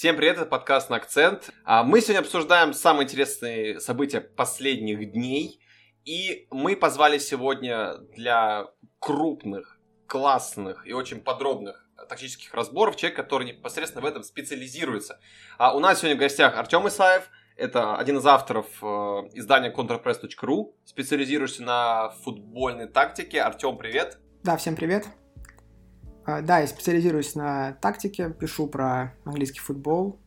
Всем привет, это подкаст на акцент. А мы сегодня обсуждаем самые интересные события последних дней. И мы позвали сегодня для крупных, классных и очень подробных тактических разборов человек, который непосредственно в этом специализируется. А у нас сегодня в гостях Артем Исаев, это один из авторов э, издания contrapress.ru, специализируешься на футбольной тактике. Артем, привет. Да, всем привет. А, да, я специализируюсь на тактике, пишу про английский футбол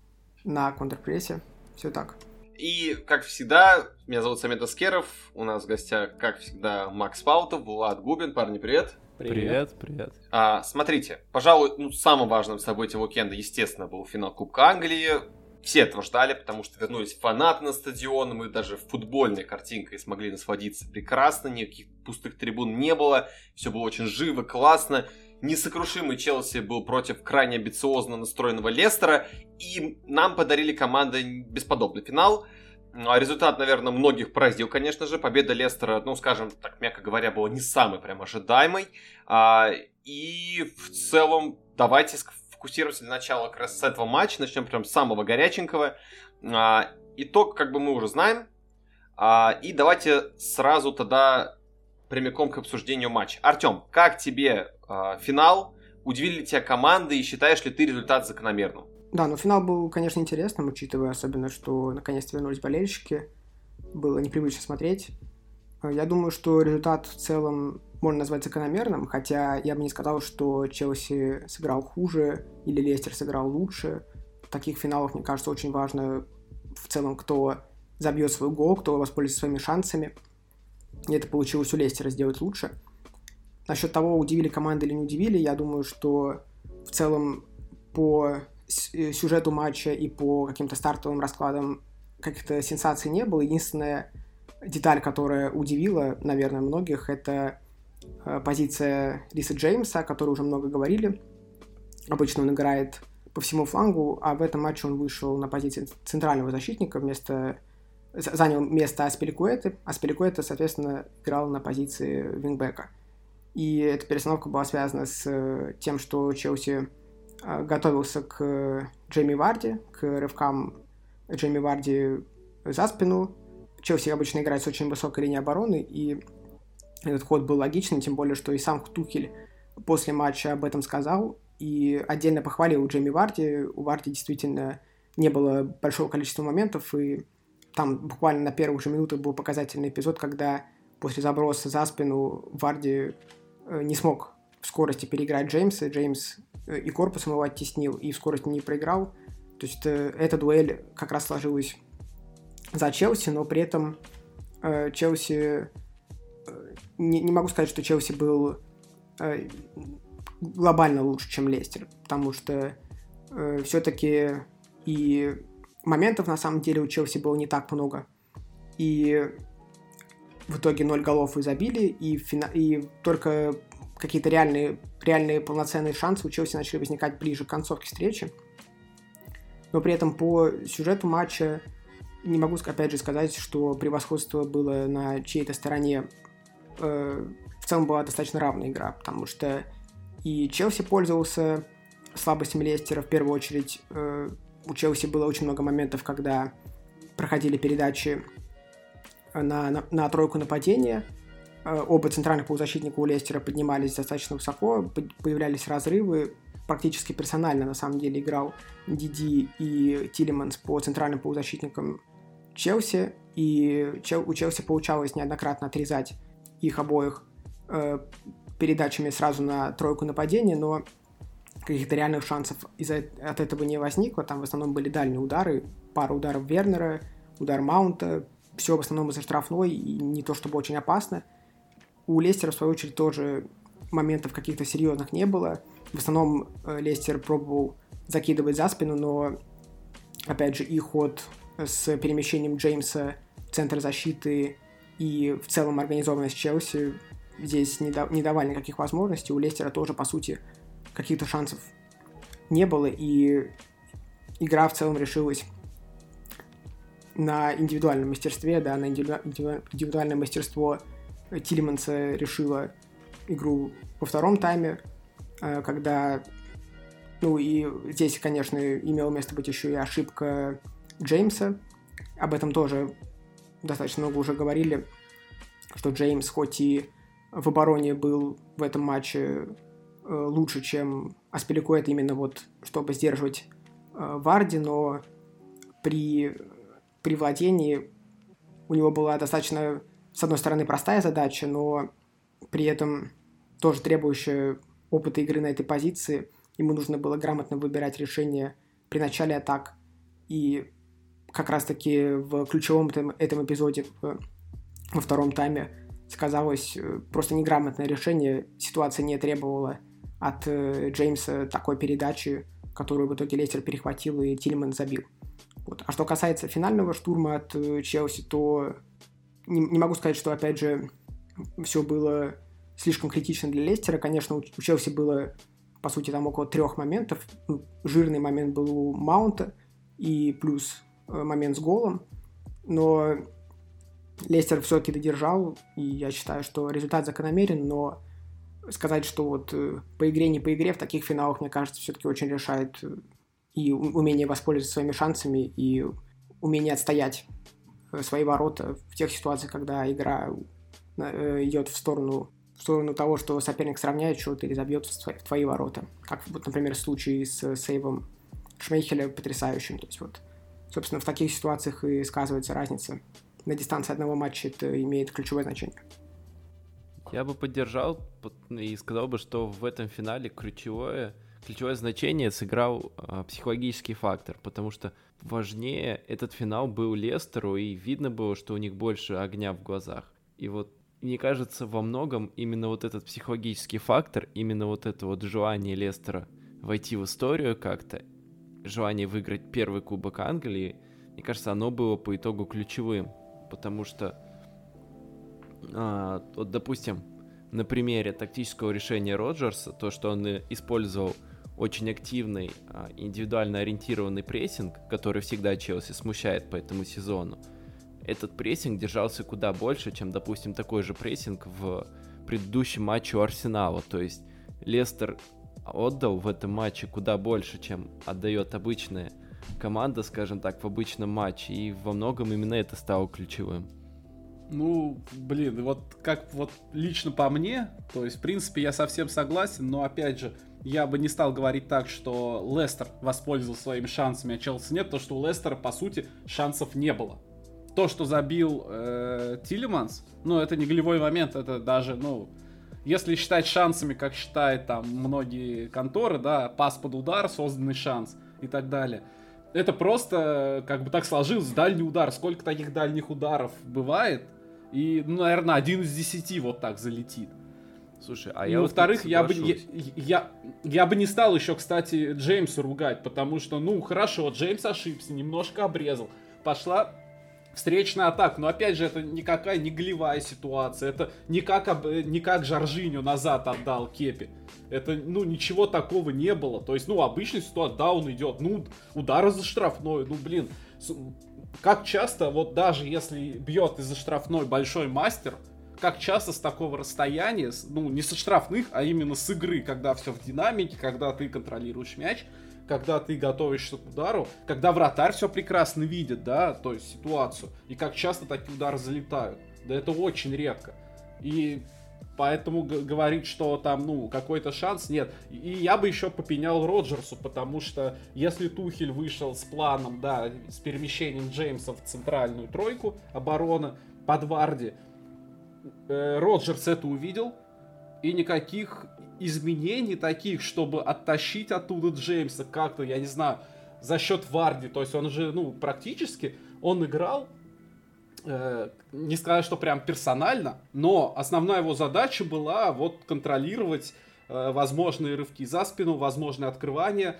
на контрпрессе. Все так. И, как всегда, меня зовут Самет Аскеров. У нас в гостях, как всегда, Макс Паутов, Влад Губин. Парни, привет. Привет, привет. А, смотрите, пожалуй, ну, самым важным событием уикенда, естественно, был финал Кубка Англии. Все этого ждали, потому что вернулись фанаты на стадион, мы даже футбольной картинкой смогли насладиться прекрасно, никаких пустых трибун не было, все было очень живо, классно несокрушимый Челси был против крайне амбициозно настроенного Лестера, и нам подарили команды бесподобный финал. А результат, наверное, многих поразил, конечно же. Победа Лестера, ну, скажем так, мягко говоря, была не самой прям ожидаемой. А, и в целом, давайте фокусируемся для начала как раз с этого матча. Начнем прям с самого горяченького. А, итог, как бы мы уже знаем. И давайте сразу тогда прямиком к обсуждению матча. Артем, как тебе э, финал? Удивили ли тебя команды и считаешь ли ты результат закономерным? Да, ну финал был, конечно, интересным, учитывая особенно, что наконец-то вернулись болельщики. Было непривычно смотреть. А, я думаю, что результат в целом можно назвать закономерным, хотя я бы не сказал, что Челси сыграл хуже или Лестер сыграл лучше. В таких финалах, мне кажется, очень важно в целом, кто забьет свой гол, кто воспользуется своими шансами. И это получилось у Лестера сделать лучше. Насчет того, удивили команды или не удивили, я думаю, что в целом по э, сюжету матча и по каким-то стартовым раскладам каких-то сенсаций не было. Единственная деталь, которая удивила, наверное, многих, это э, позиция Риса Джеймса, о которой уже много говорили. Обычно он играет по всему флангу, а в этом матче он вышел на позиции центрального защитника вместо занял место Аспиликуэты. Аспиликуэта, соответственно, играл на позиции вингбека. И эта перестановка была связана с э, тем, что Челси э, готовился к Джейми Варди, к рывкам Джейми Варди за спину. Челси обычно играет с очень высокой линией обороны, и этот ход был логичным, тем более, что и сам Тухель после матча об этом сказал, и отдельно похвалил Джейми Варди. У Варди действительно не было большого количества моментов, и там буквально на первых же минутах был показательный эпизод, когда после заброса за спину Варди э, не смог в скорости переиграть Джеймса. Джеймс э, и корпусом его оттеснил, и в скорости не проиграл. То есть э, эта дуэль как раз сложилась за Челси, но при этом Челси... Не, не могу сказать, что Челси был глобально лучше, чем Лестер, потому что все-таки и моментов на самом деле у Челси было не так много. И в итоге ноль голов и забили, и, фина... и только какие-то реальные, реальные полноценные шансы у Челси начали возникать ближе к концовке встречи. Но при этом по сюжету матча не могу, опять же, сказать, что превосходство было на чьей-то стороне. Э, в целом была достаточно равная игра, потому что и Челси пользовался слабостями Лестера, в первую очередь э, у Челси было очень много моментов, когда проходили передачи на, на, на тройку нападения. Э, оба центральных полузащитника у Лестера поднимались достаточно высоко, появлялись разрывы. Практически персонально, на самом деле, играл Диди и Тилеманс по центральным полузащитникам Челси. И у Челси получалось неоднократно отрезать их обоих э, передачами сразу на тройку нападения, но каких-то реальных шансов из от этого не возникло. Там в основном были дальние удары, пара ударов Вернера, удар Маунта, все в основном из-за штрафной, и не то чтобы очень опасно. У Лестера, в свою очередь, тоже моментов каких-то серьезных не было. В основном э, Лестер пробовал закидывать за спину, но, опять же, и ход с перемещением Джеймса в центр защиты и в целом организованность Челси здесь не, да, не давали никаких возможностей. У Лестера тоже, по сути, каких-то шансов не было, и игра в целом решилась на индивидуальном мастерстве, да, на индивидуальное мастерство Тилеманса решила игру во втором тайме, э, когда Ну и здесь, конечно, имела место быть еще и ошибка Джеймса. Об этом тоже достаточно много уже говорили, что Джеймс хоть и в обороне был в этом матче э, лучше, чем Аспиликуэт именно вот, чтобы сдерживать э, Варди, но при, при владении у него была достаточно, с одной стороны, простая задача, но при этом тоже требующая опыта игры на этой позиции. Ему нужно было грамотно выбирать решения при начале атак. И как раз-таки в ключевом этом, эпизоде во втором тайме сказалось э, просто неграмотное решение. Ситуация не требовала от э, Джеймса такой передачи, которую в итоге Лестер перехватил и Тильман забил. Вот. А что касается финального штурма от э, Челси, то не, не могу сказать, что, опять же, все было слишком критично для Лестера. Конечно, у, Челси было, по сути, там около трех моментов. Ну, жирный момент был у Маунта и плюс э, момент с голом. Но Лестер все-таки додержал, и я считаю, что результат закономерен, но сказать, что вот э, по игре, не по игре в таких финалах, мне кажется, все-таки очень решает и умение воспользоваться своими шансами, и умение отстоять э, свои ворота в тех ситуациях, когда игра идет в сторону, в сторону того, что соперник сравняет счет или забьет в твои ворота. Как, вот, например, в случае с сейвом Шмейхеля потрясающим. То есть вот, собственно, в таких ситуациях и сказывается разница на дистанции одного матча это имеет ключевое значение. Я бы поддержал и сказал бы, что в этом финале ключевое, ключевое значение сыграл э, психологический фактор, потому что важнее этот финал был Лестеру, и видно было, что у них больше огня в глазах. И вот мне кажется, во многом именно вот этот психологический фактор, именно вот это вот желание Лестера войти в историю как-то, желание выиграть первый Кубок Англии, мне кажется, оно было по итогу ключевым потому что, а, вот, допустим, на примере тактического решения Роджерса, то, что он использовал очень активный а, индивидуально ориентированный прессинг, который всегда Челси смущает по этому сезону, этот прессинг держался куда больше, чем, допустим, такой же прессинг в предыдущем матче у Арсенала. То есть Лестер отдал в этом матче куда больше, чем отдает обычная команда, скажем так, в обычном матче. И во многом именно это стало ключевым. Ну, блин, вот как вот лично по мне, то есть, в принципе, я совсем согласен, но опять же, я бы не стал говорить так, что Лестер воспользовался своими шансами, а Челси нет, то что у Лестера, по сути, шансов не было. То, что забил э, Тилеманс, ну, это не голевой момент, это даже, ну, если считать шансами, как считают там многие конторы, да, пас под удар, созданный шанс и так далее – это просто как бы так сложилось, дальний удар. Сколько таких дальних ударов бывает? И, ну, наверное, один из десяти вот так залетит. Слушай, а я во-вторых, я бы я, я, я бы не стал еще, кстати, Джеймса ругать, потому что, ну, хорошо, Джеймс ошибся, немножко обрезал. Пошла встречная атака. Но опять же, это никакая не голевая ситуация. Это не как, не как Жоржиню назад отдал Кепи. Это, ну, ничего такого не было. То есть, ну, обычная ситуация, да, он идет, ну, удары за штрафной, ну, блин. Как часто, вот даже если бьет из-за штрафной большой мастер, как часто с такого расстояния, ну, не со штрафных, а именно с игры, когда все в динамике, когда ты контролируешь мяч, когда ты готовишься к удару, когда вратарь все прекрасно видит, да, то есть ситуацию, и как часто такие удары залетают. Да это очень редко. И поэтому говорить, что там, ну, какой-то шанс, нет. И я бы еще попенял Роджерсу, потому что если Тухель вышел с планом, да, с перемещением Джеймса в центральную тройку обороны под Варди, Роджерс это увидел, и никаких изменений таких, чтобы оттащить оттуда Джеймса как-то, я не знаю, за счет Варди. То есть он же, ну, практически, он играл, э, не сказать, что прям персонально, но основная его задача была вот контролировать э, возможные рывки за спину, возможные открывания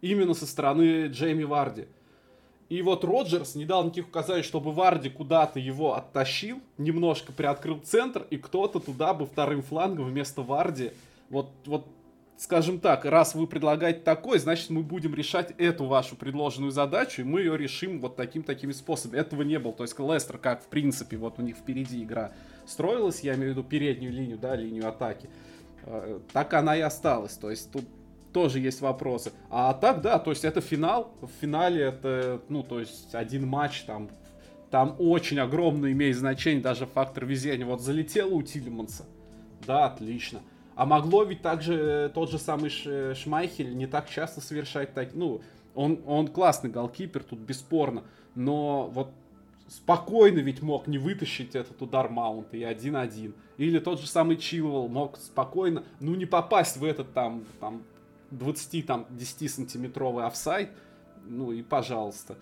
именно со стороны Джейми Варди. И вот Роджерс не дал никаких указаний, чтобы Варди куда-то его оттащил, немножко приоткрыл центр, и кто-то туда бы вторым флангом вместо Варди вот, вот скажем так, раз вы предлагаете такой, значит мы будем решать эту вашу предложенную задачу, и мы ее решим вот таким-такими способами. Этого не было. То есть Лестер, как в принципе, вот у них впереди игра строилась, я имею в виду переднюю линию, да, линию атаки, э, так она и осталась. То есть тут тоже есть вопросы. А так, да, то есть это финал. В финале это, ну, то есть один матч там там очень огромное имеет значение даже фактор везения. Вот залетело у Тилеманса. Да, отлично. А могло ведь также э, тот же самый Ш, Шмайхель не так часто совершать так. Ну, он, он классный голкипер, тут бесспорно. Но вот спокойно ведь мог не вытащить этот удар маунта и один-один. Или тот же самый Чилвелл мог спокойно, ну, не попасть в этот там, там 20, там, 10 сантиметровый офсайд. Ну и пожалуйста.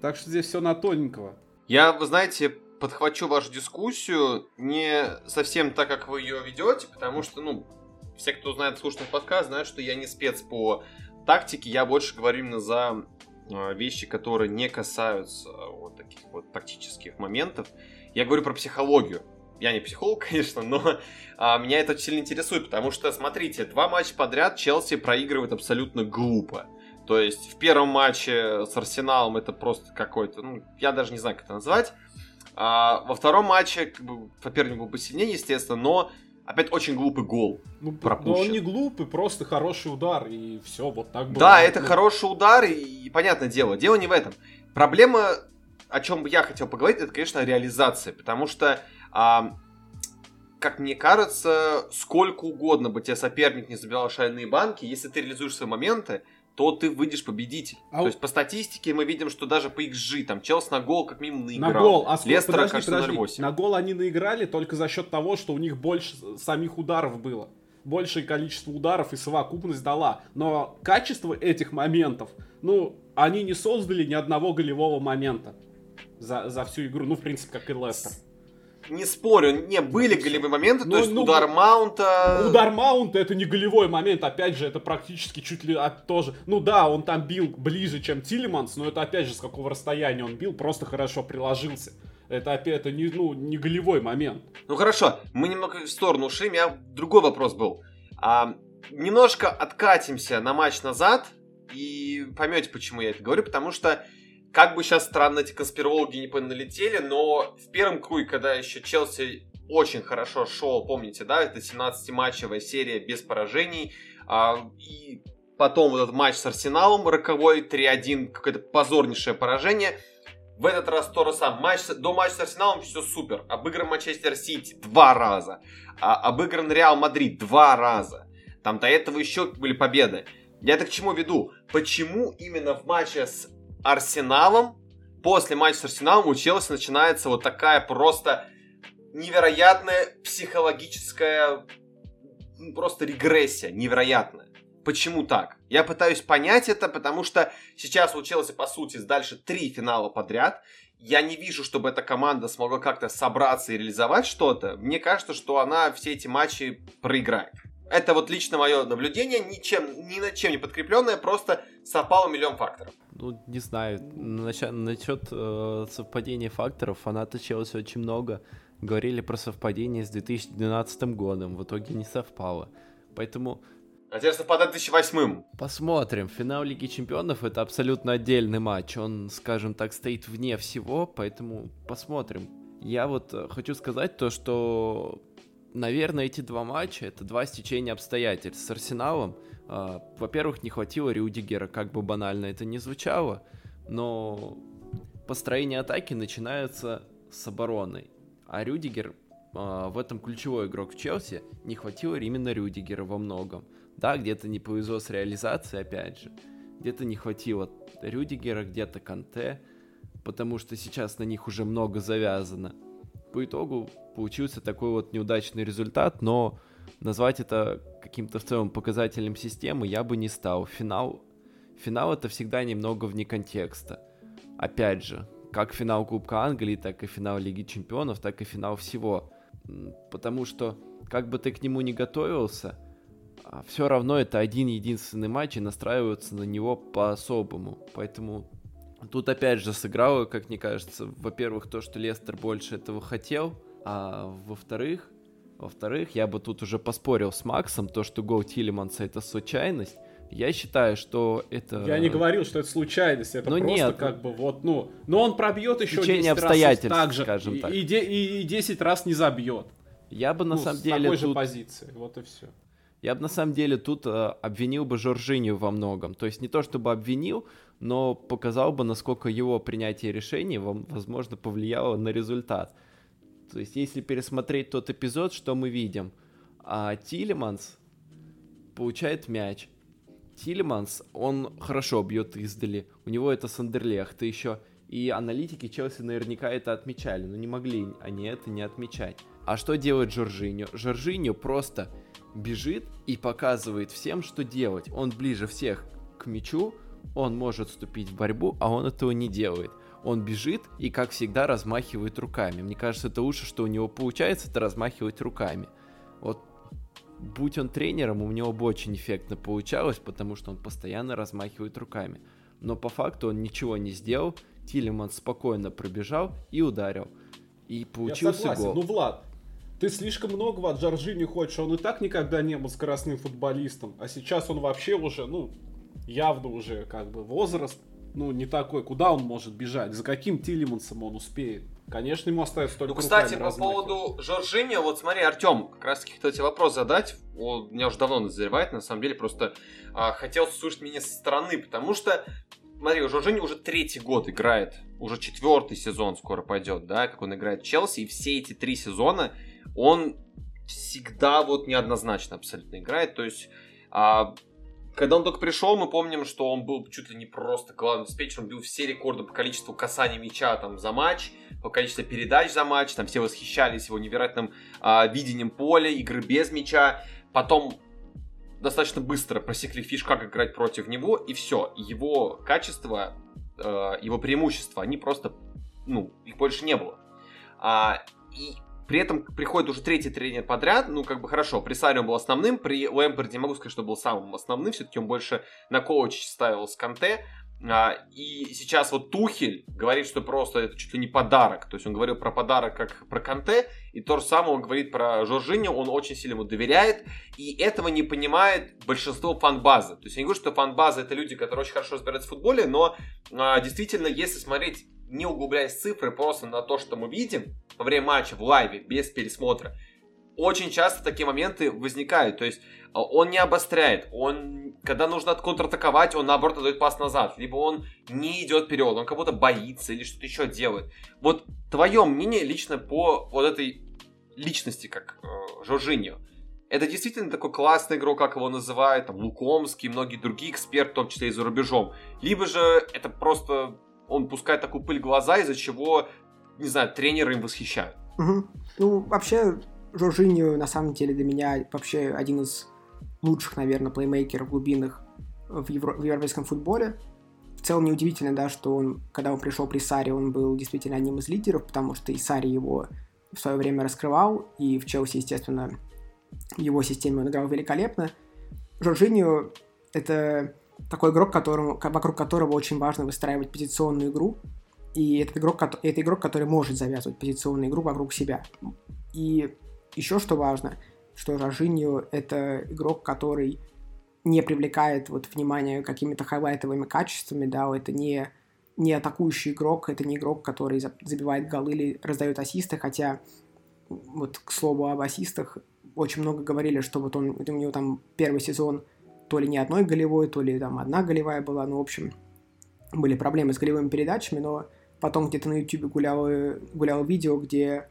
Так что здесь все на тоненького. Я, вы знаете, подхвачу вашу дискуссию не совсем так, как вы ее ведете, потому что, ну, все, кто знает слушный подкаст, знают, что я не спец по тактике, я больше говорю именно за а, вещи, которые не касаются вот таких вот тактических моментов. Я говорю про психологию. Я не психолог, конечно, но а, меня это очень сильно интересует, потому что, смотрите, два матча подряд Челси проигрывает абсолютно глупо. То есть в первом матче с Арсеналом это просто какой-то, ну, я даже не знаю, как это назвать. А, во втором матче, как бы, соперник был посильнее, естественно, но опять очень глупый гол ну, пропущен. Но он не глупый, просто хороший удар, и все, вот так было. Да, это хороший удар, и, и понятное дело, дело не в этом. Проблема, о чем я хотел поговорить, это, конечно, реализация, потому что, а, как мне кажется, сколько угодно бы тебе соперник не забирал шальные банки, если ты реализуешь свои моменты, то ты выйдешь победитель. А то есть по статистике мы видим, что даже по XG там Челс на гол как минимум наиграл. На гол, а Лестер, подожди, кажется, подожди. 0,8. На гол они наиграли только за счет того, что у них больше самих ударов было. Большее количество ударов и совокупность дала. Но качество этих моментов, ну, они не создали ни одного голевого момента за, за всю игру. Ну, в принципе, как и Лестер. Не спорю, не, были голевые моменты, ну, то есть ну, удар маунта... Удар маунта это не голевой момент, опять же, это практически чуть ли от тоже... Ну да, он там бил ближе, чем Тилеманс, но это опять же с какого расстояния он бил, просто хорошо приложился. Это опять, это не, ну, не голевой момент. Ну хорошо, мы немного в сторону ушли, у меня другой вопрос был. А, немножко откатимся на матч назад, и поймете, почему я это говорю, потому что как бы сейчас странно эти конспирологи не поналетели, но в первом круге, когда еще Челси очень хорошо шел, помните, да, это 17-матчевая серия без поражений, а, и потом вот этот матч с Арсеналом, роковой 3-1, какое-то позорнейшее поражение. В этот раз то же самое. Матч, до матча с Арсеналом все супер. Обыгран Манчестер Сити два раза. А, обыгран Реал Мадрид два раза. Там до этого еще были победы. Я это к чему веду? Почему именно в матче с Арсеналом. После матча с Арсеналом у Челси начинается вот такая просто невероятная психологическая ну, просто регрессия, невероятная. Почему так? Я пытаюсь понять это, потому что сейчас у Челси, по сути, дальше три финала подряд. Я не вижу, чтобы эта команда смогла как-то собраться и реализовать что-то. Мне кажется, что она все эти матчи проиграет. Это вот лично мое наблюдение, ничем, ни над чем не подкрепленное, просто совпало миллион факторов. Ну, не знаю, насчет, насчет э, совпадения факторов фанаты Челси очень много говорили про совпадение с 2012 годом, в итоге не совпало. Поэтому... А теперь совпадает 2008 Посмотрим. Финал Лиги Чемпионов это абсолютно отдельный матч. Он, скажем так, стоит вне всего, поэтому посмотрим. Я вот э, хочу сказать то, что наверное, эти два матча это два стечения обстоятельств. С Арсеналом, э, во-первых, не хватило Рюдигера, как бы банально это ни звучало, но построение атаки начинается с обороны. А Рюдигер э, в этом ключевой игрок в Челси, не хватило именно Рюдигера во многом. Да, где-то не повезло с реализацией, опять же. Где-то не хватило Рюдигера, где-то Канте, потому что сейчас на них уже много завязано. По итогу получился такой вот неудачный результат, но назвать это каким-то в целом показателем системы я бы не стал. Финал, финал это всегда немного вне контекста. Опять же, как финал Кубка Англии, так и финал Лиги Чемпионов, так и финал всего. Потому что, как бы ты к нему не готовился, а, все равно это один единственный матч, и настраиваются на него по-особому. Поэтому тут опять же сыграло, как мне кажется, во-первых, то, что Лестер больше этого хотел, а во-вторых, во-вторых, я бы тут уже поспорил с Максом, то, что гол Тилеманса это случайность. Я считаю, что это... Я не говорил, что это случайность, это но ну просто нет, как бы вот, ну... Но он пробьет еще 10 обстоятельств, раз так же, скажем так. И, и, и 10 раз не забьет. Я бы на ну, самом деле... С такой тут... же позиции, вот и все. Я бы на самом деле тут э, обвинил бы Жоржинию во многом. То есть не то чтобы обвинил, но показал бы, насколько его принятие решений, возможно, повлияло на результат. То есть если пересмотреть тот эпизод, что мы видим? А Тилеманс получает мяч. Тилеманс, он хорошо бьет издали. У него это Сандерлехт еще. И аналитики Челси наверняка это отмечали, но не могли они это не отмечать. А что делает Жоржиньо? Жоржиньо просто бежит и показывает всем, что делать. Он ближе всех к мячу, он может вступить в борьбу, а он этого не делает. Он бежит и, как всегда, размахивает руками. Мне кажется, это лучше, что у него получается, это размахивать руками. Вот будь он тренером, у него бы очень эффектно получалось, потому что он постоянно размахивает руками. Но по факту он ничего не сделал, Тилеман спокойно пробежал и ударил. И получился Я согласен. гол. Ну, Влад, ты слишком многого от Джорджини хочешь. Он и так никогда не был скоростным футболистом. А сейчас он вообще уже, ну, явно уже как бы возраст, ну, не такой. Куда он может бежать? За каким Тилимансом он успеет? Конечно, ему остается только Ну, кстати, по поводу Жоржини, вот смотри, Артем, как раз таки хотел тебе вопрос задать. Он меня уже давно назревает, на самом деле, просто а, хотел слушать меня со стороны, потому что смотри, у Жоржини уже третий год играет, уже четвертый сезон скоро пойдет, да, как он играет в Челси, и все эти три сезона он всегда вот неоднозначно абсолютно играет, то есть а, когда он только пришел, мы помним, что он был чуть ли не просто главным диспетчером, бил все рекорды по количеству касаний мяча там, за матч, по количеству передач за матч, там все восхищались его невероятным а, видением поля, игры без мяча. Потом достаточно быстро просекли фиш, как играть против него, и все. Его качество, э, его преимущества, они просто, ну, их больше не было. А, и при этом приходит уже третий тренер подряд, ну, как бы хорошо, при Саре он был основным, при Лэмпорде не могу сказать, что был самым основным, все-таки он больше на коуч ставил с Канте, а, и сейчас вот Тухель говорит, что просто это чуть ли не подарок. То есть он говорил про подарок как про Канте, и то же самое он говорит про Жоржиню, он очень сильно ему доверяет, и этого не понимает большинство фан-базы. То есть я не говорю, что фан-база это люди, которые очень хорошо разбираются в футболе, но а, действительно, если смотреть, не углубляясь в цифры, просто на то, что мы видим во время матча в лайве, без пересмотра, очень часто такие моменты возникают. То есть а, он не обостряет, он, когда нужно контратаковать, он наоборот дает пас назад, либо он не идет вперед, он как будто боится или что-то еще делает. Вот твое мнение лично по вот этой личности, как э, Жоржиньо. Это действительно такой классный игрок, как его называют, там, Лукомский, многие другие эксперты, в том числе и за рубежом. Либо же это просто он пускает такую пыль в глаза, из-за чего, не знаю, тренеры им восхищают. Угу. Ну, вообще, Жоржиньо, на самом деле, для меня вообще один из лучших, наверное, плеймейкеров глубинных в, евро- в европейском футболе. В целом неудивительно, да, что он, когда он пришел при Саре, он был действительно одним из лидеров, потому что и Сари его в свое время раскрывал, и в Челси, естественно, в его системе он играл великолепно. Жоржиньо — это такой игрок, которому, вокруг которого очень важно выстраивать позиционную игру, и этот игрок, это игрок, который может завязывать позиционную игру вокруг себя. И еще что важно, что Жоржиньо — это игрок, который не привлекает вот внимание какими-то хайлайтовыми качествами, да, это не, не атакующий игрок, это не игрок, который забивает голы или раздает ассисты, хотя вот к слову об ассистах, очень много говорили, что вот он, у него там первый сезон то ли не одной голевой, то ли там одна голевая была, ну, в общем, были проблемы с голевыми передачами, но потом где-то на YouTube гуляло, гуляло видео, где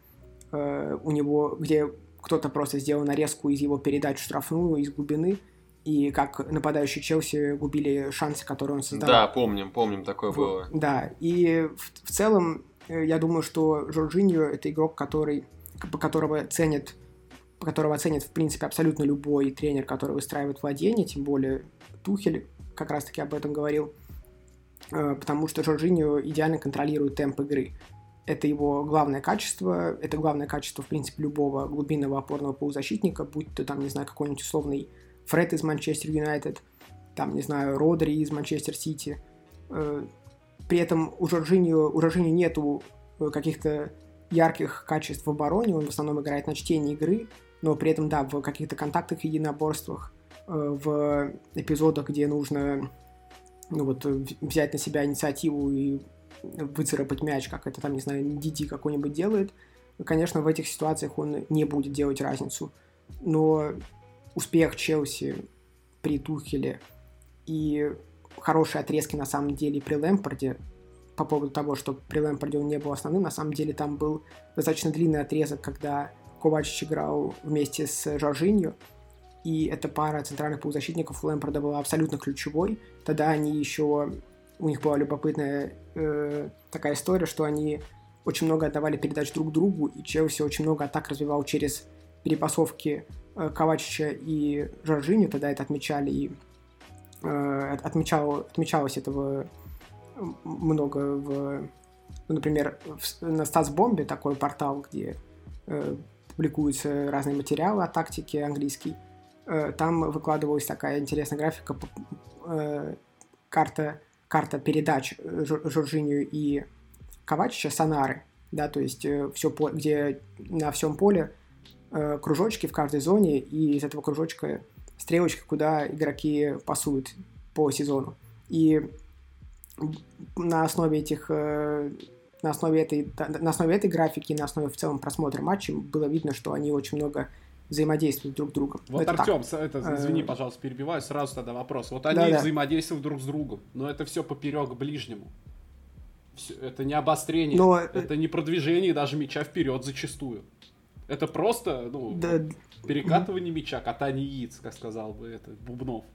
э, у него, где кто-то просто сделал нарезку из его передач в штрафную, из глубины, и как нападающий Челси губили шансы, которые он создал. Да, помним, помним, такое в, было. Да, и в, в целом э, я думаю, что Жоржиньо это игрок, который, которого ценят которого оценит, в принципе, абсолютно любой тренер, который выстраивает владение, тем более Тухель как раз-таки об этом говорил, э, потому что Жоржиньо идеально контролирует темп игры. Это его главное качество, это главное качество, в принципе, любого глубинного опорного полузащитника, будь то там, не знаю, какой-нибудь условный Фред из Манчестер Юнайтед, там, не знаю, Родри из Манчестер Сити. Э, при этом у Жоржиньо, у Жоржиньо нету э, каких-то ярких качеств в обороне, он в основном играет на чтение игры, но при этом, да, в каких-то контактах единоборствах, э, в эпизодах, где нужно ну, вот, взять на себя инициативу и выцарапать мяч, как это там, не знаю, Диди какой-нибудь делает, конечно, в этих ситуациях он не будет делать разницу. Но успех Челси при Тухеле и хорошие отрезки на самом деле при Лэмпорде по поводу того, что при Лэмпорде он не был основным, на самом деле там был достаточно длинный отрезок, когда Ковачич играл вместе с Жоржинью, и эта пара центральных полузащитников у Лэмпорда была абсолютно ключевой. Тогда они еще... У них была любопытная э, такая история, что они очень много отдавали передач друг другу, и Челси очень много атак развивал через перепасовки э, Ковачича и Жоржини, тогда это отмечали, и э, отмечал, отмечалось этого много в, ну, например, в, на Статсбомбе такой портал, где э, публикуются разные материалы о тактике английской. Э, там выкладывалась такая интересная графика, э, карта, карта передач Жоржинию и Ковачича Сонары, да, то есть э, все, где на всем поле кружочки в каждой зоне, и из этого кружочка стрелочка, куда игроки пасуют по сезону. И на основе этих на основе этой на основе этой графики на основе в целом просмотра матча было видно, что они очень много взаимодействуют друг с другом. Вот, это Артем, это, извини, пожалуйста, перебиваю, сразу тогда вопрос. Вот они да, взаимодействуют друг с другом, но это все поперек ближнему. Все, это не обострение, Но... Э, это не продвижение даже мяча вперед зачастую. Это просто, ну, да... перекатывание мяча, катание яиц, как сказал бы это Бубнов.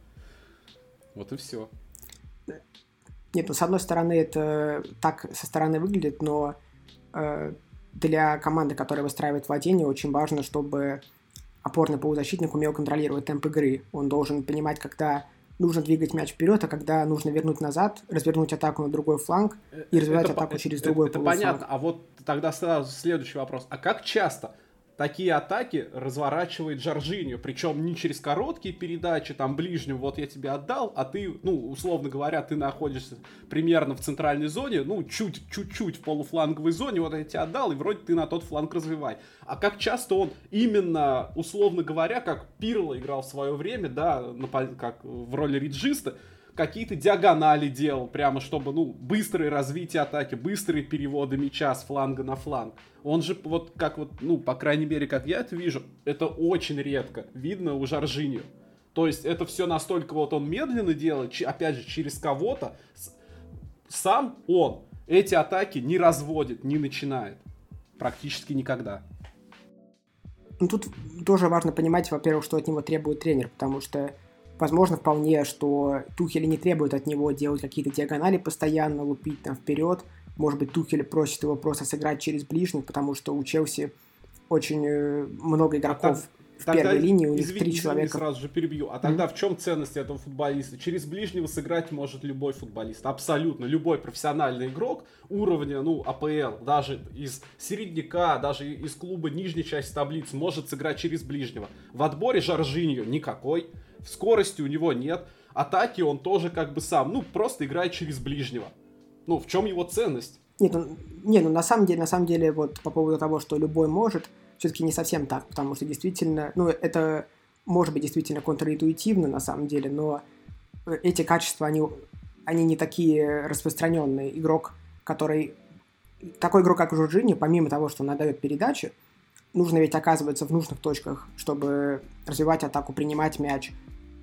Вот и все. Нет, ну, с одной стороны, это так со стороны выглядит, но э, для команды, которая выстраивает владение, очень важно, чтобы опорный полузащитник умел контролировать темп игры. Он должен понимать, когда нужно двигать мяч вперед, а когда нужно вернуть назад, развернуть атаку на другой фланг и развивать это, атаку через это, другой Это понятно, а вот тогда сразу следующий вопрос. А как часто такие атаки разворачивает Жоржиньо, причем не через короткие передачи, там, ближнюю, вот я тебе отдал, а ты, ну, условно говоря, ты находишься примерно в центральной зоне, ну, чуть-чуть в полуфланговой зоне, вот я тебе отдал, и вроде ты на тот фланг развивай. А как часто он именно, условно говоря, как Пирло играл в свое время, да, как в роли риджиста, какие-то диагонали делал, прямо чтобы, ну, быстрое развитие атаки, быстрые переводы мяча с фланга на фланг. Он же вот как вот, ну, по крайней мере, как я это вижу, это очень редко видно у Жоржиньо. То есть это все настолько вот он медленно делает, опять же, через кого-то. Сам он эти атаки не разводит, не начинает. Практически никогда. Ну, тут тоже важно понимать, во-первых, что от него требует тренер, потому что Возможно, вполне, что Тухель не требует от него делать какие-то диагонали постоянно, лупить там вперед. Может быть, Тухель просит его просто сыграть через ближних, потому что у Челси очень э, много игроков а в тогда, первой линии, у них извини, три человека. сразу же перебью. А тогда mm-hmm. в чем ценность этого футболиста? Через ближнего сыграть может любой футболист. Абсолютно. Любой профессиональный игрок уровня, ну, АПЛ, даже из середняка, даже из клуба нижней части таблицы может сыграть через ближнего. В отборе Жоржиньо никакой скорости у него нет, атаки он тоже как бы сам, ну, просто играет через ближнего. Ну, в чем его ценность? Нет, ну, не, ну на самом деле, на самом деле, вот по поводу того, что любой может, все-таки не совсем так, потому что действительно, ну, это может быть действительно контринтуитивно на самом деле, но эти качества, они, они не такие распространенные. Игрок, который... Такой игрок, как Жоржини, помимо того, что он отдает передачи, нужно ведь оказываться в нужных точках, чтобы развивать атаку, принимать мяч.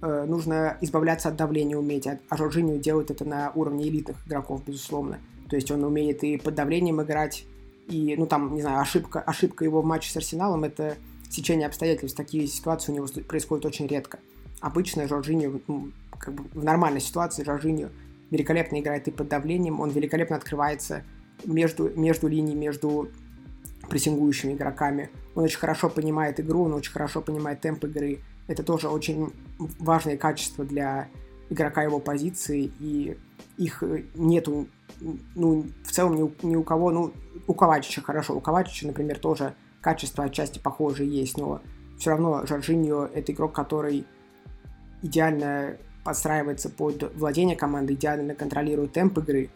Э, нужно избавляться от давления уметь, а, а делает это на уровне элитных игроков, безусловно. То есть он умеет и под давлением играть, и, ну там, не знаю, ошибка, ошибка его в матче с Арсеналом – это сечение обстоятельств. Такие ситуации у него происходят очень редко. Обычно Жоржиньо, ну, как бы в нормальной ситуации Жоржиньо великолепно играет и под давлением, он великолепно открывается между, между линией, между прессингующими игроками. Он очень хорошо понимает игру, он очень хорошо понимает темп игры. Это тоже очень важные качества для игрока его позиции, и их нету, ну, в целом ни у, ни у кого, ну, у Ковачича хорошо, у Ковачича, например, тоже качества отчасти похожие есть, но все равно Жоржиньо это игрок, который идеально подстраивается под владение команды, идеально контролирует темп игры,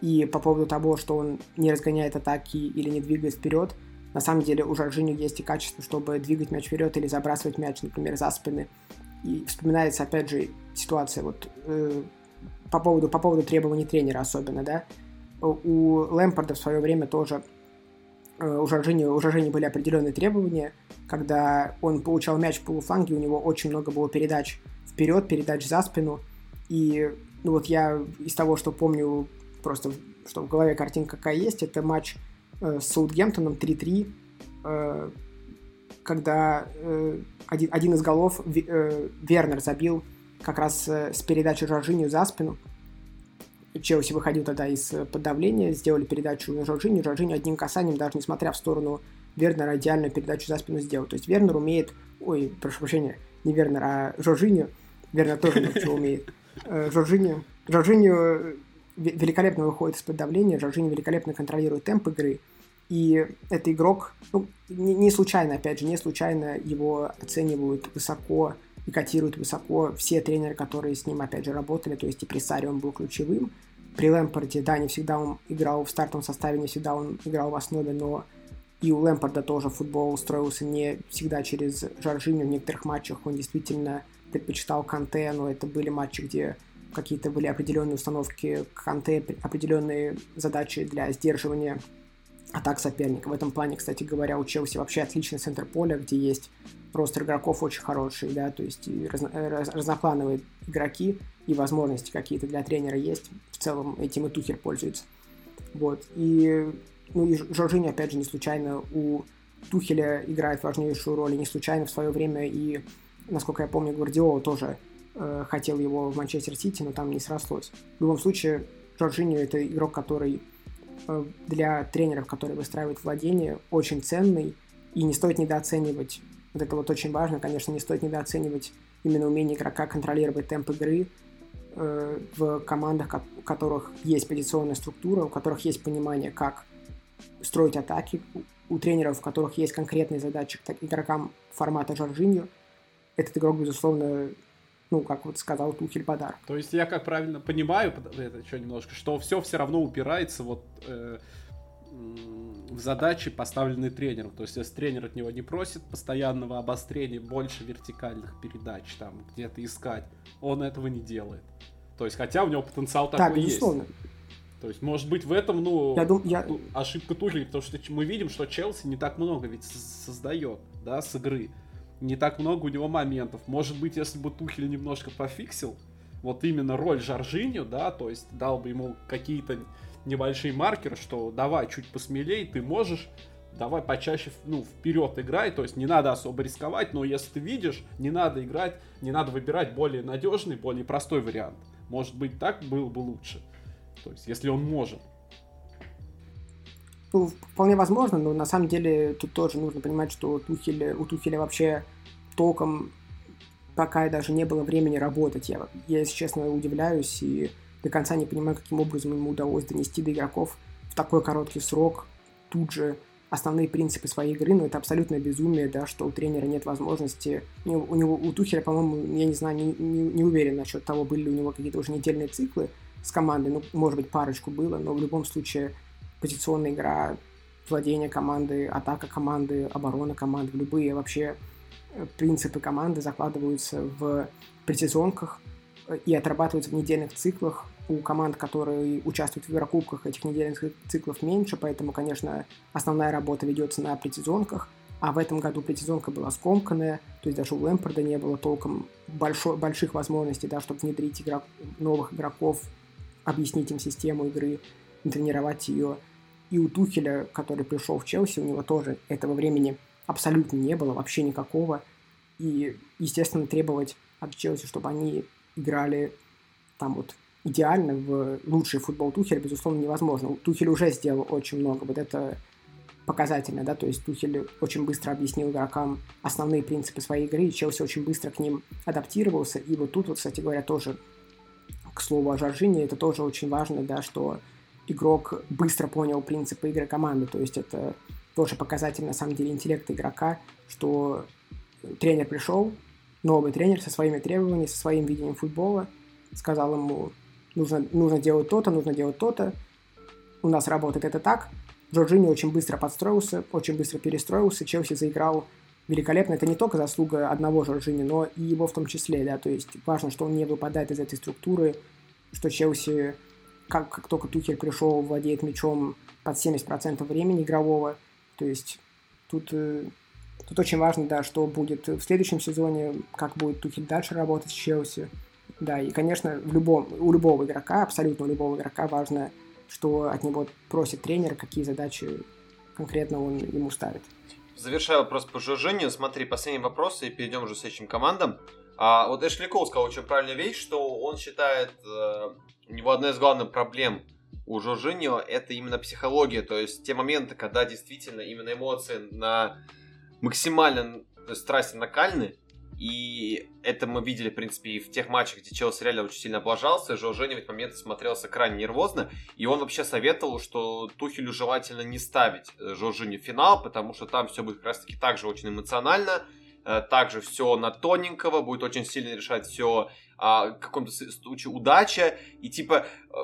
и по поводу того, что он не разгоняет атаки или не двигает вперед, на самом деле у Жоржиньо есть и качество, чтобы двигать мяч вперед или забрасывать мяч, например, за спины. И вспоминается, опять же, ситуация вот э, по, поводу, по поводу требований тренера особенно, да. У Лэмпорда в свое время тоже э, у Жоржини, у Жоржини были определенные требования, когда он получал мяч в полуфланге, у него очень много было передач вперед, передач за спину, и ну вот я из того, что помню, просто что в голове картинка какая есть, это матч э, с Саутгемптоном 3-3, э, когда э, один, один из голов э, Вернер забил как раз э, с передачи Жоржинию за спину. Челси выходил тогда из э, подавления, сделали передачу на Жоржинию. Жоржинию одним касанием, даже несмотря в сторону Вернера, идеальную передачу за спину сделал. То есть Вернер умеет... Ой, прошу прощения, не Вернер, а Жоржинию. Вернер тоже много чего умеет. Э, Жоржинию... Великолепно выходит из-под давления, Жоржинию великолепно контролирует темп игры. И это игрок, ну, не, не случайно, опять же, не случайно его оценивают высоко и котируют высоко все тренеры, которые с ним, опять же, работали, то есть и при Саре он был ключевым, при Лэмпорде, да, не всегда он играл в стартовом составе, не всегда он играл в основе, но и у Лэмпорда тоже футбол устроился не всегда через Жоржиню. В некоторых матчах он действительно предпочитал Канте, но это были матчи, где какие-то были определенные установки Канте, определенные задачи для сдерживания атак соперника. В этом плане, кстати говоря, у Челси вообще отличный центр поля, где есть ростер игроков очень хороший, да, то есть и разно, раз, разноплановые игроки и возможности какие-то для тренера есть. В целом этим и Тухер пользуется. Вот. И, ну и Жоржини, опять же, не случайно у Тухеля играет важнейшую роль, и не случайно в свое время и, насколько я помню, Гвардиола тоже э, хотел его в Манчестер Сити, но там не срослось. В любом случае, Жоржиньо это игрок, который э, для тренеров, которые выстраивают владение, очень ценный, и не стоит недооценивать вот это вот очень важно, конечно, не стоит недооценивать именно умение игрока контролировать темп игры э, в командах, у которых есть позиционная структура, у которых есть понимание, как строить атаки, у тренеров, у которых есть конкретные задачи к игрокам формата Жоржиньо. Этот игрок, безусловно, ну, как вот сказал Тухель, подарок. То есть я как правильно понимаю, это еще немножко, что все все равно упирается вот э, в задачи, поставленные тренером. То есть, если тренер от него не просит постоянного обострения, больше вертикальных передач, там, где-то искать, он этого не делает. То есть, хотя у него потенциал такой да, безусловно. есть. То есть, может быть, в этом, ну, я дум, я... ошибка Тухеля, потому что мы видим, что Челси не так много ведь создает, да, с игры. Не так много у него моментов. Может быть, если бы Тухель немножко пофиксил, вот именно роль Жоржиню, да, то есть дал бы ему какие-то небольшие маркеры, что давай чуть посмелее, ты можешь, давай почаще, ну, вперед играй, то есть не надо особо рисковать, но если ты видишь, не надо играть, не надо выбирать более надежный, более простой вариант. Может быть, так было бы лучше. То есть, если он может. Ну, вполне возможно, но на самом деле тут тоже нужно понимать, что Тухель, у Тухеля вообще толком пока даже не было времени работать. Я, я если честно, удивляюсь и до конца не понимаю, каким образом ему удалось донести до игроков в такой короткий срок тут же основные принципы своей игры, но это абсолютное безумие, да, что у тренера нет возможности, у него, у Тухера, по-моему, я не знаю, не, не, не уверен насчет того, были ли у него какие-то уже недельные циклы с командой, ну, может быть, парочку было, но в любом случае позиционная игра, владение команды, атака команды, оборона команды, любые вообще э, принципы команды закладываются в предсезонках э, и отрабатываются в недельных циклах, у команд, которые участвуют в Еврокубках, этих недельных циклов меньше, поэтому, конечно, основная работа ведется на предсезонках, а в этом году предсезонка была скомканная, то есть даже у Лэмпорда не было толком большой, больших возможностей, да, чтобы внедрить игрок, новых игроков, объяснить им систему игры, тренировать ее. И у Тухеля, который пришел в Челси, у него тоже этого времени абсолютно не было, вообще никакого. И, естественно, требовать от Челси, чтобы они играли там вот идеально в лучший футбол Тухеля, безусловно, невозможно. Тухель уже сделал очень много, вот это показательно, да, то есть Тухель очень быстро объяснил игрокам основные принципы своей игры, и Челси очень быстро к ним адаптировался, и вот тут вот, кстати говоря, тоже, к слову о Жоржине, это тоже очень важно, да, что игрок быстро понял принципы игры команды, то есть это тоже показатель, на самом деле, интеллекта игрока, что тренер пришел, новый тренер со своими требованиями, со своим видением футбола, сказал ему, нужно, нужно делать то-то, нужно делать то-то, у нас работает это так. Джорджини очень быстро подстроился, очень быстро перестроился, Челси заиграл великолепно. Это не только заслуга одного Жоржини, но и его в том числе, да, то есть важно, что он не выпадает из этой структуры, что Челси, как, как только Тухель пришел, владеет мячом под 70% времени игрового, То есть тут, э, тут очень важно, да, что будет в следующем сезоне, как будет Тухель дальше работать с Челси. Да, и, конечно, в любом, у любого игрока, абсолютно у любого игрока важно, что от него просит тренер, какие задачи конкретно он ему ставит. Завершая вопрос по Жоржинию, смотри, последний вопрос, и перейдем уже с этим командам. А, вот Эшли Коул сказал очень правильную вещь, что он считает, э, у него одна из главных проблем у Жоржиньо это именно психология, то есть те моменты, когда действительно именно эмоции на максимально страсти накальны, и это мы видели, в принципе, и в тех матчах, где Челси реально очень сильно облажался. Жоржини в этот момент смотрелся крайне нервозно. И он вообще советовал, что Тухелю желательно не ставить э, Жоржини в финал, потому что там все будет как раз-таки так же очень эмоционально. Э, также все на тоненького, будет очень сильно решать все а, каком-то случае удача. И типа э,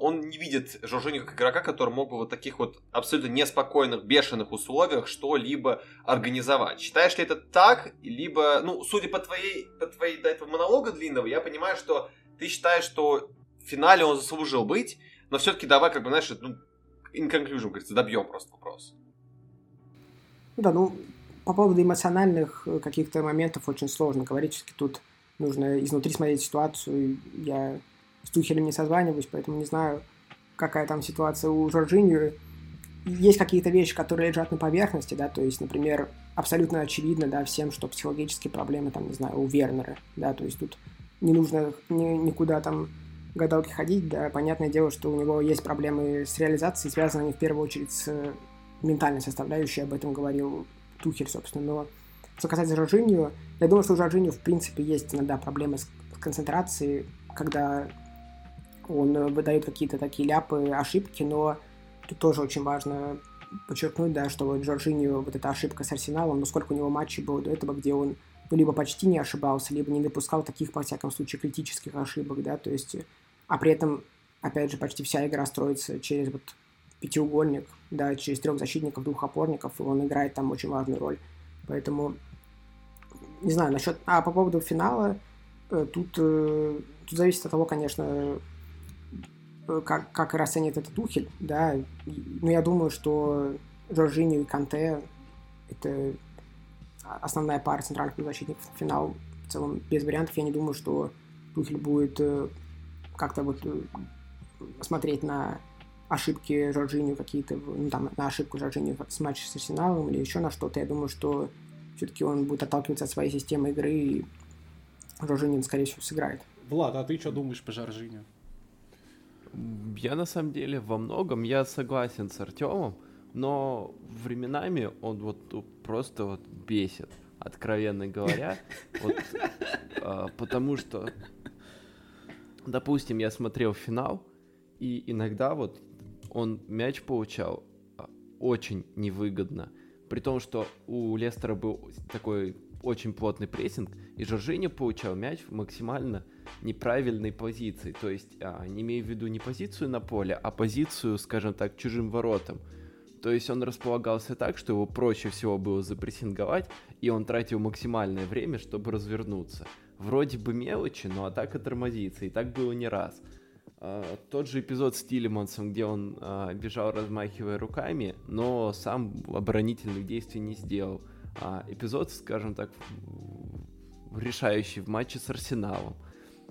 он не видит Жоржини как игрока, который мог бы вот таких вот абсолютно неспокойных, бешеных условиях что-либо организовать. Считаешь ли это так? Либо, ну, судя по твоей, по твоей до этого монолога длинного, я понимаю, что ты считаешь, что в финале он заслужил быть, но все-таки давай, как бы, знаешь, ну, in conclusion, говорится, добьем просто вопрос. Да, ну, по поводу эмоциональных э, каких-то моментов очень сложно говорить. Все-таки тут нужно изнутри смотреть ситуацию. Я с Тухелем не созваниваюсь, поэтому не знаю, какая там ситуация у Жоржиньо. Есть какие-то вещи, которые лежат на поверхности, да, то есть, например, абсолютно очевидно, да, всем, что психологические проблемы, там, не знаю, у Вернера, да, то есть тут не нужно ни, никуда там гадалки ходить, да, понятное дело, что у него есть проблемы с реализацией, связаны они в первую очередь с ментальной составляющей, об этом говорил Тухель, собственно, но что касается Жоржиньо, я думаю, что у Жоржиньо, в принципе, есть иногда проблемы с концентрацией, когда он выдает какие-то такие ляпы, ошибки, но тут тоже очень важно подчеркнуть, да, что вот Джорджиньо, вот эта ошибка с Арсеналом, ну сколько у него матчей было до этого, где он либо почти не ошибался, либо не допускал таких, во всяком случае, критических ошибок, да, то есть, а при этом, опять же, почти вся игра строится через вот пятиугольник, да, через трех защитников, двух опорников, и он играет там очень важную роль. Поэтому, не знаю, насчет... А по поводу финала, э, тут, э, тут зависит от того, конечно, Э, как, как расценит этот Тухель, да, но я думаю, что Жоржиньо и Канте это основная пара центральных защитников на финал. В целом, без вариантов, я не думаю, что Тухель будет как-то вот смотреть на ошибки Жоржиню какие-то, ну, там, на ошибку Жоржиню с матча с Арсеналом или еще на что-то. Я думаю, что все-таки он будет отталкиваться от своей системы игры, и Жоржинин, скорее всего, сыграет. Влад, а ты что думаешь по Жоржиню? Я на самом деле во многом я согласен с Артемом, но временами он вот просто вот бесит, откровенно говоря, вот, а, потому что, допустим, я смотрел финал, и иногда вот он мяч получал а, очень невыгодно, при том, что у Лестера был такой очень плотный прессинг, и Жоржини получал мяч в максимально неправильной позиции. То есть, а, не имею в виду не позицию на поле, а позицию, скажем так, чужим воротам. То есть он располагался так, что его проще всего было запрессинговать, и он тратил максимальное время, чтобы развернуться. Вроде бы мелочи, но атака тормозится, и так было не раз. А, тот же эпизод с Тилемансом, где он а, бежал, размахивая руками, но сам оборонительных действий не сделал. А, эпизод, скажем так, решающий в матче с Арсеналом.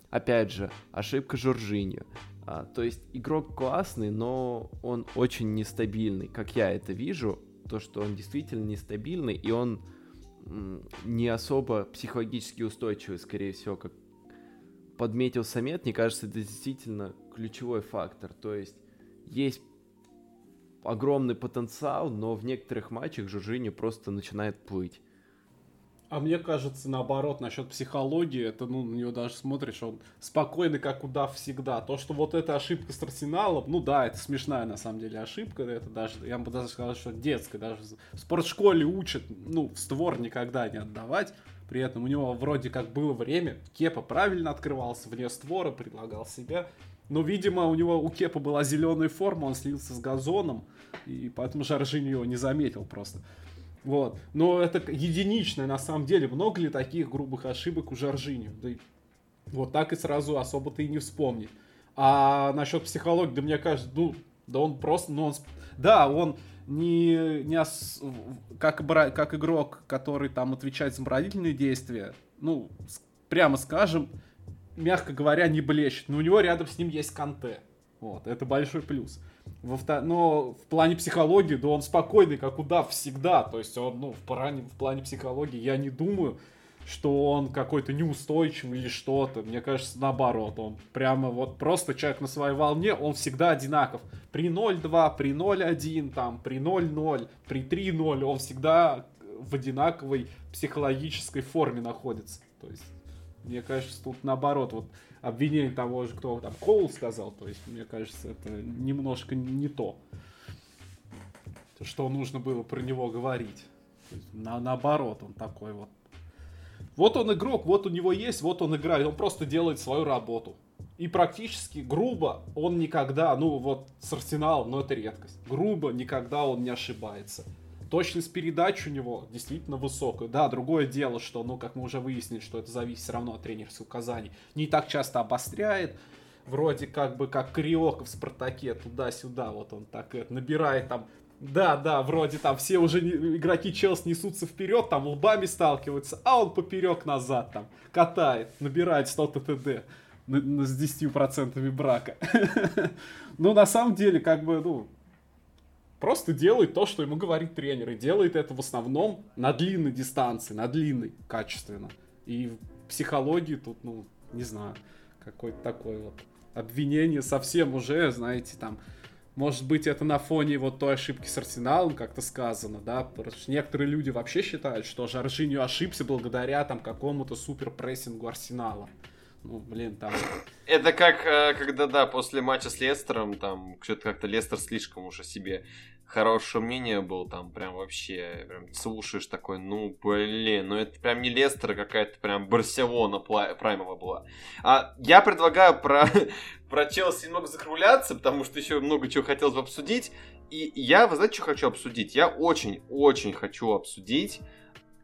Опять же, ошибка Жоржиньо. А, то есть игрок классный, но он очень нестабильный, как я это вижу. То, что он действительно нестабильный, и он не особо психологически устойчивый, скорее всего, как подметил Самет, мне кажется, это действительно ключевой фактор. То есть есть огромный потенциал, но в некоторых матчах Жужиню просто начинает плыть. А мне кажется, наоборот, насчет психологии, это, ну, на него даже смотришь, он спокойный, как удав всегда. То, что вот эта ошибка с Арсеналом, ну да, это смешная на самом деле ошибка, это даже, я бы даже сказал, что детская, даже в спортшколе учат, ну, в створ никогда не отдавать. При этом у него вроде как было время, Кепа правильно открывался вне створа, предлагал себя. Но, видимо, у него у Кепа была зеленая форма, он слился с газоном, и поэтому Жоржиньо его не заметил просто. Вот. Но это единичное на самом деле. Много ли таких грубых ошибок у Жоржиньо? Да и вот так и сразу особо-то и не вспомнить. А насчет психологии, да мне кажется, ну, Да он просто, ну он, да, он не, не ос... как, как игрок, который там отвечает за оборонительные действия, ну, прямо скажем, мягко говоря, не блещет. Но у него рядом с ним есть Канте. Вот, это большой плюс. Во втор... Но в плане психологии, да он спокойный, как удав всегда. То есть он, ну, в плане, в плане психологии я не думаю, что он какой-то неустойчивый или что-то. Мне кажется, наоборот, он прямо вот просто человек на своей волне, он всегда одинаков. При 0-2, при 0-1, там, при 0-0, при 3-0, он всегда в одинаковой психологической форме находится. То есть, мне кажется, тут наоборот, вот обвинение того же, кто там Коул сказал, то есть, мне кажется, это немножко не то, что нужно было про него говорить. На, наоборот, он такой вот вот он игрок, вот у него есть, вот он играет, он просто делает свою работу. И практически грубо он никогда, ну вот с Арсеналом, но это редкость, грубо никогда он не ошибается. Точность передач у него действительно высокая. Да, другое дело, что, ну, как мы уже выяснили, что это зависит все равно от тренерских указаний. Не так часто обостряет, вроде как бы как Криоков в Спартаке, туда-сюда, вот он так это, набирает там да, да, вроде там все уже не, игроки Челс несутся вперед, там лбами сталкиваются, а он поперек назад там катает, набирает 100 ТТД с 10% брака. Ну, на самом деле, как бы, ну, просто делает то, что ему говорит тренер. И делает это в основном на длинной дистанции, на длинной, качественно. И в психологии тут, ну, не знаю, какое-то такое вот обвинение совсем уже, знаете, там, может быть, это на фоне вот той ошибки с Арсеналом как-то сказано, да, потому что некоторые люди вообще считают, что Жоржиньо ошибся благодаря там какому-то суперпрессингу Арсенала. Ну, блин, там... Это как, э, когда, да, после матча с Лестером, там, что-то как-то Лестер слишком уже себе хорошее мнение был, там, прям вообще, прям слушаешь такой, ну, блин, ну это прям не Лестер, а какая-то прям Барселона праймова была. А я предлагаю про, про Челси немного закругляться, потому что еще много чего хотелось бы обсудить. И я, вы знаете, что хочу обсудить? Я очень-очень хочу обсудить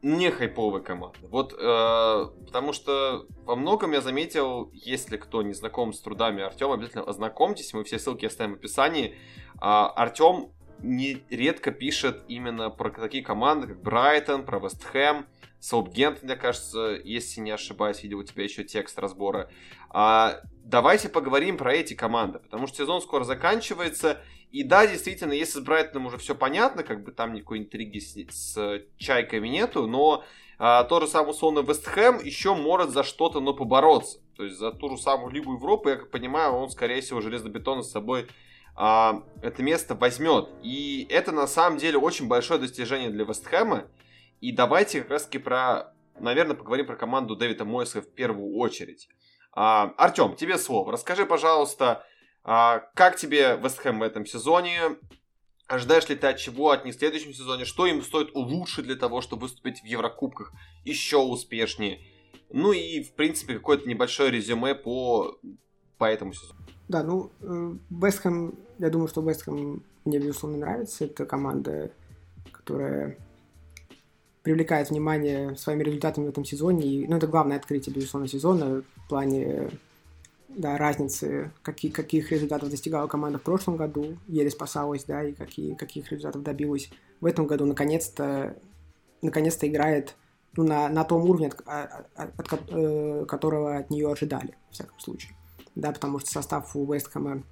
не хайповые команды. Вот, э, потому что во многом я заметил, если кто не знаком с трудами Артема, обязательно ознакомьтесь, мы все ссылки оставим в описании. Э, Артем нередко пишет именно про такие команды, как Брайтон, про Вест Хэм, Саутгемптон, мне кажется, если не ошибаюсь, видел у тебя еще текст разбора. А, давайте поговорим про эти команды, потому что сезон скоро заканчивается, и да, действительно, если с Брайтоном уже все понятно, как бы там никакой интриги с, с Чайками нету, но а, тот же самый условно Вест Хэм еще может за что-то, но побороться. То есть за ту же самую Лигу Европы, я как понимаю, он, скорее всего, железобетонно с собой а, это место возьмет. И это на самом деле очень большое достижение для Вестхэма. И давайте как раз таки про, наверное, поговорим про команду Дэвида Мойса в первую очередь. А, Артем, тебе слово. Расскажи, пожалуйста, а, как тебе Вестхэм в этом сезоне? Ожидаешь ли ты от чего от них в следующем сезоне? Что им стоит улучшить для того, чтобы выступить в Еврокубках еще успешнее? Ну и, в принципе, какое-то небольшое резюме по, по этому сезону. Да, ну, Вестхэм, я думаю, что Вестхэм мне, безусловно, нравится. Это команда, которая привлекает внимание своими результатами в этом сезоне. И, ну, это главное открытие, безусловно, сезона в плане да, разницы, какие, каких результатов достигала команда в прошлом году, еле спасалась, да, и какие, каких результатов добилась в этом году. Наконец-то наконец-то играет ну, на, на том уровне, от, от, от, от э, которого от нее ожидали, в всяком случае да, потому что состав у Вестхэма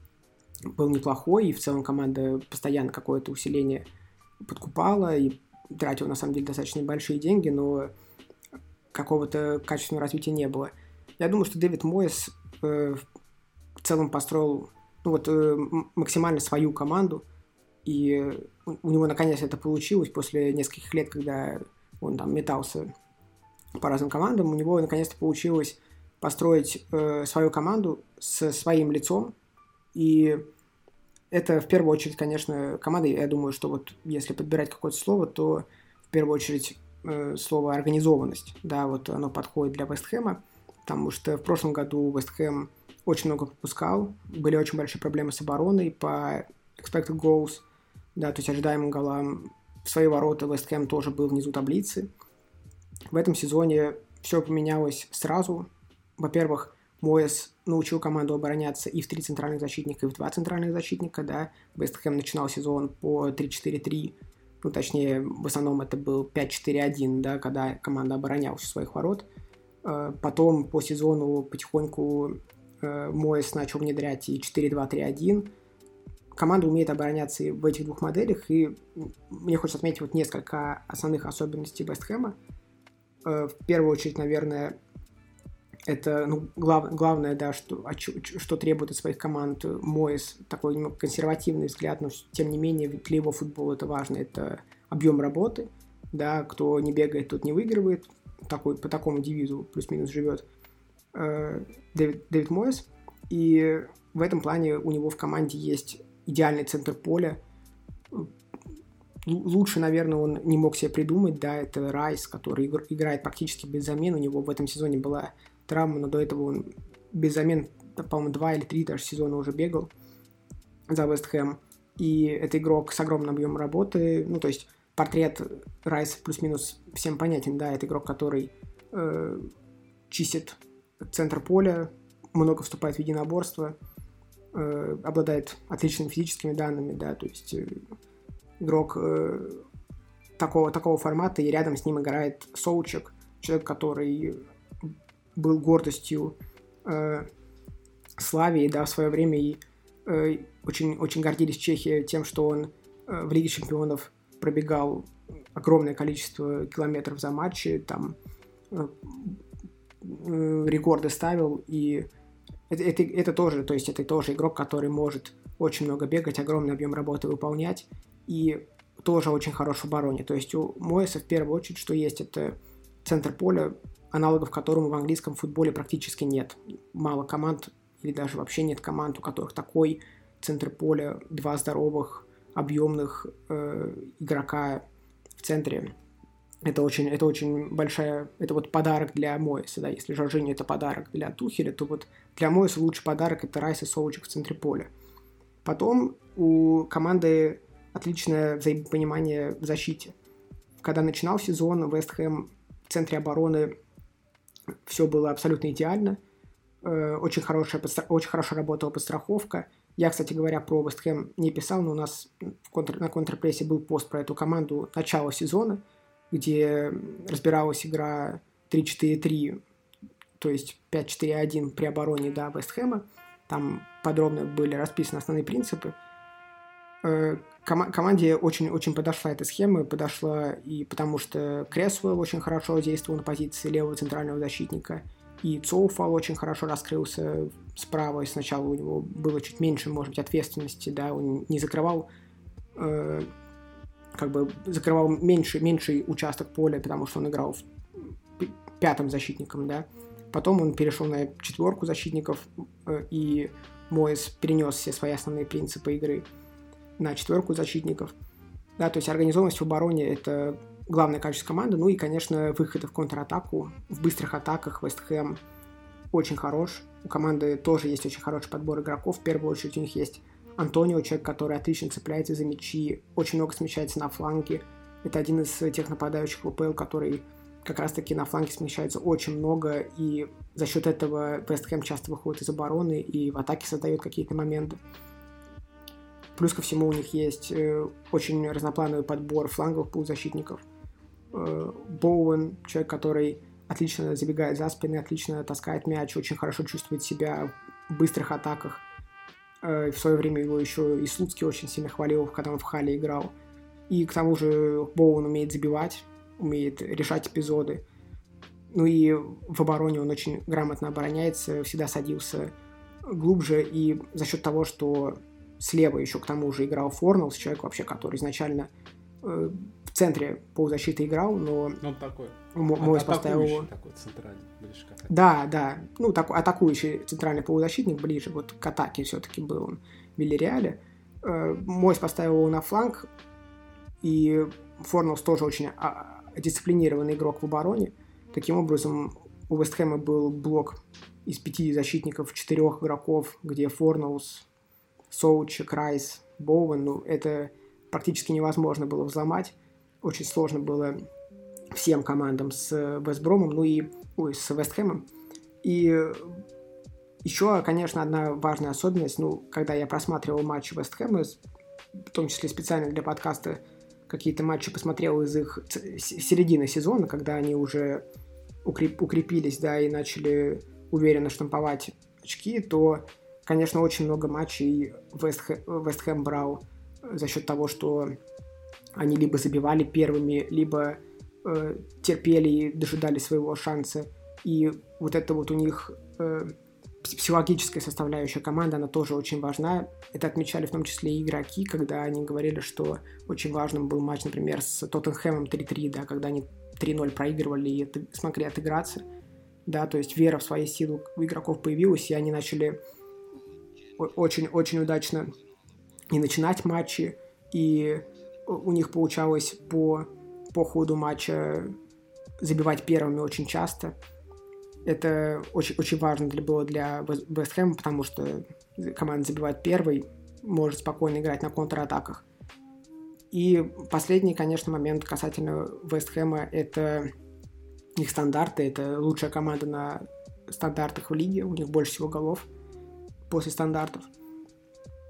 был неплохой, и в целом команда постоянно какое-то усиление подкупала и тратила, на самом деле, достаточно большие деньги, но какого-то качественного развития не было. Я думаю, что Дэвид Мойс э, в целом построил ну, вот, э, максимально свою команду, и у него наконец это получилось после нескольких лет, когда он там метался по разным командам, у него наконец-то получилось построить э, свою команду со своим лицом. И это в первую очередь, конечно, команда. Я думаю, что вот если подбирать какое-то слово, то в первую очередь э, слово организованность. Да, вот оно подходит для Вестхэма, потому что в прошлом году Вестхэм очень много пропускал, были очень большие проблемы с обороной по expected goals, да, то есть ожидаемым голам в свои ворота Вестхэм тоже был внизу таблицы. В этом сезоне все поменялось сразу, во-первых, Моэс научил команду обороняться и в три центральных защитника, и в два центральных защитника, да. Вест Хэм начинал сезон по 3-4-3, ну, точнее, в основном это был 5-4-1, да, когда команда оборонялась у своих ворот. Э, потом по сезону потихоньку э, Моэс начал внедрять и 4-2-3-1. Команда умеет обороняться и в этих двух моделях, и мне хочется отметить вот несколько основных особенностей Вест Хэма. Э, в первую очередь, наверное, это ну, глав, главное, да, что, что требует от своих команд Моис, такой немного консервативный взгляд, но тем не менее для его футбола это важно, это объем работы, да, кто не бегает, тот не выигрывает, такой, по такому девизу плюс-минус живет э, Дэвид, Дэвид Моис, и в этом плане у него в команде есть идеальный центр поля, лучше, наверное, он не мог себе придумать, да, это Райс, который играет практически без замен, у него в этом сезоне была травму, но до этого он без замен, по-моему, два или три даже сезона уже бегал за Вест Хэм. И это игрок с огромным объемом работы. Ну, то есть портрет Райса плюс-минус всем понятен, да, это игрок, который э, чистит центр поля, много вступает в единоборство, э, обладает отличными физическими данными, да, то есть э, игрок э, такого, такого формата, и рядом с ним играет Соучек, человек, который был гордостью э, Славии, да, в свое время и э, очень, очень гордились чехи тем, что он э, в Лиге Чемпионов пробегал огромное количество километров за матчи, там э, э, рекорды ставил, и это, это, это тоже, то есть это тоже игрок, который может очень много бегать, огромный объем работы выполнять, и тоже очень хорош в обороне. То есть у Моэса в первую очередь, что есть, это центр поля, аналогов которому в английском футболе практически нет. Мало команд или даже вообще нет команд, у которых такой центр поля, два здоровых, объемных э, игрока в центре. Это очень, это очень большая, это вот подарок для Моиса, да, если Жоржини это подарок для Тухеля, то вот для Моиса лучший подарок это Райс и Соучик в центре поля. Потом у команды отличное взаимопонимание в защите. Когда начинал сезон, Вест Хэм в центре обороны все было абсолютно идеально. Э, очень, хорошая, очень хорошо работала подстраховка. Я, кстати говоря, про Вест Хэм не писал, но у нас контр, на контрпрессе был пост про эту команду начала сезона, где разбиралась игра 3-4-3, то есть 5-4-1 при обороне да, Вест Хэма. Там подробно были расписаны основные принципы. Э, ком- команде очень-очень подошла эта схема, подошла и потому что Кресвелл очень хорошо действовал на позиции левого центрального защитника, и Цоуфал очень хорошо раскрылся справа, и сначала у него было чуть меньше, может быть, ответственности, да, он не закрывал э, как бы закрывал меньше, меньший участок поля, потому что он играл в пятым защитником, да. Потом он перешел на четверку защитников, э, и Моэс перенес все свои основные принципы игры на четверку защитников. Да, то есть организованность в обороне – это главное качество команды. Ну и, конечно, выходы в контратаку. В быстрых атаках Вест Хэм очень хорош. У команды тоже есть очень хороший подбор игроков. В первую очередь у них есть Антонио, человек, который отлично цепляется за мячи, очень много смещается на фланге. Это один из тех нападающих в УПЛ, который как раз-таки на фланге смещается очень много, и за счет этого Вест Хэм часто выходит из обороны и в атаке создает какие-то моменты. Плюс ко всему у них есть э, очень разноплановый подбор фланговых полузащитников. Э, Боуэн, человек, который отлично забегает за спины, отлично таскает мяч, очень хорошо чувствует себя в быстрых атаках. Э, в свое время его еще и Слуцкий очень сильно хвалил, когда он в Хале играл. И к тому же Боуэн умеет забивать, умеет решать эпизоды. Ну и в обороне он очень грамотно обороняется, всегда садился глубже, и за счет того, что Слева еще к тому же играл Форнелс, человек вообще, который изначально э, в центре полузащиты играл, но... Ну, он такой. Мой поставил его. такой центральный, ближе к атаке. Да, да. Ну, такой атакующий центральный полузащитник, ближе вот к атаке все-таки был он в Вильяреале. Э, Мойс поставил его на фланг, и Форнелс тоже очень а, дисциплинированный игрок в обороне. Таким образом, у Вестхэма был блок из пяти защитников, четырех игроков, где Форнелс Соучек, Райс, Боуэн, ну, это практически невозможно было взломать. Очень сложно было всем командам с Вестбромом, ну и ой, с Вестхэмом. И Еще, конечно, одна важная особенность, ну, когда я просматривал матчи Вест Хэма, в том числе специально для подкаста, какие-то матчи посмотрел из их середины сезона, когда они уже укреп, укрепились, да, и начали уверенно штамповать очки, то, конечно, очень много матчей Вест, Вест Хэм брал за счет того, что они либо забивали первыми, либо э, терпели и дожидали своего шанса. И вот это вот у них э, психологическая составляющая команды, она тоже очень важна. Это отмечали в том числе и игроки, когда они говорили, что очень важным был матч, например, с Тоттенхэмом 3-3, да, когда они 3-0 проигрывали и смогли отыграться. Да, то есть вера в свои силы у игроков появилась, и они начали очень-очень удачно и начинать матчи, и у них получалось по, по ходу матча забивать первыми очень часто. Это очень, очень важно для, было для Вестхэма, потому что команда забивает первый, может спокойно играть на контратаках. И последний, конечно, момент касательно Вестхэма – это их стандарты. Это лучшая команда на стандартах в лиге, у них больше всего голов после стандартов.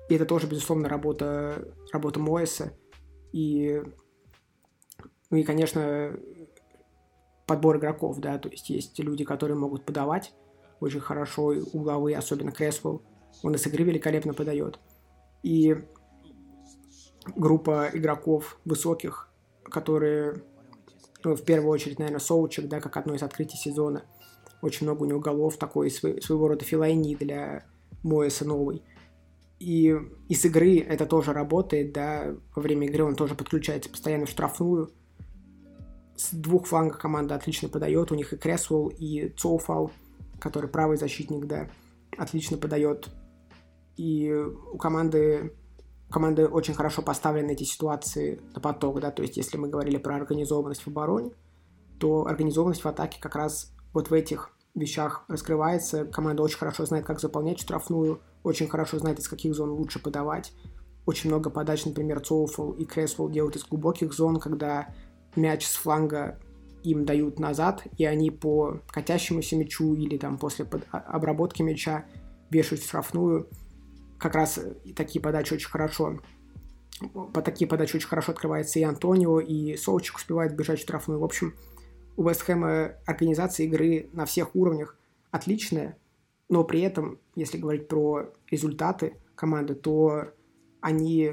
И это тоже, безусловно, работа, работа Моэса. И, ну и, конечно, подбор игроков, да, то есть есть люди, которые могут подавать очень хорошо, угловые, особенно Кресвелл, он и с игры великолепно подает. И группа игроков высоких, которые, ну, в первую очередь, наверное, Соучек, да, как одно из открытий сезона, очень много у него голов, такой своего рода филайни для Моэса новый – и из игры это тоже работает, да, во время игры он тоже подключается постоянно в штрафную. С двух флангов команда отлично подает, у них и Кресвелл, и Цоуфал, который правый защитник, да, отлично подает. И у команды команды очень хорошо поставлены эти ситуации на поток, да, то есть если мы говорили про организованность в обороне, то организованность в атаке как раз вот в этих вещах раскрывается. Команда очень хорошо знает, как заполнять штрафную, очень хорошо знает, из каких зон лучше подавать. Очень много подач, например, Цоуфл и Кресвелл делают из глубоких зон, когда мяч с фланга им дают назад, и они по катящемуся мячу или там после а, обработки мяча вешают штрафную. Как раз такие подачи очень хорошо по такие подачи очень хорошо открывается и Антонио, и Солчик успевает бежать в штрафную. В общем, у Вестхэма организация игры на всех уровнях отличная, но при этом, если говорить про результаты команды, то они,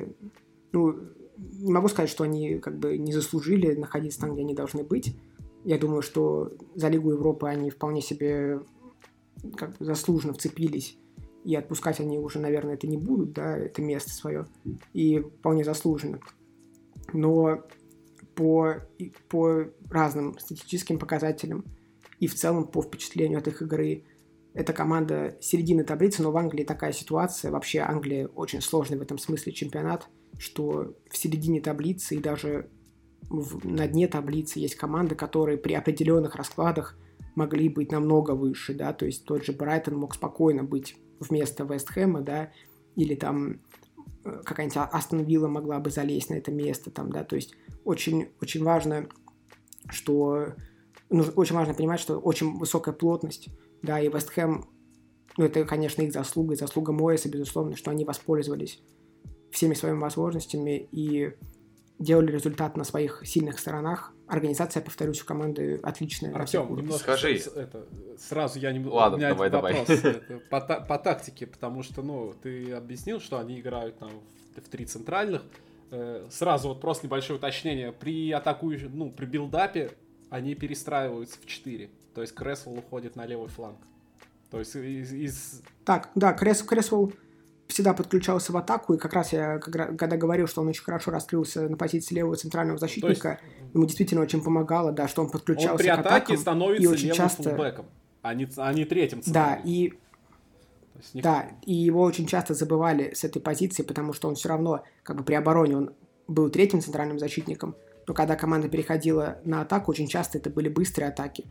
ну, не могу сказать, что они как бы не заслужили находиться там, где они должны быть. Я думаю, что за Лигу Европы они вполне себе как бы заслуженно вцепились, и отпускать они уже, наверное, это не будут, да, это место свое, и вполне заслуженно. Но по, по разным статистическим показателям и в целом по впечатлению от их игры. Это команда середины таблицы, но в Англии такая ситуация. Вообще Англия очень сложный в этом смысле чемпионат, что в середине таблицы и даже в, на дне таблицы есть команды, которые при определенных раскладах могли быть намного выше, да, то есть тот же Брайтон мог спокойно быть вместо Вестхэма, да, или там э, какая-нибудь Астон Вилла могла бы залезть на это место, там, да, то есть очень, очень важно, что ну, очень важно понимать, что очень высокая плотность, да, и Вестхэм, ну, это, конечно, их заслуга, заслуга Моэса, безусловно, что они воспользовались всеми своими возможностями и делали результат на своих сильных сторонах. Организация, повторюсь, у команды отличная. Артем, немножко Скажи. С, это, сразу я не Ладно, у меня давай, вопрос давай. Это, по, по тактике, потому что, ну, ты объяснил, что они играют там в, в три центральных, Э, сразу вот просто небольшое уточнение. При атакующем, ну, при билдапе они перестраиваются в 4. То есть Кресвелл уходит на левый фланг. То есть из... из... Так, да, Крес, Кресвелл всегда подключался в атаку, и как раз я, когда говорил, что он очень хорошо раскрылся на позиции левого центрального защитника, есть... ему действительно очень помогало, да, что он подключался он при к атаке атакам, становится и очень левым часто... фулбэком, а не, а не третьим Да, центральным. и них... Да, и его очень часто забывали с этой позиции, потому что он все равно, как бы при обороне, он был третьим центральным защитником, но когда команда переходила на атаку, очень часто это были быстрые атаки.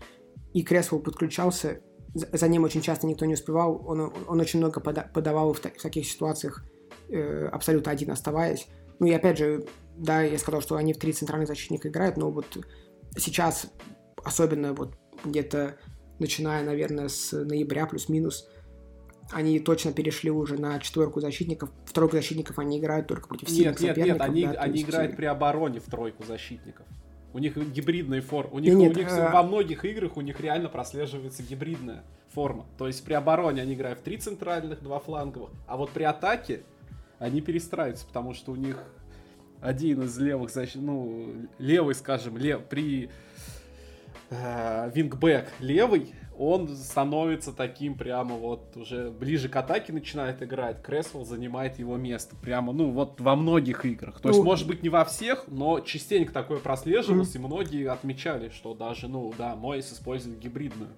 И Кресвелл подключался, за ним очень часто никто не успевал, он, он очень много подавал в, в таких ситуациях, э, абсолютно один оставаясь. Ну и опять же, да, я сказал, что они в три центральных защитника играют, но вот сейчас, особенно вот где-то начиная, наверное, с ноября плюс-минус, они точно перешли уже на четверку защитников. В тройку защитников они играют только против сильных Нет, нет, соперников. нет, они, да, они есть, играют при обороне в тройку защитников. У них гибридная форма. У них, нет, у них э, во многих играх у них реально прослеживается гибридная форма. То есть при обороне они играют в три центральных, два фланговых. А вот при атаке они перестраиваются, потому что у них один из левых защит, ну, левый, скажем, лев, при э, вингбэк левый, он становится таким прямо вот уже ближе к атаке начинает играть. Кресвелл занимает его место. Прямо, ну, вот во многих играх. То есть, Ну, может быть, не во всех, но частенько такое прослеживалось, и многие отмечали, что даже, ну, да, Мойс использует гибридную.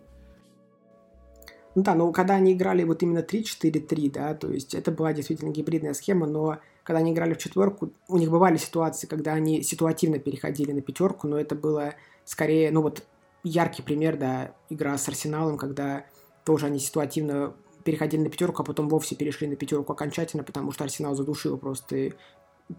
Ну да, но когда они играли вот именно 3-4-3, да, то есть это была действительно гибридная схема, но когда они играли в четверку, у них бывали ситуации, когда они ситуативно переходили на пятерку, но это было скорее, ну вот яркий пример, да, игра с Арсеналом, когда тоже они ситуативно переходили на пятерку, а потом вовсе перешли на пятерку окончательно, потому что Арсенал задушил просто и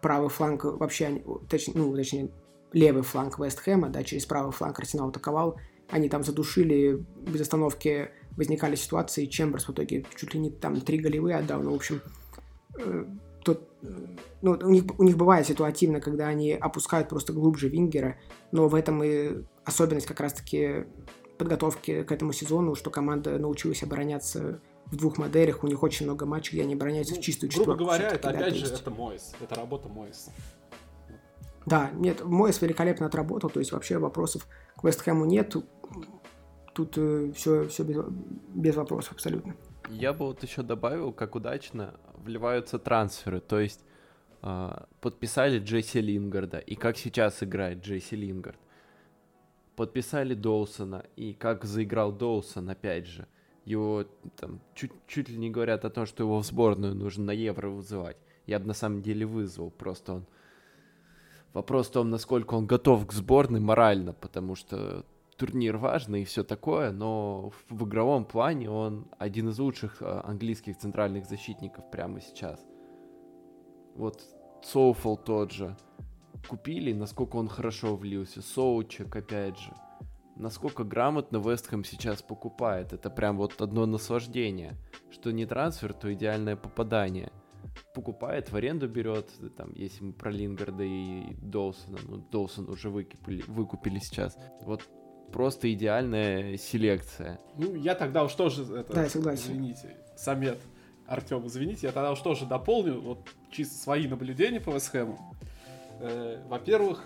правый фланг вообще, точнее, ну, точнее, левый фланг Вестхэма, да, через правый фланг Арсенал атаковал, они там задушили, без остановки возникали ситуации, Чемберс в итоге чуть ли не там три голевые отдал, ну, в общем, э, тут, э, ну, у них, у них бывает ситуативно, когда они опускают просто глубже Вингера, но в этом и особенность как раз-таки подготовки к этому сезону, что команда научилась обороняться в двух моделях, у них очень много матчей, где они обороняются Ну, в чистую грубо четверку. говоря, всё-таки, это да, опять же, есть- это Мойс. Это работа Мойса. Да, нет, Мойс великолепно отработал, то есть вообще вопросов к Вестхэму нет. Тут все, все без, без вопросов абсолютно. Я бы вот еще добавил, как удачно вливаются трансферы. То есть а, подписали Джесси Лингарда, и как сейчас играет Джесси Лингард. Подписали Доусона, и как заиграл Доусон, опять же. Его там чуть, чуть ли не говорят о том, что его в сборную нужно на Евро вызывать. Я бы на самом деле вызвал, просто он... Вопрос в том, насколько он готов к сборной морально, потому что турнир важный и все такое, но в, игровом плане он один из лучших а, английских центральных защитников прямо сейчас. Вот Соуфол тот же. Купили, насколько он хорошо влился. Соучек, опять же. Насколько грамотно Вестхэм сейчас покупает. Это прям вот одно наслаждение. Что не трансфер, то идеальное попадание. Покупает, в аренду берет. Там, если мы про Лингарда и Доусона. Ну, Доусон уже выкупили, выкупили сейчас. Вот просто идеальная селекция. Ну, я тогда уж тоже это... Да, согласен. Извините, Самет, Артем, извините, я тогда уж тоже дополню вот чисто свои наблюдения по Вестхэму. Э, во-первых,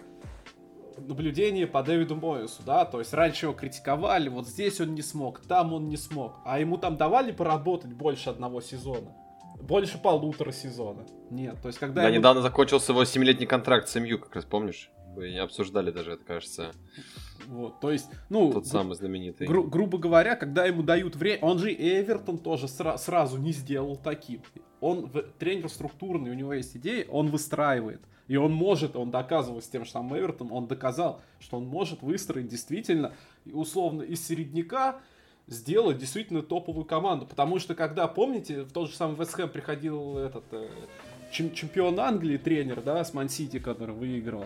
наблюдение по Дэвиду Моису, да, то есть раньше его критиковали, вот здесь он не смог, там он не смог, а ему там давали поработать больше одного сезона, больше полутора сезона. Нет, то есть когда Да, ему- недавно закончился его 7-летний контракт с МЮ, как раз помнишь? Вы не обсуждали даже это, кажется, Вот, то есть, ну, тот самый знаменитый. гру- грубо говоря, когда ему дают время, он же Эвертон тоже сра- сразу не сделал таким. Он в- тренер структурный, у него есть идеи, он выстраивает. И он может, он доказывал с тем же самым Эвертом, он доказал, что он может выстроить действительно, условно, из середняка сделать действительно топовую команду. Потому что когда, помните, в тот же самый Вестхэм приходил этот э, чем- чемпион Англии, тренер, да, с Мансити, который выигрывал.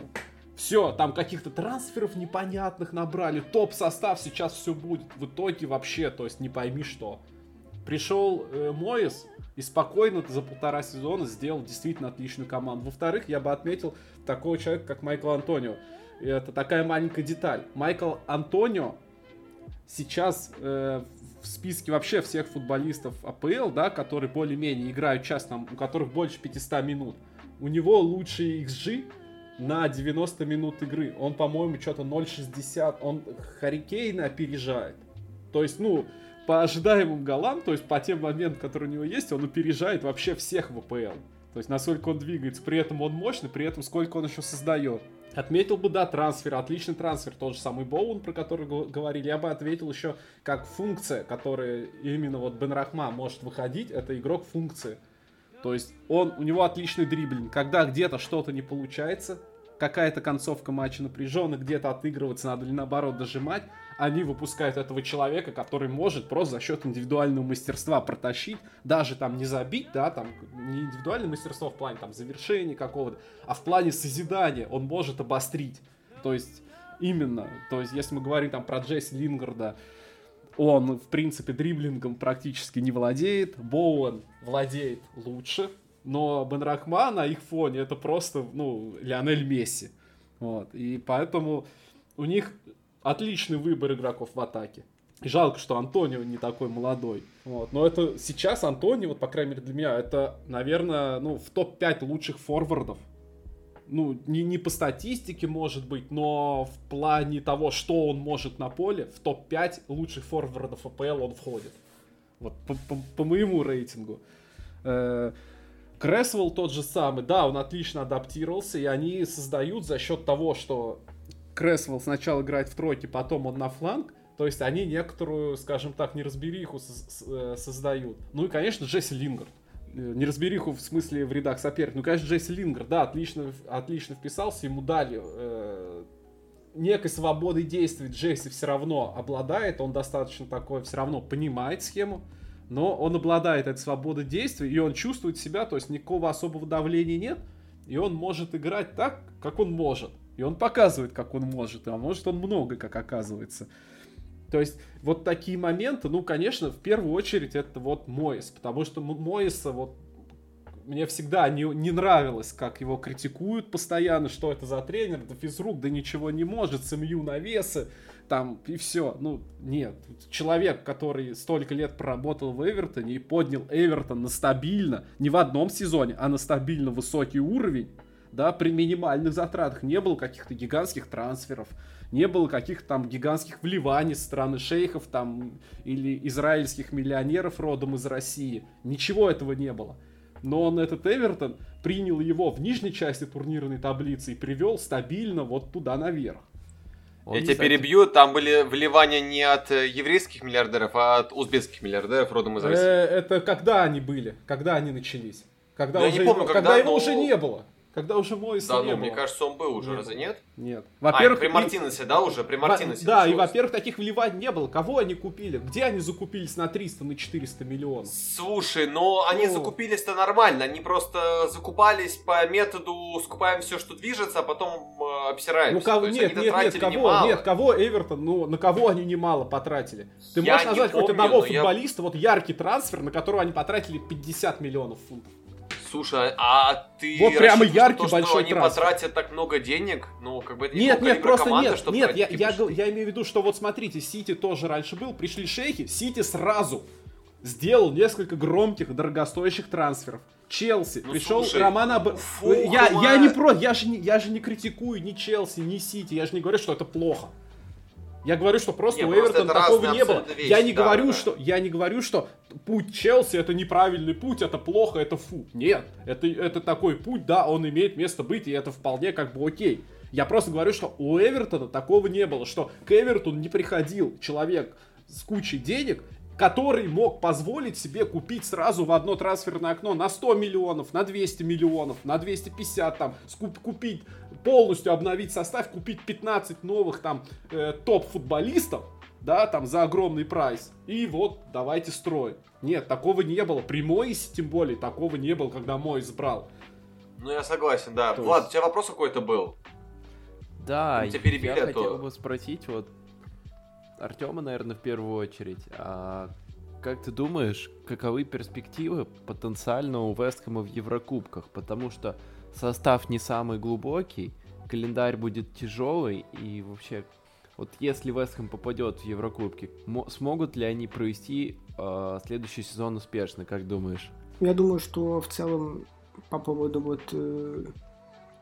Все, там каких-то трансферов непонятных набрали, топ-состав, сейчас все будет. В итоге вообще, то есть не пойми что. Пришел э, Моис и спокойно за полтора сезона сделал действительно отличную команду. Во-вторых, я бы отметил такого человека, как Майкл Антонио. Это такая маленькая деталь. Майкл Антонио сейчас э, в списке вообще всех футболистов АПЛ, да, которые более-менее играют часто, у которых больше 500 минут. У него лучший XG на 90 минут игры. Он, по-моему, что-то 0.60. Он Харикейна опережает. То есть, ну, по ожидаемым голам, то есть по тем моментам, которые у него есть, он опережает вообще всех в АПЛ. То есть, насколько он двигается, при этом он мощный, при этом сколько он еще создает. Отметил бы, да, трансфер, отличный трансфер, тот же самый Боун, про который го- говорили. Я бы ответил еще как функция, которая именно вот Бен Рахма может выходить, это игрок функции. То есть он, у него отличный дриблинг. Когда где-то что-то не получается, какая-то концовка матча напряжена, где-то отыгрываться надо или наоборот дожимать, они выпускают этого человека, который может просто за счет индивидуального мастерства протащить, даже там не забить, да, там не индивидуальное мастерство в плане там завершения какого-то, а в плане созидания он может обострить. То есть именно, то есть если мы говорим там про Джесси Лингарда, он, в принципе, дриблингом практически не владеет. Боуэн владеет лучше. Но Бен Рахман на их фоне это просто, ну, Лионель Месси. Вот. И поэтому у них отличный выбор игроков в атаке. И жалко, что Антонио не такой молодой. Вот. Но это сейчас Антонио, вот, по крайней мере для меня, это, наверное, ну, в топ-5 лучших форвардов. Ну, не, не по статистике, может быть, но в плане того, что он может на поле, в топ-5 лучших форвардов АПЛ он входит. Вот по, по, по моему рейтингу. Э, Кресвелл тот же самый, да, он отлично адаптировался, и они создают за счет того, что Кресвелл сначала играет в тройке, потом он на фланг, то есть они некоторую, скажем так, неразбериху э, создают. Ну и, конечно, Джесси Лингард. Э, неразбериху в смысле в рядах соперника. Ну, конечно, Джесси Лингард, да, отлично, отлично вписался, ему дали э, некой свободы действий Джесси все равно обладает, он достаточно такой, все равно понимает схему, но он обладает этой свободой действий, и он чувствует себя, то есть никакого особого давления нет, и он может играть так, как он может. И он показывает, как он может, а может он много, как оказывается. То есть вот такие моменты, ну, конечно, в первую очередь это вот Моис, потому что Моиса вот мне всегда не, не нравилось, как его критикуют постоянно, что это за тренер, да физрук, да ничего не может, семью навесы, там, и все. Ну, нет. Человек, который столько лет проработал в Эвертоне и поднял Эвертон на стабильно, не в одном сезоне, а на стабильно высокий уровень, да, при минимальных затратах, не было каких-то гигантских трансферов, не было каких-то там гигантских вливаний со стороны шейхов там или израильских миллионеров родом из России. Ничего этого не было. Но он, этот Эвертон, принял его в нижней части турнирной таблицы и привел стабильно вот туда наверх. Он, Я тебя кстати... перебью, там были вливания не от э, еврейских миллиардеров, а от узбекских миллиардеров родом из России. Э, это когда они были? Когда они начались? Когда, ну, уже, не помню, его, когда, когда его но... уже не было. Когда уже Мойса да, не ну, было. мне кажется, он был уже, нет. разве нет? Нет. Во-первых, а, при Мартинесе, да, уже? При Мартинесе. Да, и, во-первых, таких вливаний не было. Кого они купили? Где они закупились на 300, на 400 миллионов? Слушай, но они закупились-то нормально. Они просто закупались по методу скупаем все, что движется, а потом э, обсираемся. Ну, кого, нет, нет, нет, кого, немало. нет, кого Эвертон, ну, на кого они немало потратили? Ты я можешь назвать помню, хоть одного футболиста, я... вот яркий трансфер, на которого они потратили 50 миллионов фунтов? Слушай, а ты вот прямо яркий то, большой что они потратят так много денег? Ну, как бы это не нет, нет, просто команда, нет, нет, я, я, я имею в виду, что вот смотрите, Сити тоже раньше был, пришли шейхи, Сити сразу сделал несколько громких, дорогостоящих трансферов. Челси. Ну, Пришел слушай, Роман Аб... Фу, я, я не про, я же не, я же не критикую ни Челси, ни Сити. Я же не говорю, что это плохо. Я говорю, что просто не, у Эвертона такого не было. Вещи, я не да, говорю, да. что я не говорю, что путь Челси это неправильный путь, это плохо, это фу. Нет, это это такой путь, да, он имеет место быть, и это вполне как бы окей. Я просто говорю, что у Эвертона такого не было, что к Эвертону не приходил человек с кучей денег который мог позволить себе купить сразу в одно трансферное окно на 100 миллионов, на 200 миллионов, на 250 там, скуп, купить, полностью обновить состав, купить 15 новых там э, топ-футболистов, да, там за огромный прайс. И вот, давайте строить. Нет, такого не было. При Моисе, тем более, такого не было, когда Мой избрал. Ну, я согласен, да. То Влад, есть... у тебя вопрос какой-то был? Да, я а хотел бы спросить, вот Артема, наверное, в первую очередь. А как ты думаешь, каковы перспективы потенциально у Вестхэма в Еврокубках? Потому что состав не самый глубокий, календарь будет тяжелый, и вообще, вот если Вестхэм попадет в Еврокубки, смогут ли они провести э, следующий сезон успешно, как думаешь? Я думаю, что в целом по поводу вот э,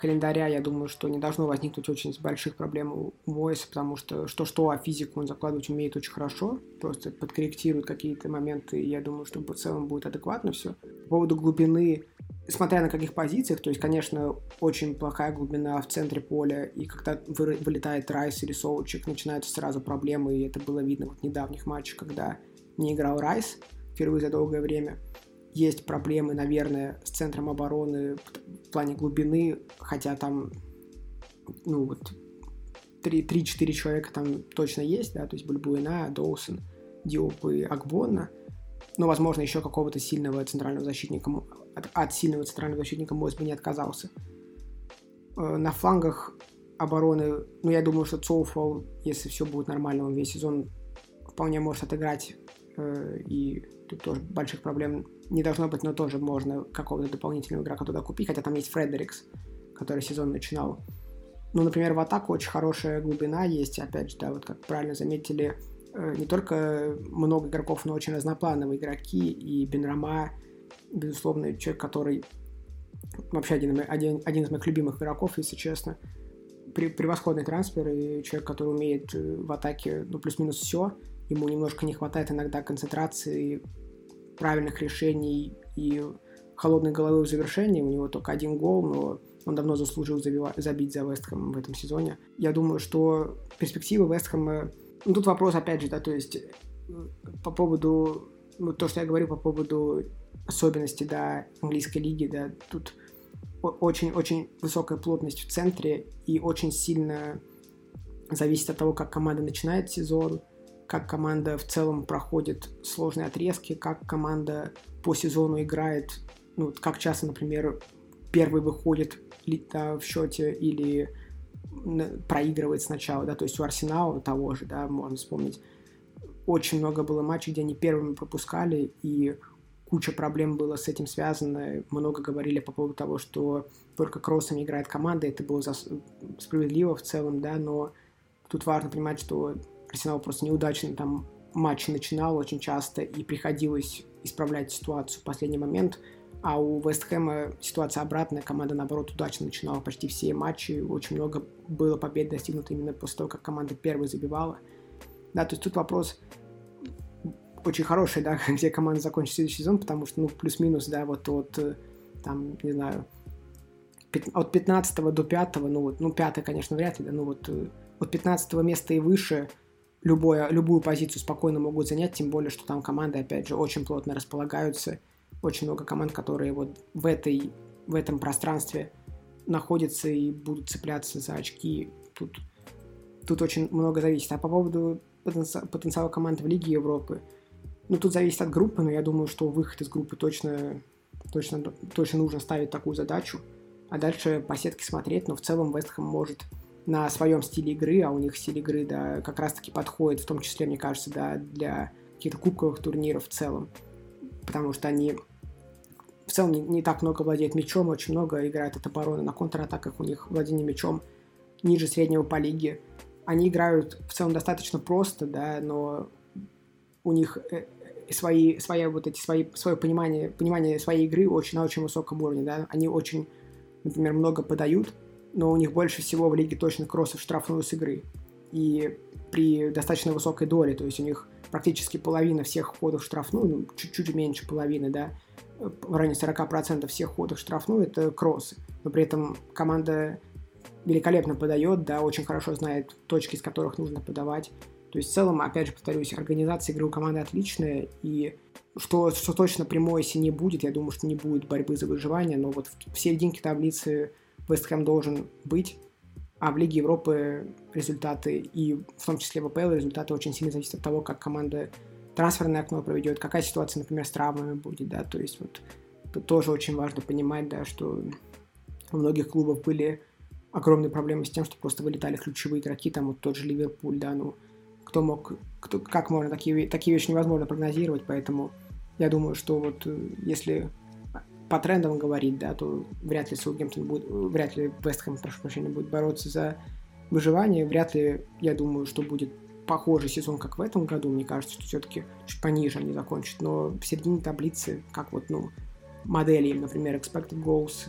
календаря, я думаю, что не должно возникнуть очень больших проблем у Войса, потому что что-что, а физику он закладывать умеет очень хорошо, просто подкорректирует какие-то моменты, и я думаю, что в целом будет адекватно все. По поводу глубины, смотря на каких позициях, то есть, конечно, очень плохая глубина в центре поля, и когда вылетает Райс или Соучик, начинаются сразу проблемы, и это было видно вот в недавних матчах, когда не играл Райс впервые за долгое время – есть проблемы, наверное, с центром обороны в плане глубины, хотя там, ну вот, 3-4 человека там точно есть, да, то есть Бульбуина, Доусон, Диоп и Акбонна, но, возможно, еще какого-то сильного центрального защитника, от, от сильного центрального защитника Мойс бы не отказался. Э, на флангах обороны, ну, я думаю, что Цоуфол, если все будет нормально, он весь сезон вполне может отыграть, э, и тут тоже больших проблем не должно быть, но тоже можно какого-то дополнительного игрока туда купить, хотя там есть Фредерикс, который сезон начинал. Ну, например, в атаку очень хорошая глубина есть, опять же, да, вот как правильно заметили, э, не только много игроков, но очень разноплановые игроки, и Бенрама, безусловно, человек, который вообще один, один, один из моих любимых игроков, если честно, превосходный трансфер и человек, который умеет э, в атаке, ну, плюс-минус все. Ему немножко не хватает иногда концентрации, правильных решений и холодной головы в завершении. У него только один гол, но он давно заслужил забива- забить за Вестхэм в этом сезоне. Я думаю, что перспективы Вестхэма... Ну, тут вопрос, опять же, да, то есть э, по поводу... Ну, то, что я говорю по поводу особенностей, да, английской лиги, да, тут очень-очень высокая плотность в центре и очень сильно зависит от того, как команда начинает сезон, как команда в целом проходит сложные отрезки, как команда по сезону играет, ну, как часто, например, первый выходит да, в счете или проигрывает сначала, да, то есть у Арсенала того же, да, можно вспомнить, очень много было матчей, где они первыми пропускали, и куча проблем было с этим связано. Много говорили по поводу того, что только кроссами играет команда, это было за... справедливо в целом, да, но тут важно понимать, что Арсенал просто неудачно там матч начинал очень часто и приходилось исправлять ситуацию в последний момент, а у Вестхэма ситуация обратная, команда, наоборот, удачно начинала почти все матчи, очень много было побед достигнуто именно после того, как команда первой забивала. Да, то есть тут вопрос очень хороший, да, где команда закончит следующий сезон, потому что, ну, плюс-минус, да, вот от, э, там, не знаю, от 15 до 5, ну, вот, ну, 5, конечно, вряд ли, да, ну, вот э, от 15 места и выше любое, любую позицию спокойно могут занять, тем более, что там команды, опять же, очень плотно располагаются, очень много команд, которые вот в, этой, в этом пространстве находятся и будут цепляться за очки. Тут, тут очень много зависит. А по поводу потенциала команд в Лиге Европы – ну, тут зависит от группы, но я думаю, что выход из группы точно, точно, точно нужно ставить такую задачу. А дальше по сетке смотреть, но в целом Вестхэм может на своем стиле игры, а у них стиль игры, да, как раз-таки подходит, в том числе, мне кажется, да, для каких-то кубковых турниров в целом. Потому что они в целом не, не так много владеют мячом, очень много играют от обороны. На контратаках у них владение мячом ниже среднего по лиге. Они играют в целом достаточно просто, да, но у них э, свои, свои вот эти свои, свое понимание, понимание своей игры очень на очень высоком уровне, да, они очень, например, много подают, но у них больше всего в лиге точно кроссов штрафную с игры. И при достаточно высокой доле, то есть у них практически половина всех ходов штрафную, ну, чуть-чуть меньше половины, да, в районе 40% всех ходов штрафную это кроссы. Но при этом команда великолепно подает, да, очень хорошо знает точки, из которых нужно подавать. То есть в целом, опять же, повторюсь, организация игры у команды отличная, и что, что точно прямой, если не будет, я думаю, что не будет борьбы за выживание, но вот в серединке таблицы Вестхэм должен быть, а в Лиге Европы результаты, и в том числе в АПЛ результаты очень сильно зависят от того, как команда трансферное окно проведет, какая ситуация, например, с травмами будет, да, то есть вот тут тоже очень важно понимать, да, что у многих клубов были огромные проблемы с тем, что просто вылетали ключевые игроки, там вот тот же Ливерпуль, да, ну, кто мог, кто, как можно, такие, такие вещи невозможно прогнозировать, поэтому я думаю, что вот э, если по трендам говорить, да, то вряд ли Саутгемптон будет, вряд ли Вестхэм, прошу прощения, будет бороться за выживание, вряд ли, я думаю, что будет похожий сезон, как в этом году, мне кажется, что все-таки чуть пониже они закончат, но в середине таблицы, как вот, ну, модели, например, expected goals,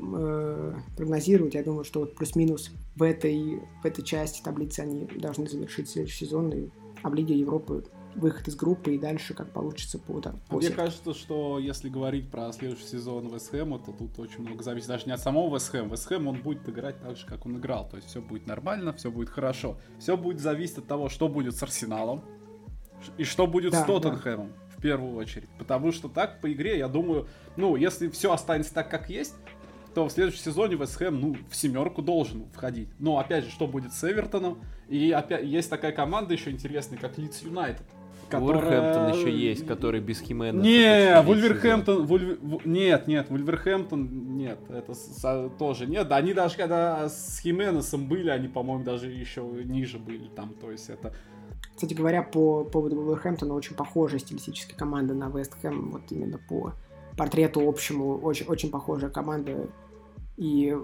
Э, прогнозировать. Я думаю, что вот плюс-минус в этой, в этой части таблицы они должны завершить следующий сезон. И, а в Лиге Европы выход из группы и дальше как получится по, да, по Мне кажется, что если говорить про следующий сезон Вестхэма, то тут очень много зависит даже не от самого Вестхэма. Вестхэм, он будет играть так же, как он играл. То есть все будет нормально, все будет хорошо. Все будет зависеть от того, что будет с Арсеналом и что будет да, с Тоттенхэмом. Да в первую очередь. Потому что так по игре, я думаю, ну, если все останется так, как есть, то в следующем сезоне Вест Хэм, ну, в семерку должен входить. Но, опять же, что будет с Эвертоном? И опять есть такая команда еще интересная, как Лидс Юнайтед. Которая... еще есть, который без Химена. Не, Вульверхэмптон, Вульвер... нет, нет, Вульверхэмптон, нет, это с... тоже нет. Они даже когда с Хименесом были, они, по-моему, даже еще ниже были там, то есть это Кстати говоря, по поводу Вулверхэмптона очень похожая стилистически команда на Вест Хэм, вот именно по портрету общему, очень, очень похожая команда. И,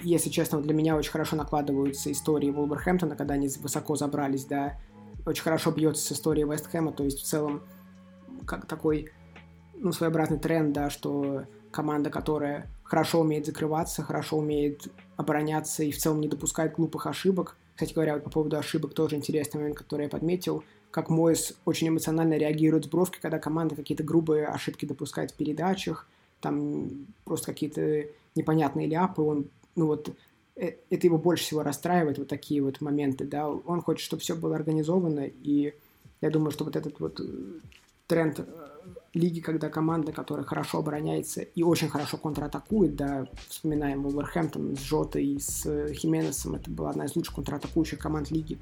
если честно, для меня очень хорошо накладываются истории Вулверхэмптона, когда они высоко забрались, да, очень хорошо бьется с историей Вест Хэма, то есть в целом как такой ну, своеобразный тренд, да, что команда, которая хорошо умеет закрываться, хорошо умеет обороняться и в целом не допускает глупых ошибок. Кстати говоря, вот по поводу ошибок тоже интересный момент, который я подметил. Как Мойс очень эмоционально реагирует с бровки, когда команда какие-то грубые ошибки допускает в передачах, там просто какие-то непонятные ляпы, он, ну вот, это его больше всего расстраивает, вот такие вот моменты, да, он хочет, чтобы все было организовано, и я думаю, что вот этот вот э, тренд э, лиги, когда команда, которая хорошо обороняется и очень хорошо контратакует, да, вспоминаем Вулверхэмптон с Жотой и с э, Хименесом, это была одна из лучших контратакующих команд лиги,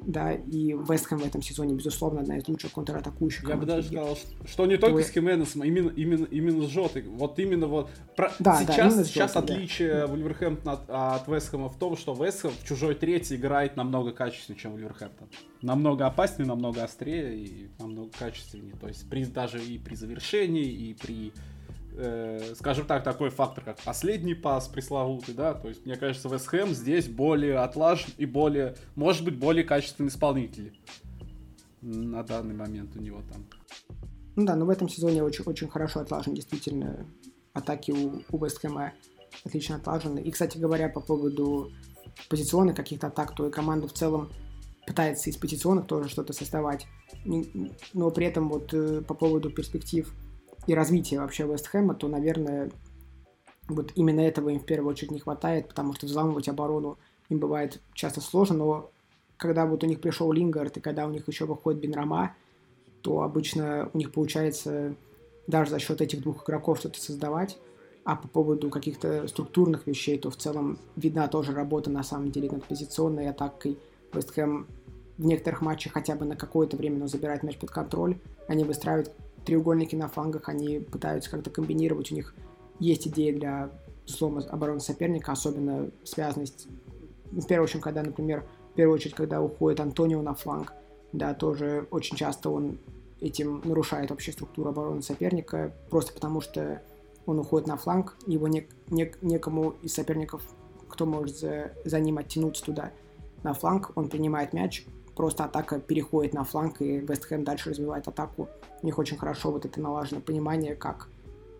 да, и Вестхэм в этом сезоне, безусловно, одна из лучших контратакующих Я бы даже лиги. сказал, что не только То... с Хименесом, а именно, именно, именно с Жотой, вот именно вот, про... да, сейчас, да, сейчас Жотой, отличие да. Вулверхэмптона от, от Вестхэма в том, что Вестхэм в чужой третий играет намного качественнее, чем Вулверхэмптон намного опаснее, намного острее и намного качественнее. То есть при, даже и при завершении, и при, э, скажем так, такой фактор, как последний пас пресловутый, да, то есть мне кажется, Вест Хэм здесь более отлажен и более, может быть, более качественный исполнитель на данный момент у него там. Ну да, но в этом сезоне очень, очень хорошо отлажен, действительно, атаки у, у Вест Хэма отлично отлажены. И, кстати говоря, по поводу позиционных каких-то атак, то и команда в целом пытается из позиционных тоже что-то создавать, но при этом вот э, по поводу перспектив и развития вообще Вестхэма, то, наверное, вот именно этого им в первую очередь не хватает, потому что взламывать оборону им бывает часто сложно, но когда вот у них пришел Лингард и когда у них еще выходит Бенрама, то обычно у них получается даже за счет этих двух игроков что-то создавать. А по поводу каких-то структурных вещей, то в целом видна тоже работа на самом деле над позиционной атакой. Вестхэм в некоторых матчах хотя бы на какое-то время, но забирать мяч под контроль. Они выстраивают треугольники на флангах, они пытаются как-то комбинировать. У них есть идеи для взлома обороны соперника, особенно связанность, в первую очередь, когда, например, в первую очередь, когда уходит Антонио на фланг, да, тоже очень часто он этим нарушает вообще структуру обороны соперника, просто потому что он уходит на фланг, его не, не, некому из соперников, кто может за, за ним оттянуться туда на фланг, он принимает мяч, просто атака переходит на фланг, и Вестхэм дальше развивает атаку. У них очень хорошо вот это налажено понимание, как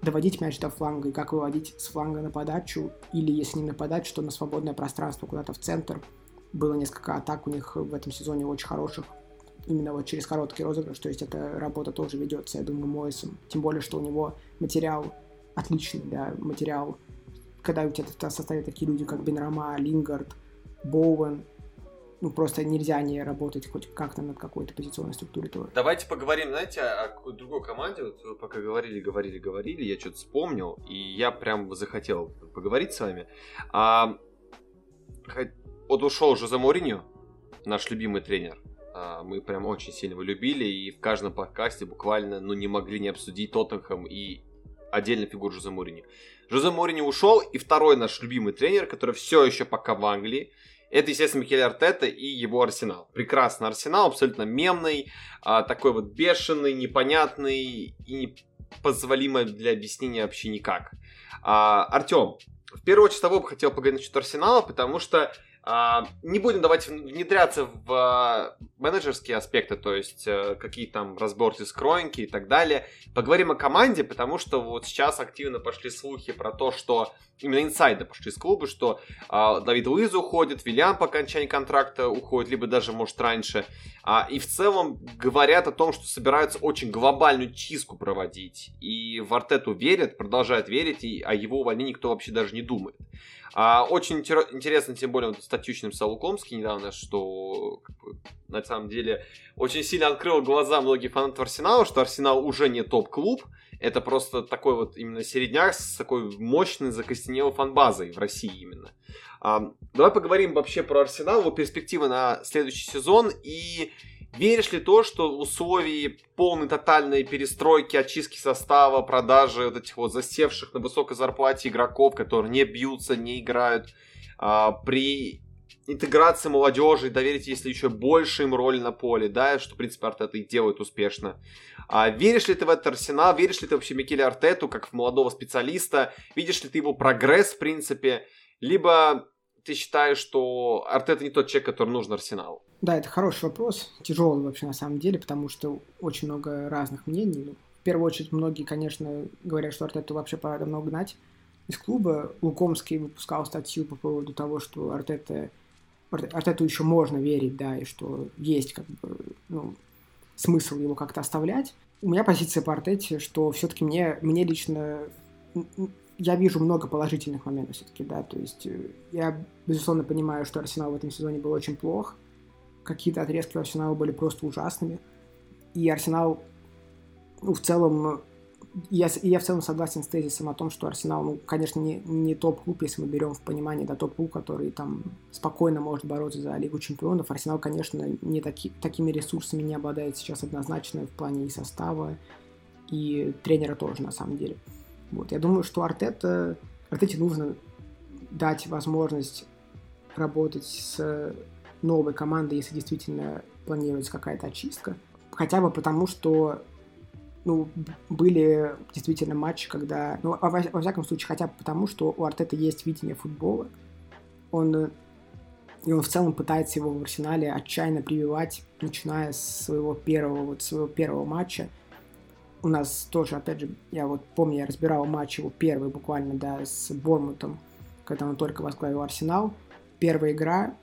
доводить мяч до фланга и как выводить с фланга на подачу, или если не на подачу, то на свободное пространство куда-то в центр. Было несколько атак у них в этом сезоне очень хороших, именно вот через короткий розыгрыш, то есть эта работа тоже ведется, я думаю, Мойсом. Тем более, что у него материал отличный, да, материал, когда у тебя в составе такие люди, как Бенрама, Лингард, Боуэн, ну, просто нельзя не работать хоть как-то над какой-то позиционной структурой тоже. Давайте поговорим, знаете, о другой команде. Вот пока говорили, говорили, говорили, я что-то вспомнил, и я прям захотел поговорить с вами. А, вот ушел Жозе Мourinho, наш любимый тренер. А, мы прям очень сильно его любили, и в каждом подкасте буквально, ну, не могли не обсудить Тоттенхэм и отдельно фигуру Жозе Мourinho. Жозе Мourinho ушел, и второй наш любимый тренер, который все еще пока в Англии, это, естественно, Микель Артета и его Арсенал. Прекрасный Арсенал, абсолютно мемный, а, такой вот бешеный, непонятный и непозволимый для объяснения вообще никак. А, Артем, в первую очередь с бы хотел поговорить насчет Арсенала, потому что не будем давать внедряться в а, менеджерские аспекты, то есть а, какие там разборки, скроенки и так далее. Поговорим о команде, потому что вот сейчас активно пошли слухи про то, что именно инсайды пошли из клуба, что э, Давид Луиз уходит, Вильям по окончании контракта уходит, либо даже, может, раньше. А, и в целом говорят о том, что собираются очень глобальную чистку проводить. И в Артету верят, продолжают верить, и о его увольнении никто вообще даже не думает. А, очень интересно, тем более, вот статью написал Лукомский недавно, что как бы, на самом деле очень сильно открыл глаза многих фанатов Арсенала, что Арсенал уже не топ-клуб, это просто такой вот именно середняк с такой мощной закостенелой фанбазой в России именно. А, давай поговорим вообще про Арсенал, его перспективы на следующий сезон и Веришь ли то, что в условии полной тотальной перестройки, очистки состава, продажи вот этих вот засевших на высокой зарплате игроков, которые не бьются, не играют, а, при интеграции молодежи, доверить, если еще больше им роль на поле, да, что, в принципе, Артета и делает успешно. А веришь ли ты в этот арсенал, веришь ли ты вообще Микеле Артету, как в молодого специалиста, видишь ли ты его прогресс, в принципе, либо ты считаешь, что Артета не тот человек, который нужен Арсеналу? Да, это хороший вопрос, тяжелый вообще на самом деле, потому что очень много разных мнений. Ну, в первую очередь, многие, конечно, говорят, что Артету вообще пора давно гнать из клуба. Лукомский выпускал статью по поводу того, что Артета, Артету еще можно верить, да, и что есть как бы, ну, смысл его как-то оставлять. У меня позиция по Артете, что все-таки мне, мне лично я вижу много положительных моментов все-таки, да, то есть э, я, безусловно, понимаю, что Арсенал в этом сезоне был очень плох, какие-то отрезки у Арсенала были просто ужасными, и Арсенал, ну, в целом, я, я в целом согласен с тезисом о том, что Арсенал, ну, конечно, не, не топ-клуб, если мы берем в понимание, да, топ-клуб, который там спокойно может бороться за Лигу Чемпионов. Арсенал, конечно, не таки, такими ресурсами не обладает сейчас однозначно в плане и состава, и тренера тоже, на самом деле. Вот. Я думаю, что Артета, Артете нужно дать возможность работать с новой командой, если действительно планируется какая-то очистка. Хотя бы потому, что ну, были действительно матчи, когда... Ну, во, во всяком случае, хотя бы потому, что у Артета есть видение футбола. Он, и он в целом пытается его в арсенале отчаянно прививать, начиная с своего первого, вот, своего первого матча – у нас тоже, опять же, я вот помню, я разбирал матч его первый буквально, да, с Бормутом, когда он только возглавил Арсенал. Первая игра,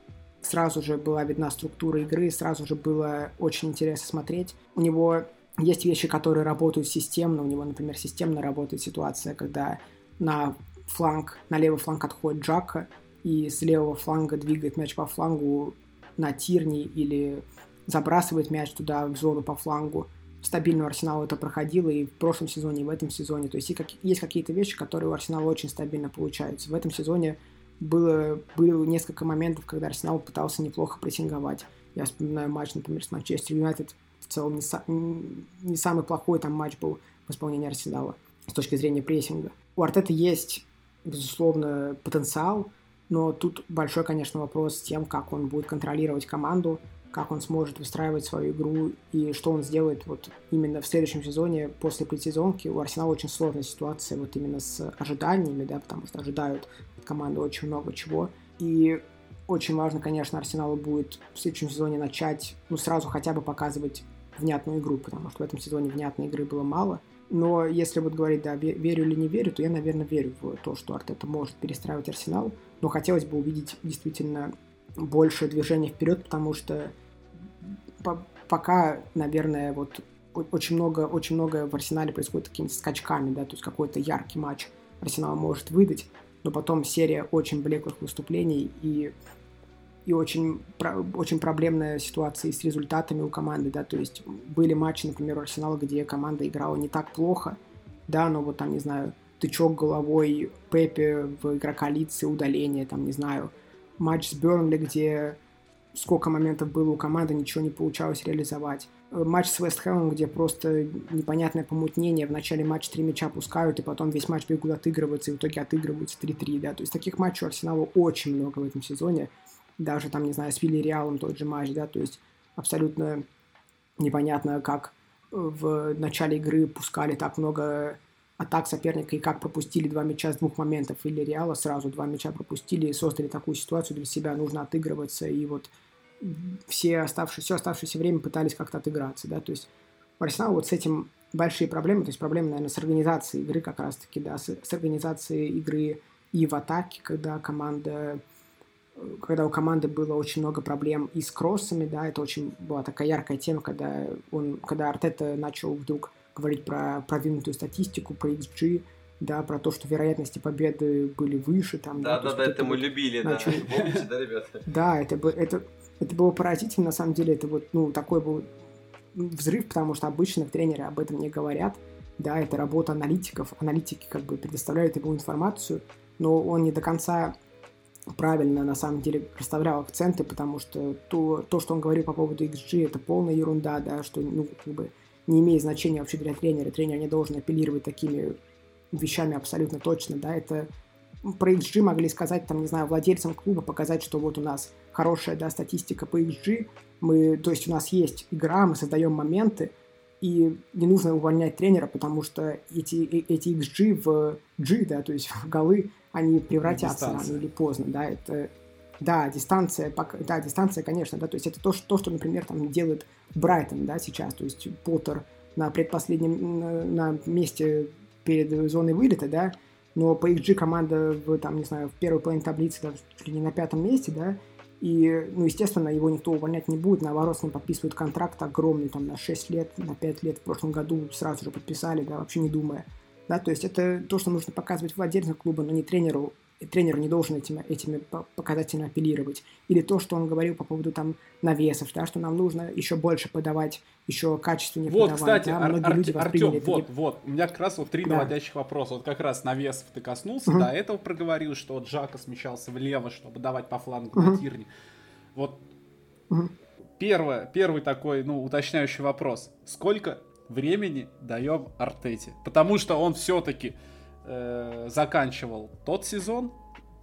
сразу же была видна структура игры, сразу же было очень интересно смотреть. У него есть вещи, которые работают системно. У него, например, системно работает ситуация, когда на фланг, на левый фланг отходит Джака, и с левого фланга двигает мяч по флангу на Тирни или забрасывает мяч туда в зону по флангу стабильно у Арсенала это проходило и в прошлом сезоне, и в этом сезоне. То есть есть какие-то вещи, которые у Арсенала очень стабильно получаются. В этом сезоне было, было несколько моментов, когда Арсенал пытался неплохо прессинговать. Я вспоминаю матч, например, с Манчестер Юнайтед. В целом не, не самый плохой там матч был в исполнении Арсенала с точки зрения прессинга. У Артета есть, безусловно, потенциал, но тут большой, конечно, вопрос с тем, как он будет контролировать команду, как он сможет выстраивать свою игру и что он сделает вот именно в следующем сезоне после предсезонки. У Арсенала очень сложная ситуация вот именно с ожиданиями, да, потому что ожидают команды очень много чего. И очень важно, конечно, Арсеналу будет в следующем сезоне начать, ну, сразу хотя бы показывать внятную игру, потому что в этом сезоне внятной игры было мало. Но если вот говорить, да, верю или не верю, то я, наверное, верю в то, что Артета может перестраивать Арсенал. Но хотелось бы увидеть действительно больше движения вперед, потому что по пока, наверное, вот очень много, очень много в Арсенале происходит такими скачками, да, то есть какой-то яркий матч Арсенал может выдать, но потом серия очень блеклых выступлений и и очень, очень проблемная ситуация с результатами у команды, да, то есть были матчи, например, у Арсенала, где команда играла не так плохо, да, но вот там, не знаю, тычок головой Пепе в игрока лица, удаление, там, не знаю, матч с Бернли, где сколько моментов было у команды, ничего не получалось реализовать. Э, матч с Вест Хэмом, где просто непонятное помутнение, в начале матча три мяча пускают, и потом весь матч бегут отыгрываться, и в итоге отыгрываются 3-3, да, то есть таких матчей у Арсенала очень много в этом сезоне, даже там, не знаю, с Вилли Реалом тот же матч, да, то есть абсолютно непонятно, как в начале игры пускали так много атак соперника и как пропустили два мяча с двух моментов или Реала сразу два мяча пропустили и создали такую ситуацию для себя, нужно отыгрываться и вот все оставшиеся, все оставшееся время пытались как-то отыграться, да, то есть у Арсенала вот с этим большие проблемы, то есть проблемы, наверное, с организацией игры как раз-таки, да, с, с организацией игры и в атаке, когда команда, когда у команды было очень много проблем и с кроссами, да, это очень была такая яркая тема, когда он, когда Артета начал вдруг говорить про продвинутую статистику, про XG, да, про то, что вероятности победы были выше. Там, да, да, да, это мы любили, да, помните, да, ребята? Да, это, это, это было поразительно, на самом деле, это вот, ну, такой был взрыв, потому что обычно тренеры об этом не говорят, да, это работа аналитиков, аналитики как бы предоставляют ему информацию, но он не до конца правильно, на самом деле, расставлял акценты, потому что то, то что он говорил по поводу XG, это полная ерунда, да, что, ну, как бы не имеет значения вообще для тренера, тренер не должен апеллировать такими вещами абсолютно точно, да, это про XG могли сказать, там, не знаю, владельцам клуба, показать, что вот у нас хорошая, да, статистика по XG, мы, то есть у нас есть игра, мы создаем моменты, и не нужно увольнять тренера, потому что эти, э, эти XG в G, да, то есть в голы, они превратятся рано или поздно, да, это да, дистанция, да, дистанция, конечно, да, то есть это то, что, то, что например, там делает Брайтон, да, сейчас, то есть Поттер на предпоследнем, на, на месте перед зоной вылета, да, но по XG команда в, там, не знаю, в первой половине таблицы, даже чуть ли не на пятом месте, да, и, ну, естественно, его никто увольнять не будет, наоборот, с ним подписывают контракт огромный, там, на 6 лет, на 5 лет, в прошлом году сразу же подписали, да, вообще не думая, да, то есть это то, что нужно показывать владельцам клуба, но не тренеру, тренер не должен этими, этими показателями апеллировать. Или то, что он говорил по поводу там навесов, да, что нам нужно еще больше подавать, еще качественнее вот, подавать. кстати, да, Ар- Ар- люди Артем, вот, вот, у меня как раз вот три да. наводящих вопроса. Вот как раз навесов ты коснулся, угу. до этого проговорил, что вот Джака смещался влево, чтобы давать по флангу угу. на Тирне. Вот угу. первое, первый такой, ну, уточняющий вопрос. Сколько времени даем Артете? Потому что он все-таки э, заканчивал тот сезон,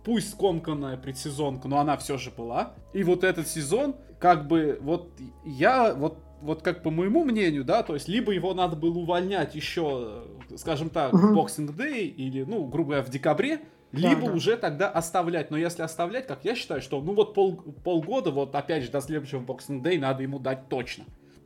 пусть скомканная предсезонка, но она все же была. И вот этот сезон, как бы, вот я, вот, вот как по моему мнению, да, то есть либо его надо было увольнять еще, скажем так, в Boxing Day или, ну, грубо говоря, в декабре, либо да, да. уже тогда оставлять. Но если оставлять, как я считаю, что, ну вот пол, полгода, вот опять же, до следующего Boxing Day надо ему дать точно.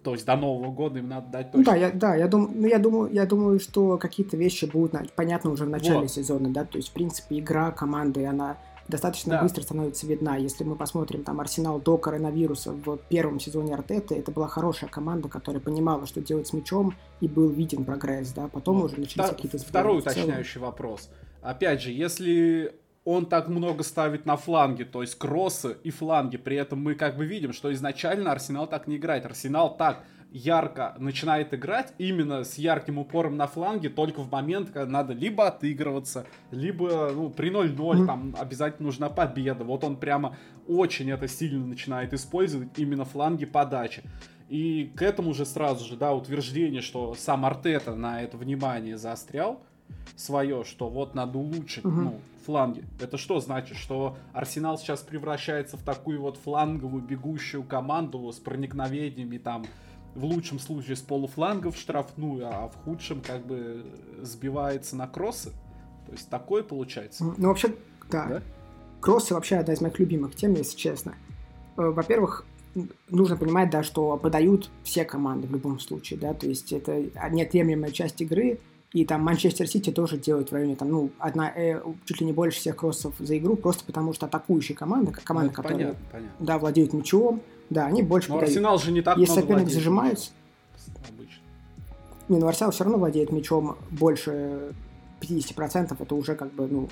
То есть до Нового года им надо дать точно. Да, я, да, я, дум, ну, я, думаю, я думаю, что какие-то вещи будут понятны уже в начале вот. сезона, да, то есть, в принципе, игра команды, она достаточно да. быстро становится видна. Если мы посмотрим там Арсенал до коронавируса в первом сезоне Артета, это была хорошая команда, которая понимала, что делать с мячом, и был виден прогресс, да, потом вот. уже начались какие-то сборы. Второй уточняющий вопрос. Опять же, если он так много ставит на фланге, то есть кроссы и фланги. При этом мы как бы видим, что изначально Арсенал так не играет. Арсенал так ярко начинает играть именно с ярким упором на фланге только в момент, когда надо либо отыгрываться, либо ну, при 0-0 mm-hmm. там обязательно нужна победа. Вот он прямо очень это сильно начинает использовать именно фланги подачи. И к этому же сразу же, да, утверждение, что сам Артета на это внимание заострял свое, что вот надо улучшить, угу. ну, фланги. Это что значит? Что Арсенал сейчас превращается в такую вот фланговую бегущую команду с проникновениями там в лучшем случае с полуфлангов штрафную, а в худшем как бы сбивается на кроссы. То есть такое получается. Ну, вообще, да. да? Кроссы вообще одна из моих любимых тем, если честно. Э, во-первых, нужно понимать, да, что подают все команды в любом случае, да, то есть это неотъемлемая часть игры, и там Манчестер Сити тоже делает в районе, там, ну, одна, э, чуть ли не больше всех кроссов за игру, просто потому что атакующая команда, как команда, ну, которая, понятно, понятно. да, владеет мячом, да, они больше Но подают. Арсенал же не так Если соперник владеет. зажимается... Обычно. Не, ну Арсенал все равно владеет мячом больше 50%, это уже как бы, ну,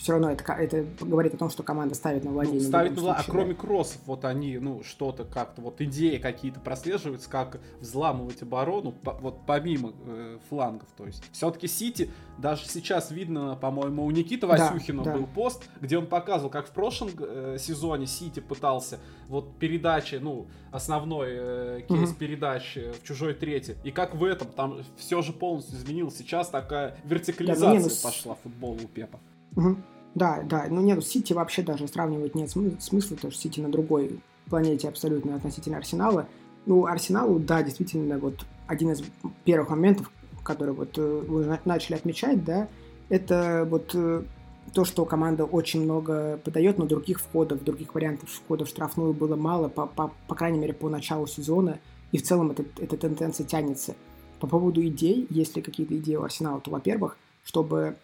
все равно это, это говорит о том, что команда ставит на владение. Ну, ставит на владение, а кроме кроссов, вот они, ну, что-то как-то, вот идеи какие-то прослеживаются, как взламывать оборону, по, вот помимо э, флангов, то есть. Все-таки Сити, даже сейчас видно, по-моему, у Никиты Васюхина да, был да. пост, где он показывал, как в прошлом э, сезоне Сити пытался вот передачи, ну, основной э, кейс угу. передачи в чужой трети, и как в этом, там все же полностью изменилось. Сейчас такая вертикализация да, минус... пошла футбола у Пепа. Угу. Да, да. Ну нет, Сити вообще даже сравнивать нет смысла, потому что Сити на другой планете абсолютно относительно Арсенала. Ну, Арсеналу, да, действительно, вот один из первых моментов, который вот э, вы начали отмечать, да, это вот э, то, что команда очень много подает, но других входов, других вариантов входов в штрафную было мало, по, по, по крайней мере, по началу сезона, и в целом эта, эта тенденция тянется. По поводу идей, если какие-то идеи у Арсенала, то, во-первых, чтобы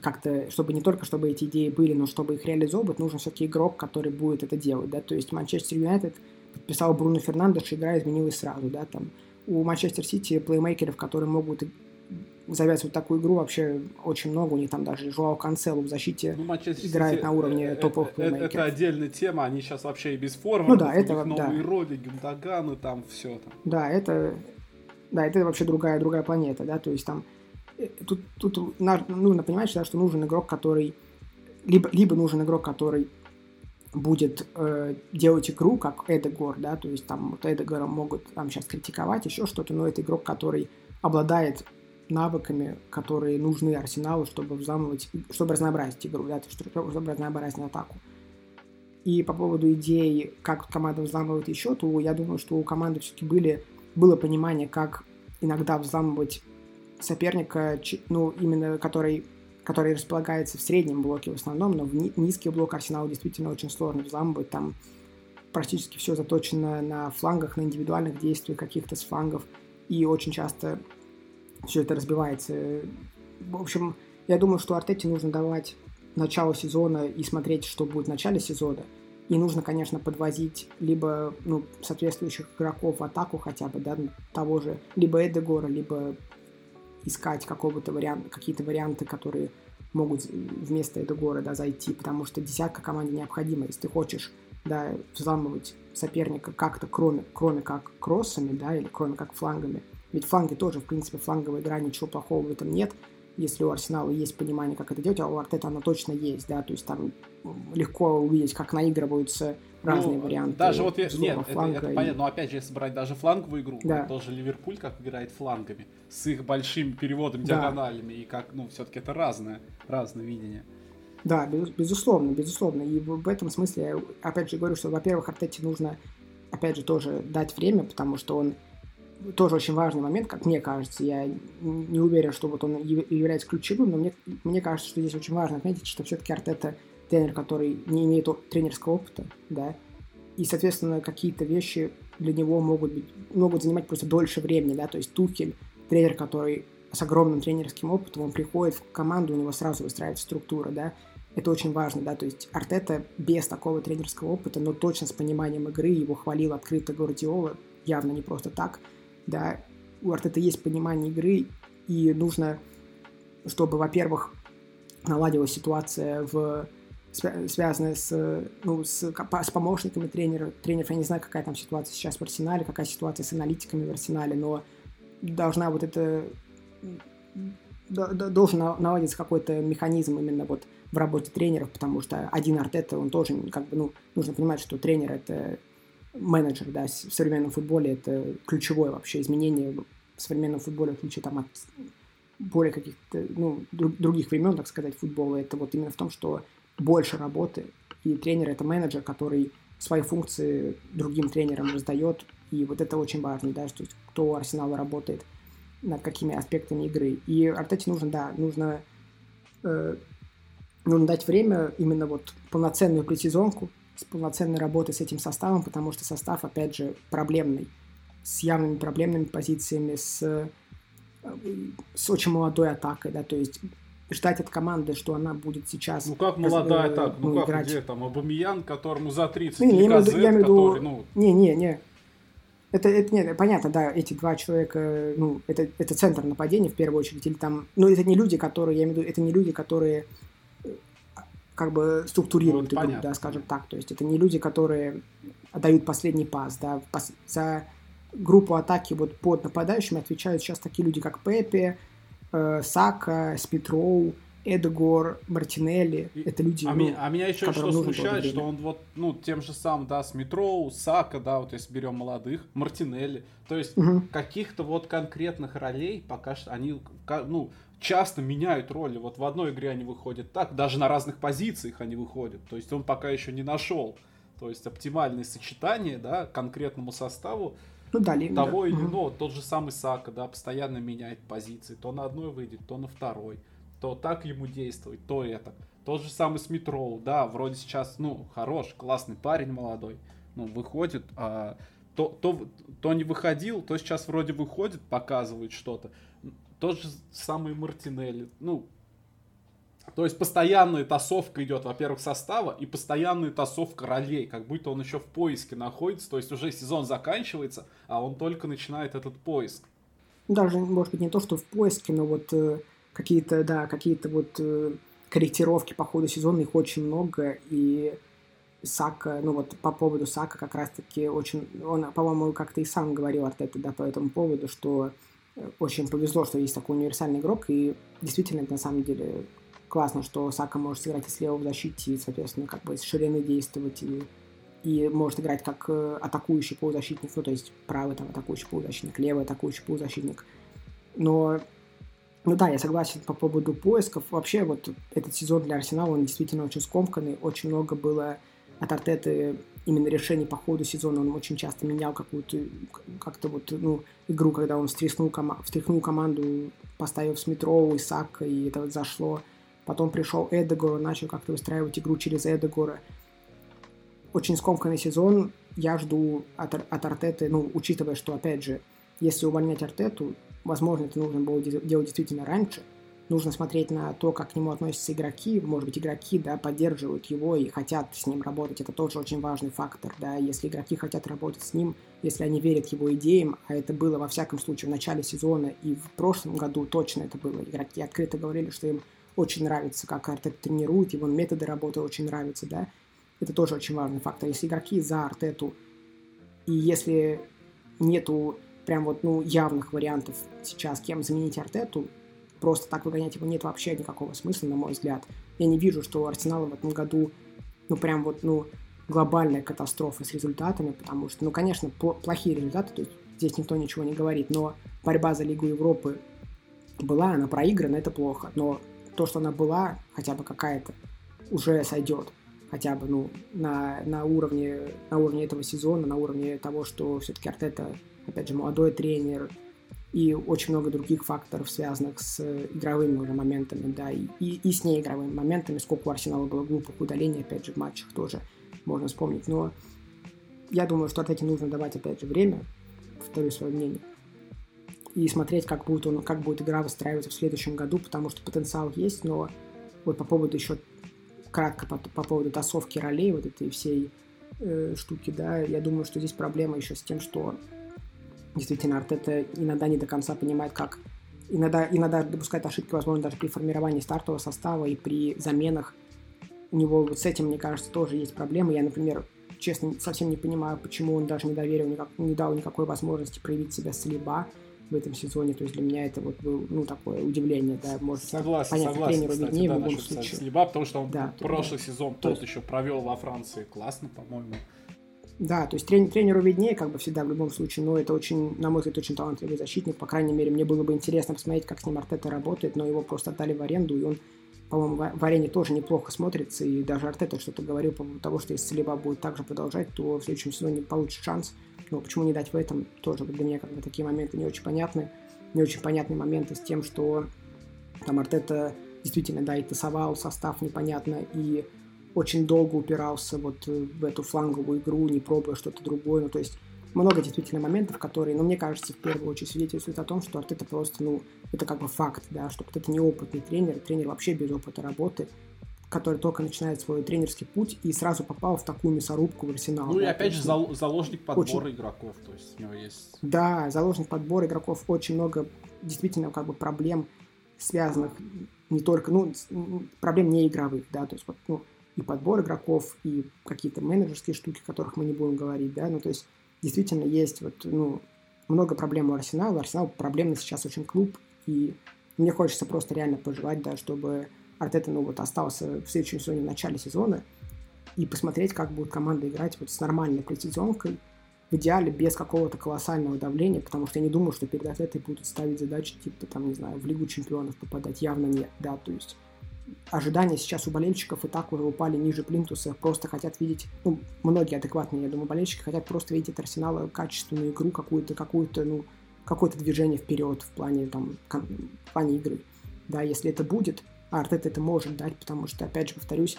как-то, чтобы не только чтобы эти идеи были, но чтобы их реализовывать, нужен все-таки игрок, который будет это делать, да, то есть Манчестер Юнайтед подписал Бруно Фернандеш, игра изменилась сразу, да, там у Манчестер Сити плеймейкеров, которые могут завязывать такую игру вообще очень много. У них там даже Жуао Канцелу в защите ну, играет Сити, на уровне э, топовых э, плеймейкеров. Это отдельная тема, они сейчас вообще и без формы. Ну да, это новые да. роли, Гюндаганы, там все. Там. Да, это да, это вообще другая, другая планета, да, то есть там тут, тут нужно понимать, что, что нужен игрок, который... Либо, либо нужен игрок, который будет э, делать игру, как Эдегор, да, то есть там вот Эдегора могут там сейчас критиковать, еще что-то, но это игрок, который обладает навыками, которые нужны Арсеналу, чтобы взламывать, чтобы разнообразить игру, да, чтобы разнообразить атаку. И по поводу идей, как команда взламывает еще, то я думаю, что у команды все-таки были, было понимание, как иногда взламывать соперника, ну, именно который, который располагается в среднем блоке в основном, но в низкий блок Арсеналу действительно очень сложно взламывать. Там практически все заточено на флангах, на индивидуальных действиях каких-то с флангов, и очень часто все это разбивается. В общем, я думаю, что Артете нужно давать начало сезона и смотреть, что будет в начале сезона. И нужно, конечно, подвозить либо ну, соответствующих игроков в атаку хотя бы, да, того же, либо Эдегора, либо искать какого-то варианта, какие-то варианты, которые могут вместо Эдегора да, зайти, потому что десятка команде необходима. Если ты хочешь да, взламывать соперника как-то, кроме, кроме как кроссами, да, или кроме как флангами, ведь фланги тоже, в принципе, фланговая игра, ничего плохого в этом нет. Если у Арсенала есть понимание, как это делать, а у Артета оно точно есть, да, то есть там легко увидеть, как наигрываются разные ну, варианты. Даже вот, нет, это, это и... понятно, но опять же, если брать даже фланговую игру, да. тоже Ливерпуль как играет флангами, с их большим переводом диагоналями, да. и как, ну, все-таки это разное, разное видение. Да, безусловно, безусловно. И в этом смысле я опять же говорю, что, во-первых, Артете нужно, опять же, тоже дать время, потому что он тоже очень важный момент, как мне кажется. Я не уверен, что вот он является ключевым, но мне, мне кажется, что здесь очень важно отметить, что все-таки Артета тренер, который не имеет тренерского опыта, да, и, соответственно, какие-то вещи для него могут быть, могут занимать просто дольше времени, да, то есть Тухель, тренер, который с огромным тренерским опытом, он приходит в команду, у него сразу выстраивается структура, да, это очень важно, да, то есть Артета без такого тренерского опыта, но точно с пониманием игры, его хвалил открыто Гвардиола, явно не просто так, да, у Артета есть понимание игры, и нужно, чтобы, во-первых, наладилась ситуация в связанная с, ну, с, с помощниками тренера. Тренеров, я не знаю, какая там ситуация сейчас в Арсенале, какая ситуация с аналитиками в Арсенале, но должна вот это должен наладиться какой-то механизм именно вот в работе тренеров, потому что один Артета, он тоже, как бы, ну, нужно понимать, что тренер — это менеджер, да, в современном футболе это ключевое вообще изменение в современном футболе, в отличие там от более каких-то, ну, других времен, так сказать, футбола, это вот именно в том, что больше работы, и тренер это менеджер, который свои функции другим тренерам раздает, и вот это очень важно, да, что кто у Арсенала работает над какими аспектами игры. И Артете нужно, да, нужно, э, нужно дать время именно вот полноценную предсезонку, с полноценной работой с этим составом, потому что состав, опять же, проблемный, с явными проблемными позициями, с, э, с очень молодой атакой, да, то есть ждать от команды, что она будет сейчас... Ну как молодая э, так? Ну, ну как играть. где там Абамиян, которому за 30, не, не, Казет, я имею который, ну... Не, не, не. Это, это нет, понятно, да, эти два человека, ну, это, это центр нападения в первую очередь, или там, ну, это не люди, которые, я имею в виду, это не люди, которые как бы структурируют ну, игру, понятно. да, скажем так. То есть это не люди, которые отдают последний пас, да. Пас, за группу атаки вот под нападающими отвечают сейчас такие люди, как Пепе, э, Сака, Спитроу, Эдегор, Мартинелли. Это люди, а, ну, меня, а меня еще что смущает, что он вот, ну, тем же самым, да, Смитроу, Сака, да, вот если берем молодых, Мартинелли. То есть угу. каких-то вот конкретных ролей пока что они, ну, часто меняют роли. Вот в одной игре они выходят так, даже на разных позициях они выходят. То есть он пока еще не нашел. То есть оптимальное сочетание, да, конкретному составу ну, да, того да. или иного. Угу. Тот же самый Сака, да, постоянно меняет позиции. То на одной выйдет, то на второй. То так ему действовать, то это. Тот же самый Смитроу, да, вроде сейчас, ну, хорош, классный парень молодой. Ну, выходит, а то, то, то не выходил, то сейчас вроде выходит, показывает что-то. Тот же самый Мартинелли. Ну, то есть постоянная тасовка идет, во-первых, состава, и постоянная тасовка ролей, как будто он еще в поиске находится, то есть уже сезон заканчивается, а он только начинает этот поиск. Даже, может быть, не то, что в поиске, но вот э, какие-то, да, какие-то вот э, корректировки по ходу сезона, их очень много, и Сака, ну вот по поводу Сака как раз-таки очень, он, по-моему, как-то и сам говорил Артета, да, по этому поводу, что очень повезло, что есть такой универсальный игрок, и действительно, это на самом деле классно, что Сака может сыграть и слева в защите, и, соответственно, как бы с ширины действовать, и, и может играть как э, атакующий полузащитник, ну, то есть правый там атакующий полузащитник, левый атакующий полузащитник. Но Ну да, я согласен по поводу поисков. Вообще вот этот сезон для Арсенала, он действительно очень скомканный. Очень много было от Артеты именно решений по ходу сезона. Он очень часто менял какую-то как-то вот, ну, игру, когда он встряхнул, кома- встряхнул команду, поставив Смитроу и Сака, и это вот зашло. Потом пришел Эдегор, начал как-то выстраивать игру через Эдегора. Очень скомканный сезон. Я жду от, от Артеты, ну, учитывая, что, опять же, если увольнять Артету, возможно, это нужно было делать действительно раньше. Нужно смотреть на то, как к нему относятся игроки. Может быть, игроки, да, поддерживают его и хотят с ним работать. Это тоже очень важный фактор, да. Если игроки хотят работать с ним, если они верят его идеям, а это было, во всяком случае, в начале сезона и в прошлом году точно это было. Игроки открыто говорили, что им очень нравится, как Артет тренирует, его методы работы очень нравятся, да. Это тоже очень важный фактор. Если игроки за Артету, и если нету прям вот, ну, явных вариантов сейчас, кем заменить Артету, просто так выгонять его нет вообще никакого смысла, на мой взгляд. Я не вижу, что у Арсенала в этом году, ну, прям вот, ну, глобальная катастрофа с результатами, потому что, ну, конечно, плохие результаты, то есть здесь никто ничего не говорит, но борьба за Лигу Европы была, она проиграна, это плохо, но то, что она была, хотя бы какая-то, уже сойдет хотя бы ну, на, на, уровне, на уровне этого сезона, на уровне того, что все-таки Артета опять же, молодой тренер и очень много других факторов, связанных с игровыми уже моментами, да, и, и, и с неигровыми моментами, сколько у Арсенала было глупых удалений, опять же, в матчах тоже можно вспомнить, но я думаю, что этим нужно давать, опять же, время, повторю свое мнение, и смотреть, как будет, он, как будет игра выстраиваться в следующем году, потому что потенциал есть, но вот по поводу еще кратко по, по поводу тасовки ролей, вот этой всей э, штуки, да, я думаю, что здесь проблема еще с тем, что действительно Артета иногда не до конца понимает, как иногда, иногда допускает ошибки, возможно, даже при формировании стартового состава и при заменах. У него вот с этим, мне кажется, тоже есть проблемы. Я, например, честно, совсем не понимаю, почему он даже не доверил, никак, не дал никакой возможности проявить себя с Либа в этом сезоне. То есть для меня это вот был, ну, такое удивление, да, может согласен, понятно, согласен, тренеру кстати, виднее да, в любом случае. Слеба, потому что он да, прошлый да. сезон тот есть... еще провел во Франции классно, по-моему. Да, то есть тренер, тренеру виднее, как бы всегда в любом случае, но это очень, на мой взгляд, очень талантливый защитник. По крайней мере, мне было бы интересно посмотреть, как с ним Артета работает, но его просто отдали в аренду, и он, по-моему, в арене тоже неплохо смотрится, и даже Артета что-то говорил по поводу того, что если Салиба будет также продолжать, то в следующем сезоне получит шанс. Но почему не дать в этом, тоже для меня как бы такие моменты не очень понятны. Не очень понятные моменты с тем, что там Артета действительно, да, и тасовал состав непонятно, и очень долго упирался вот э, в эту фланговую игру, не пробуя что-то другое. Ну, то есть много действительно моментов, которые, ну, мне кажется, в первую очередь свидетельствуют о том, что Артета просто, ну, это как бы факт, да, что это неопытный тренер, тренер вообще без опыта работы, который только начинает свой тренерский путь и сразу попал в такую мясорубку в Арсенал. Ну да, и опять же зал, заложник подбора очень... игроков, то есть у него есть... Да, заложник подбора игроков, очень много действительно как бы проблем, связанных не только, ну, проблем не игровых, да, то есть вот, ну, и подбор игроков, и какие-то менеджерские штуки, о которых мы не будем говорить, да, ну, то есть действительно есть вот, ну, много проблем у Арсенала, Арсенал проблемный сейчас очень клуб, и мне хочется просто реально пожелать, да, чтобы Артета, ну, вот остался в следующем сезоне, в начале сезона, и посмотреть, как будет команда играть вот с нормальной прецизионкой, в идеале без какого-то колоссального давления, потому что я не думаю, что перед Артетой будут ставить задачи, типа, там, не знаю, в Лигу Чемпионов попадать, явно нет, да, то есть ожидания сейчас у болельщиков и так уже упали ниже плинтуса, просто хотят видеть, ну, многие адекватные, я думаю, болельщики хотят просто видеть от Арсенала качественную игру, какую-то, какую-то, ну, какое-то движение вперед в плане, там, в плане игры. Да, если это будет, а Артет это может дать, потому что, опять же, повторюсь,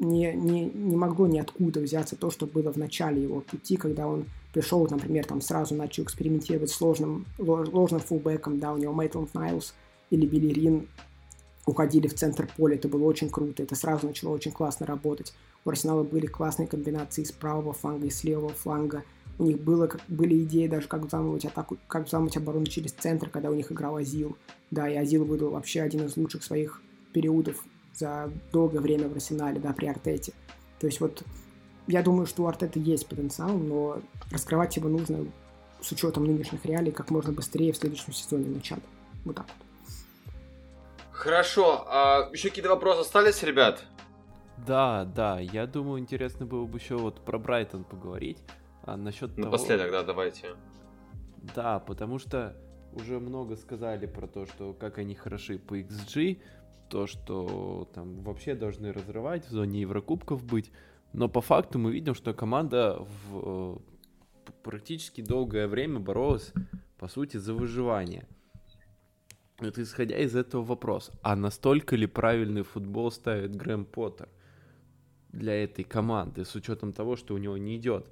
не, не, не могло ниоткуда взяться то, что было в начале его пути, когда он пришел, например, там сразу начал экспериментировать с сложным, ложным фулбеком, да, у него Мейтланд Найлс или Билли Рин уходили в центр поля, это было очень круто, это сразу начало очень классно работать. У Арсенала были классные комбинации с правого фланга и с левого фланга. У них было, как, были идеи даже, как взламывать атаку, как взламывать оборону через центр, когда у них играл Азил. Да, и Азил выдал вообще один из лучших своих периодов за долгое время в Арсенале, да, при Артете. То есть вот я думаю, что у Артета есть потенциал, но раскрывать его нужно с учетом нынешних реалий как можно быстрее в следующем сезоне начать. Вот так вот. Хорошо, а еще какие-то вопросы остались, ребят? Да, да, я думаю, интересно было бы еще вот про Брайтон поговорить. А насчет Напоследок, того... да, давайте. Да, потому что уже много сказали про то, что как они хороши по XG, то, что там вообще должны разрывать, в зоне Еврокубков быть. Но по факту мы видим, что команда в э, практически долгое время боролась, по сути, за выживание. Вот исходя из этого вопрос, а настолько ли правильный футбол ставит Грэм Поттер для этой команды, с учетом того, что у него не идет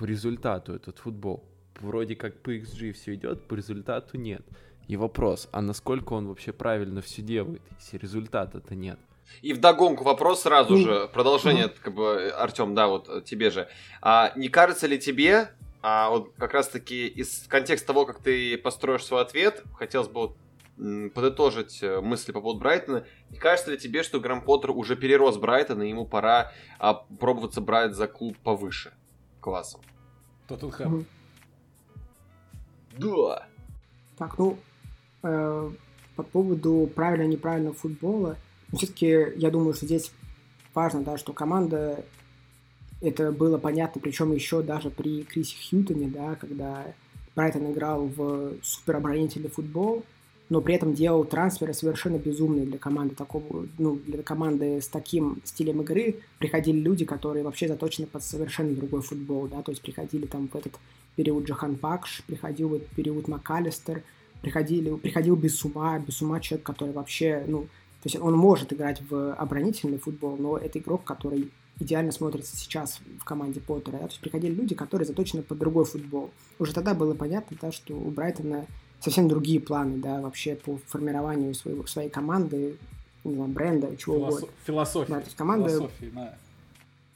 по результату этот футбол? Вроде как по XG все идет, по результату нет. И вопрос, а насколько он вообще правильно все делает, если результата-то нет? И вдогонку вопрос сразу ну, же, продолжение, как бы, Артем, да, вот тебе же. А не кажется ли тебе, а вот как раз-таки из контекста того, как ты построишь свой ответ, хотелось бы вот подытожить э, мысли по поводу Брайтона. Не кажется ли тебе, что Грэм Поттер уже перерос Брайтона, и ему пора а, пробоваться брать за клуб повыше классом? Тоттенхэм. Да. Так, ну, э, по поводу правильно-неправильного футбола, все-таки я думаю, что здесь важно, да, что команда, это было понятно, причем еще даже при Крисе Хьютоне, да, когда Брайтон играл в супероборонительный футбол, но при этом делал трансферы совершенно безумные для команды такого, ну, для команды с таким стилем игры приходили люди, которые вообще заточены под совершенно другой футбол, да, то есть приходили там в этот период Джохан Пакш, приходил в этот период МакАлистер, приходили, приходил без ума, без ума человек, который вообще, ну, то есть он может играть в оборонительный футбол, но это игрок, который идеально смотрится сейчас в команде Поттера. Да? То есть приходили люди, которые заточены под другой футбол. Уже тогда было понятно, да, что у Брайтона совсем другие планы, да, вообще по формированию своего, своей команды, не знаю, бренда, чего Философ... угодно. Философия. Да, то есть команда... Философия, да.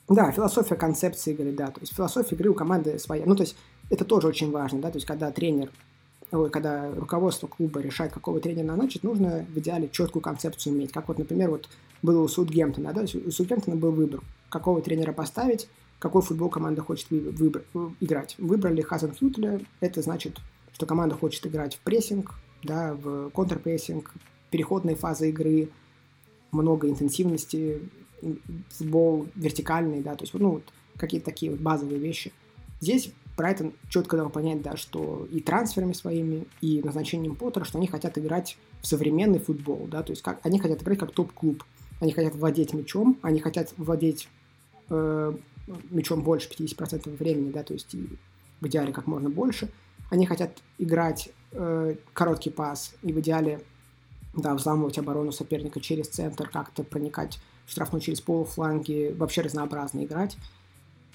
Да, философия концепции игры, да. То есть философия игры у команды своя. Ну, то есть это тоже очень важно, да, то есть когда тренер когда руководство клуба решает, какого тренера назначить, нужно в идеале четкую концепцию иметь. Как вот, например, вот было у Саутгемптона, да, у Саутгемптона был выбор, какого тренера поставить, какой футбол команда хочет выбор, играть. Выбрали Хазан Хютля, это значит, что команда хочет играть в прессинг, да, в контрпрессинг, переходные фазы игры, много интенсивности, футбол вертикальный, да, то есть, ну, вот какие-то такие вот базовые вещи. Здесь Брайтон четко дал понять, да, что и трансферами своими, и назначением Поттера, что они хотят играть в современный футбол, да, то есть как, они хотят играть как топ-клуб, они хотят владеть мячом, они хотят владеть э, мячом больше 50% времени, да, то есть в идеале как можно больше, они хотят играть э, короткий пас и в идеале, да, взламывать оборону соперника через центр, как-то проникать в штрафной через полуфланги, вообще разнообразно играть.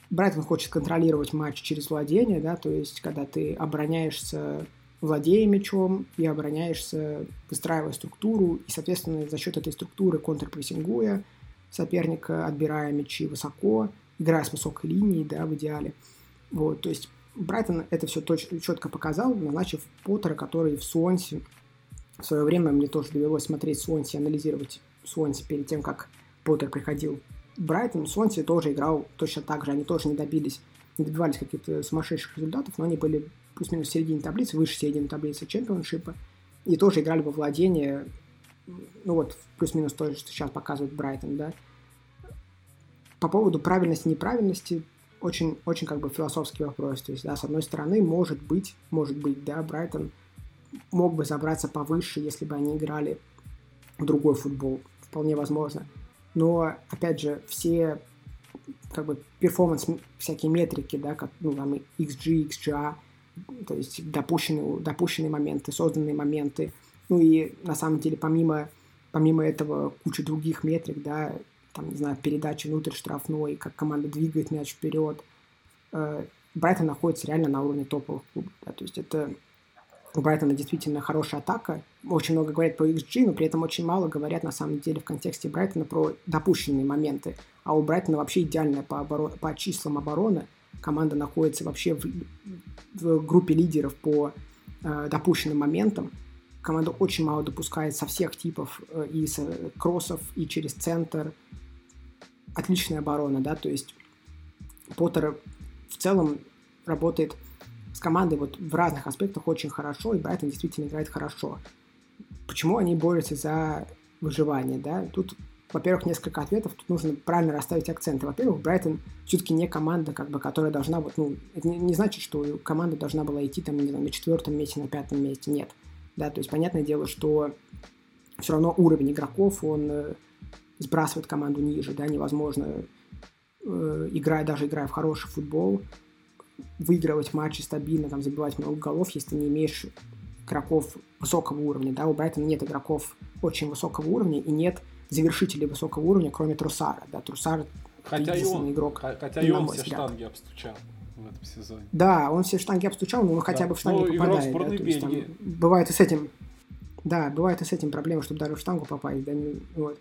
Брайтон хочет контролировать матч через владение, да, то есть когда ты обороняешься владея мячом и обороняешься, выстраивая структуру, и, соответственно, за счет этой структуры контрпрессингуя соперника, отбирая мячи высоко, играя с высокой линией, да, в идеале. Вот, то есть Брайтон это все точно, четко показал, назначив Поттера, который в Суонсе в свое время мне тоже довелось смотреть Суонси, анализировать Суонси перед тем, как Поттер приходил Брайтон, Сонси тоже играл точно так же, они тоже не добились, не добивались каких-то сумасшедших результатов, но они были плюс-минус в середине таблицы, выше середины таблицы чемпионшипа, и тоже играли во владение, ну вот, плюс-минус то, что сейчас показывает Брайтон, да. По поводу правильности неправильности, очень, очень как бы философский вопрос. То есть, да, с одной стороны, может быть, может быть, да, Брайтон мог бы забраться повыше, если бы они играли в другой футбол. Вполне возможно но, опять же, все как бы перформанс, всякие метрики, да, как, ну, там, XG, XGA, то есть допущенные, допущенные моменты, созданные моменты, ну и на самом деле помимо, помимо этого куча других метрик, да, там, не знаю, передачи внутрь штрафной, как команда двигает мяч вперед, э, Брайтон находится реально на уровне топовых клубов, да, то есть это у Брайтона действительно хорошая атака. Очень много говорят про XG, но при этом очень мало говорят на самом деле в контексте Брайтона про допущенные моменты. А у Брайтона вообще идеальная по, оборон... по числам обороны. Команда находится вообще в, в группе лидеров по э, допущенным моментам. Команда очень мало допускает со всех типов, э, и с кроссов, и через центр. Отличная оборона, да, то есть Поттер в целом работает с командой вот в разных аспектах очень хорошо, и Брайтон действительно играет хорошо. Почему они борются за выживание, да? Тут во-первых, несколько ответов. Тут нужно правильно расставить акценты. Во-первых, Брайтон все-таки не команда, как бы, которая должна вот, ну, это не, не значит, что команда должна была идти там, не знаю, на четвертом месте, на пятом месте. Нет. Да, то есть понятное дело, что все равно уровень игроков, он э, сбрасывает команду ниже, да, невозможно, э, играя, даже играя в хороший футбол, выигрывать матчи стабильно, там, забивать много голов, если ты не имеешь игроков высокого уровня, да, у Брайтона нет игроков очень высокого уровня и нет завершителей высокого уровня, кроме Трусара, да, Трусар хотя и он, игрок. Хотя и он все взгляд. штанги обстучал в этом сезоне. Да, он все штанги обстучал, но он да. хотя бы в штанги ну, попадает. Да, то есть, там, бывает и с этим, да, бывает и с этим проблема, чтобы даже в штангу попасть, да, не, вот.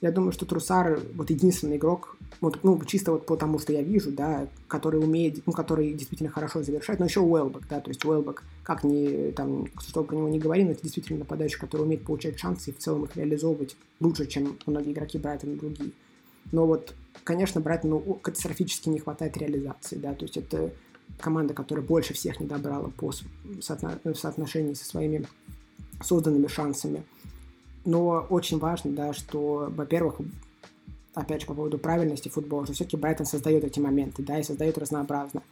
Я думаю, что Трусар вот единственный игрок, вот, ну, чисто вот по тому, что я вижу, да, который умеет, ну, который действительно хорошо завершает, но еще Уэлбек, да, то есть Уэлбек, как ни, там, что про него не говори, но это действительно нападающий, который умеет получать шансы и в целом их реализовывать лучше, чем многие игроки Брайтона и другие. Но вот, конечно, Брайтону катастрофически не хватает реализации, да, то есть это команда, которая больше всех не добрала по соотно... соотношении со своими созданными шансами. Но очень важно, да, что, во-первых, опять же, по поводу правильности футбола, что все-таки Брайтон создает эти моменты, да, и создает разнообразно.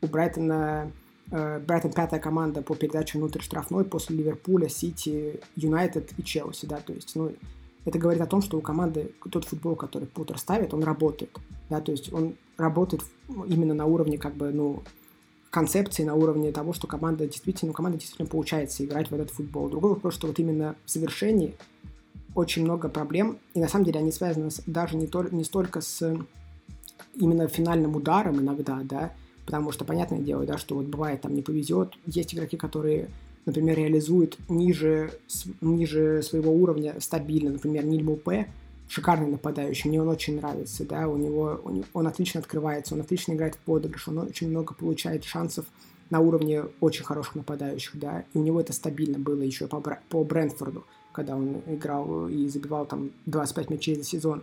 У Брайтона э, Брайтон пятая команда по передаче внутрь штрафной после Ливерпуля, Сити, Юнайтед и Челси, да, то есть, ну, это говорит о том, что у команды тот футбол, который Путер ставит, он работает, да, то есть он работает именно на уровне, как бы, ну, концепции, на уровне того, что команда действительно, ну, команда действительно получается играть в этот футбол. Другой вопрос, что вот именно в завершении очень много проблем, и на самом деле они связаны с, даже не, то, не столько с именно финальным ударом иногда, да, потому что понятное дело, да, что вот бывает там не повезет, есть игроки, которые, например, реализуют ниже, ниже своего уровня стабильно, например, Ниль Мупе, шикарный нападающий, мне он очень нравится, да, у него, он, он отлично открывается, он отлично играет в подыгрыш, он очень много получает шансов на уровне очень хороших нападающих, да, и у него это стабильно было еще по, по Брентфорду, когда он играл и забивал там 25 мячей за сезон.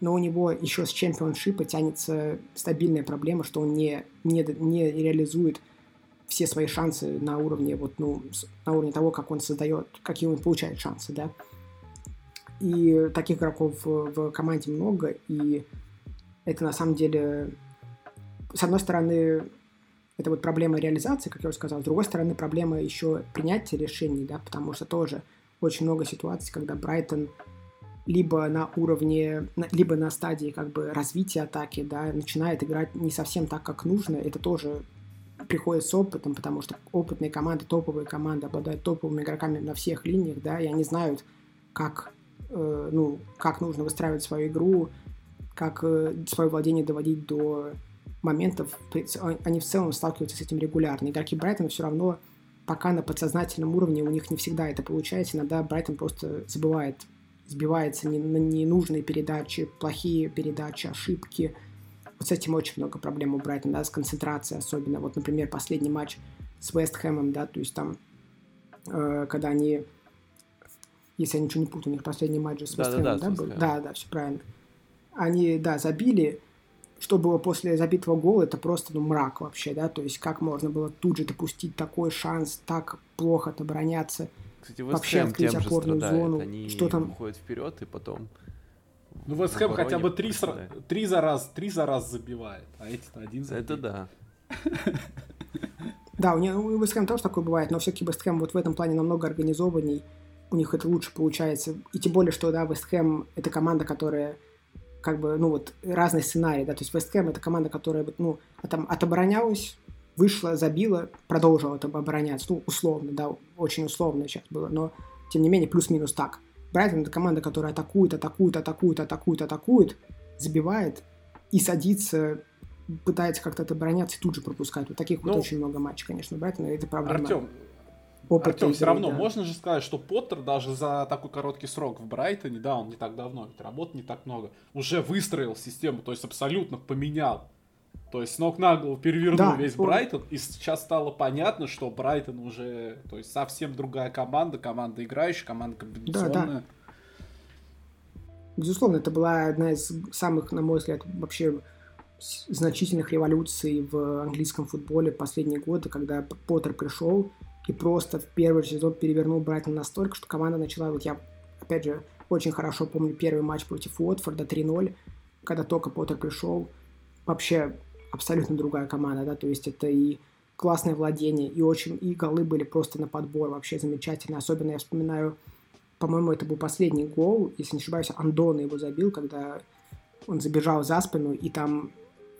Но у него еще с чемпионшипа тянется стабильная проблема, что он не, не, не реализует все свои шансы на уровне, вот, ну, на уровне того, как он создает, какие он получает шансы, да. И таких игроков в, команде много, и это на самом деле, с одной стороны, это вот проблема реализации, как я уже сказал, с другой стороны, проблема еще принятия решений, да, потому что тоже очень много ситуаций, когда Брайтон либо на уровне, либо на стадии как бы развития атаки, да, начинает играть не совсем так, как нужно. Это тоже приходит с опытом, потому что опытные команды, топовые команды обладают топовыми игроками на всех линиях, да, и они знают, как, э, ну, как нужно выстраивать свою игру, как э, свое владение доводить до моментов. Они в целом сталкиваются с этим регулярно. Игроки Брайтона все равно пока на подсознательном уровне у них не всегда это получается. Иногда Брайтон просто забывает, сбивается на ненужные передачи, плохие передачи, ошибки. Вот с этим очень много проблем у Брайтона, да, с концентрацией особенно. Вот, например, последний матч с Вест Хэмом, да, то есть там, э, когда они, если я ничего не путаю, у них последний матч с Вест Хэмом, да, да, да, был? Да, да, все правильно. Они, да, забили, что было после забитого гола, это просто ну, мрак вообще, да, то есть как можно было тут же допустить такой шанс, так плохо отобороняться, Кстати, вообще открыть опорную зону, Они что там... уходят вперед и потом... Ну, Вестхэм хотя бы три, сра... три, за раз, три за раз забивает, а эти-то один забивает. Это да. Да, у, него, у Вестхэм тоже такое бывает, но все-таки Вестхэм вот в этом плане намного организованней, у них это лучше получается. И тем более, что, да, Вестхэм — это команда, которая как бы, ну вот, разные сценарии, да, то есть Вест Хэм это команда, которая, ну, там, отоборонялась, вышла, забила, продолжила там обороняться, ну, условно, да, очень условно сейчас было, но, тем не менее, плюс-минус так. Брайтон это команда, которая атакует, атакует, атакует, атакует, атакует, забивает и садится, пытается как-то отобороняться и тут же пропускать. Вот таких ну, вот очень много матчей, конечно, Брайтона, это проблема. Артем, опыт. Артем, все равно, да. можно же сказать, что Поттер даже за такой короткий срок в Брайтоне, да, он не так давно, ведь работы не так много, уже выстроил систему, то есть абсолютно поменял. То есть с ног на голову перевернул да, весь он... Брайтон, и сейчас стало понятно, что Брайтон уже, то есть совсем другая команда, команда играющая, команда комбинационная. Да, да. Безусловно, это была одна из самых, на мой взгляд, вообще значительных революций в английском футболе последние годы, когда Поттер пришел и просто в первый сезон перевернул Брайтон настолько, что команда начала, вот я опять же, очень хорошо помню первый матч против Уотфорда 3-0, когда только Поттер пришел. Вообще абсолютно другая команда, да, то есть это и классное владение, и очень, и голы были просто на подбор, вообще замечательно. Особенно я вспоминаю, по-моему, это был последний гол, если не ошибаюсь, Андона его забил, когда он забежал за спину, и там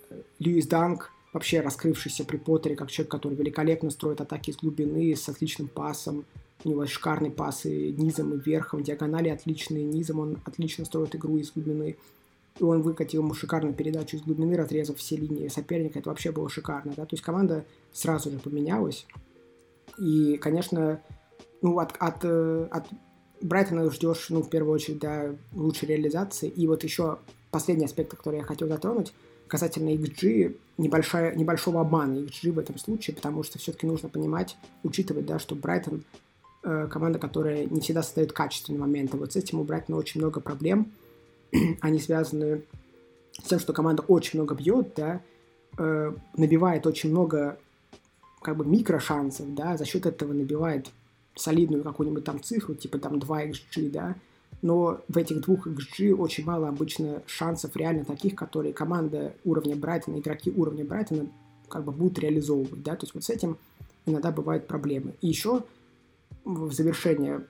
э, Льюис Данк, вообще раскрывшийся при Поттере, как человек, который великолепно строит атаки из глубины, с отличным пасом, у него шикарные пасы низом и верхом, диагонали отличные, низом он отлично строит игру из глубины. И он выкатил ему шикарную передачу из глубины, разрезав все линии соперника. Это вообще было шикарно, да. То есть команда сразу же поменялась. И, конечно, ну, от, от, э, от Брайтона ждешь, ну, в первую очередь, да, лучшей реализации. И вот еще последний аспект, который я хотел затронуть, касательно XG, небольшая, небольшого обмана XG в этом случае, потому что все-таки нужно понимать, учитывать, да, что Брайтон Э, команда, которая не всегда создает качественные моменты. Вот с этим у Брайтона очень много проблем. Они связаны с тем, что команда очень много бьет, да, э, набивает очень много как бы микрошансов, да, за счет этого набивает солидную какую-нибудь там цифру, типа там 2 XG, да, но в этих двух XG очень мало обычно шансов реально таких, которые команда уровня Брайтона, игроки уровня Брайтона как бы будут реализовывать, да, то есть вот с этим иногда бывают проблемы. И еще в завершение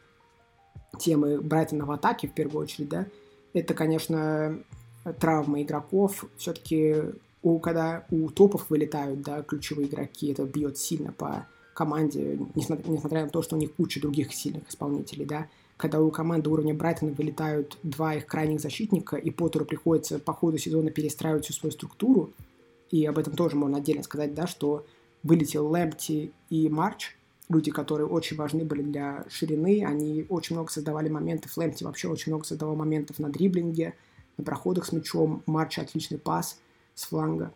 темы Брайтона в атаке, в первую очередь, да, это, конечно, травмы игроков. Все-таки у, когда у топов вылетают, да, ключевые игроки, это бьет сильно по команде, несмотря, несмотря на то, что у них куча других сильных исполнителей, да. Когда у команды уровня Брайтона вылетают два их крайних защитника, и Поттеру приходится по ходу сезона перестраивать всю свою структуру, и об этом тоже можно отдельно сказать, да, что вылетел Лэмпти и Марч, люди, которые очень важны были для ширины, они очень много создавали моментов, Лэмпти вообще очень много создавал моментов на дриблинге, на проходах с мячом, Марч отличный пас с фланга.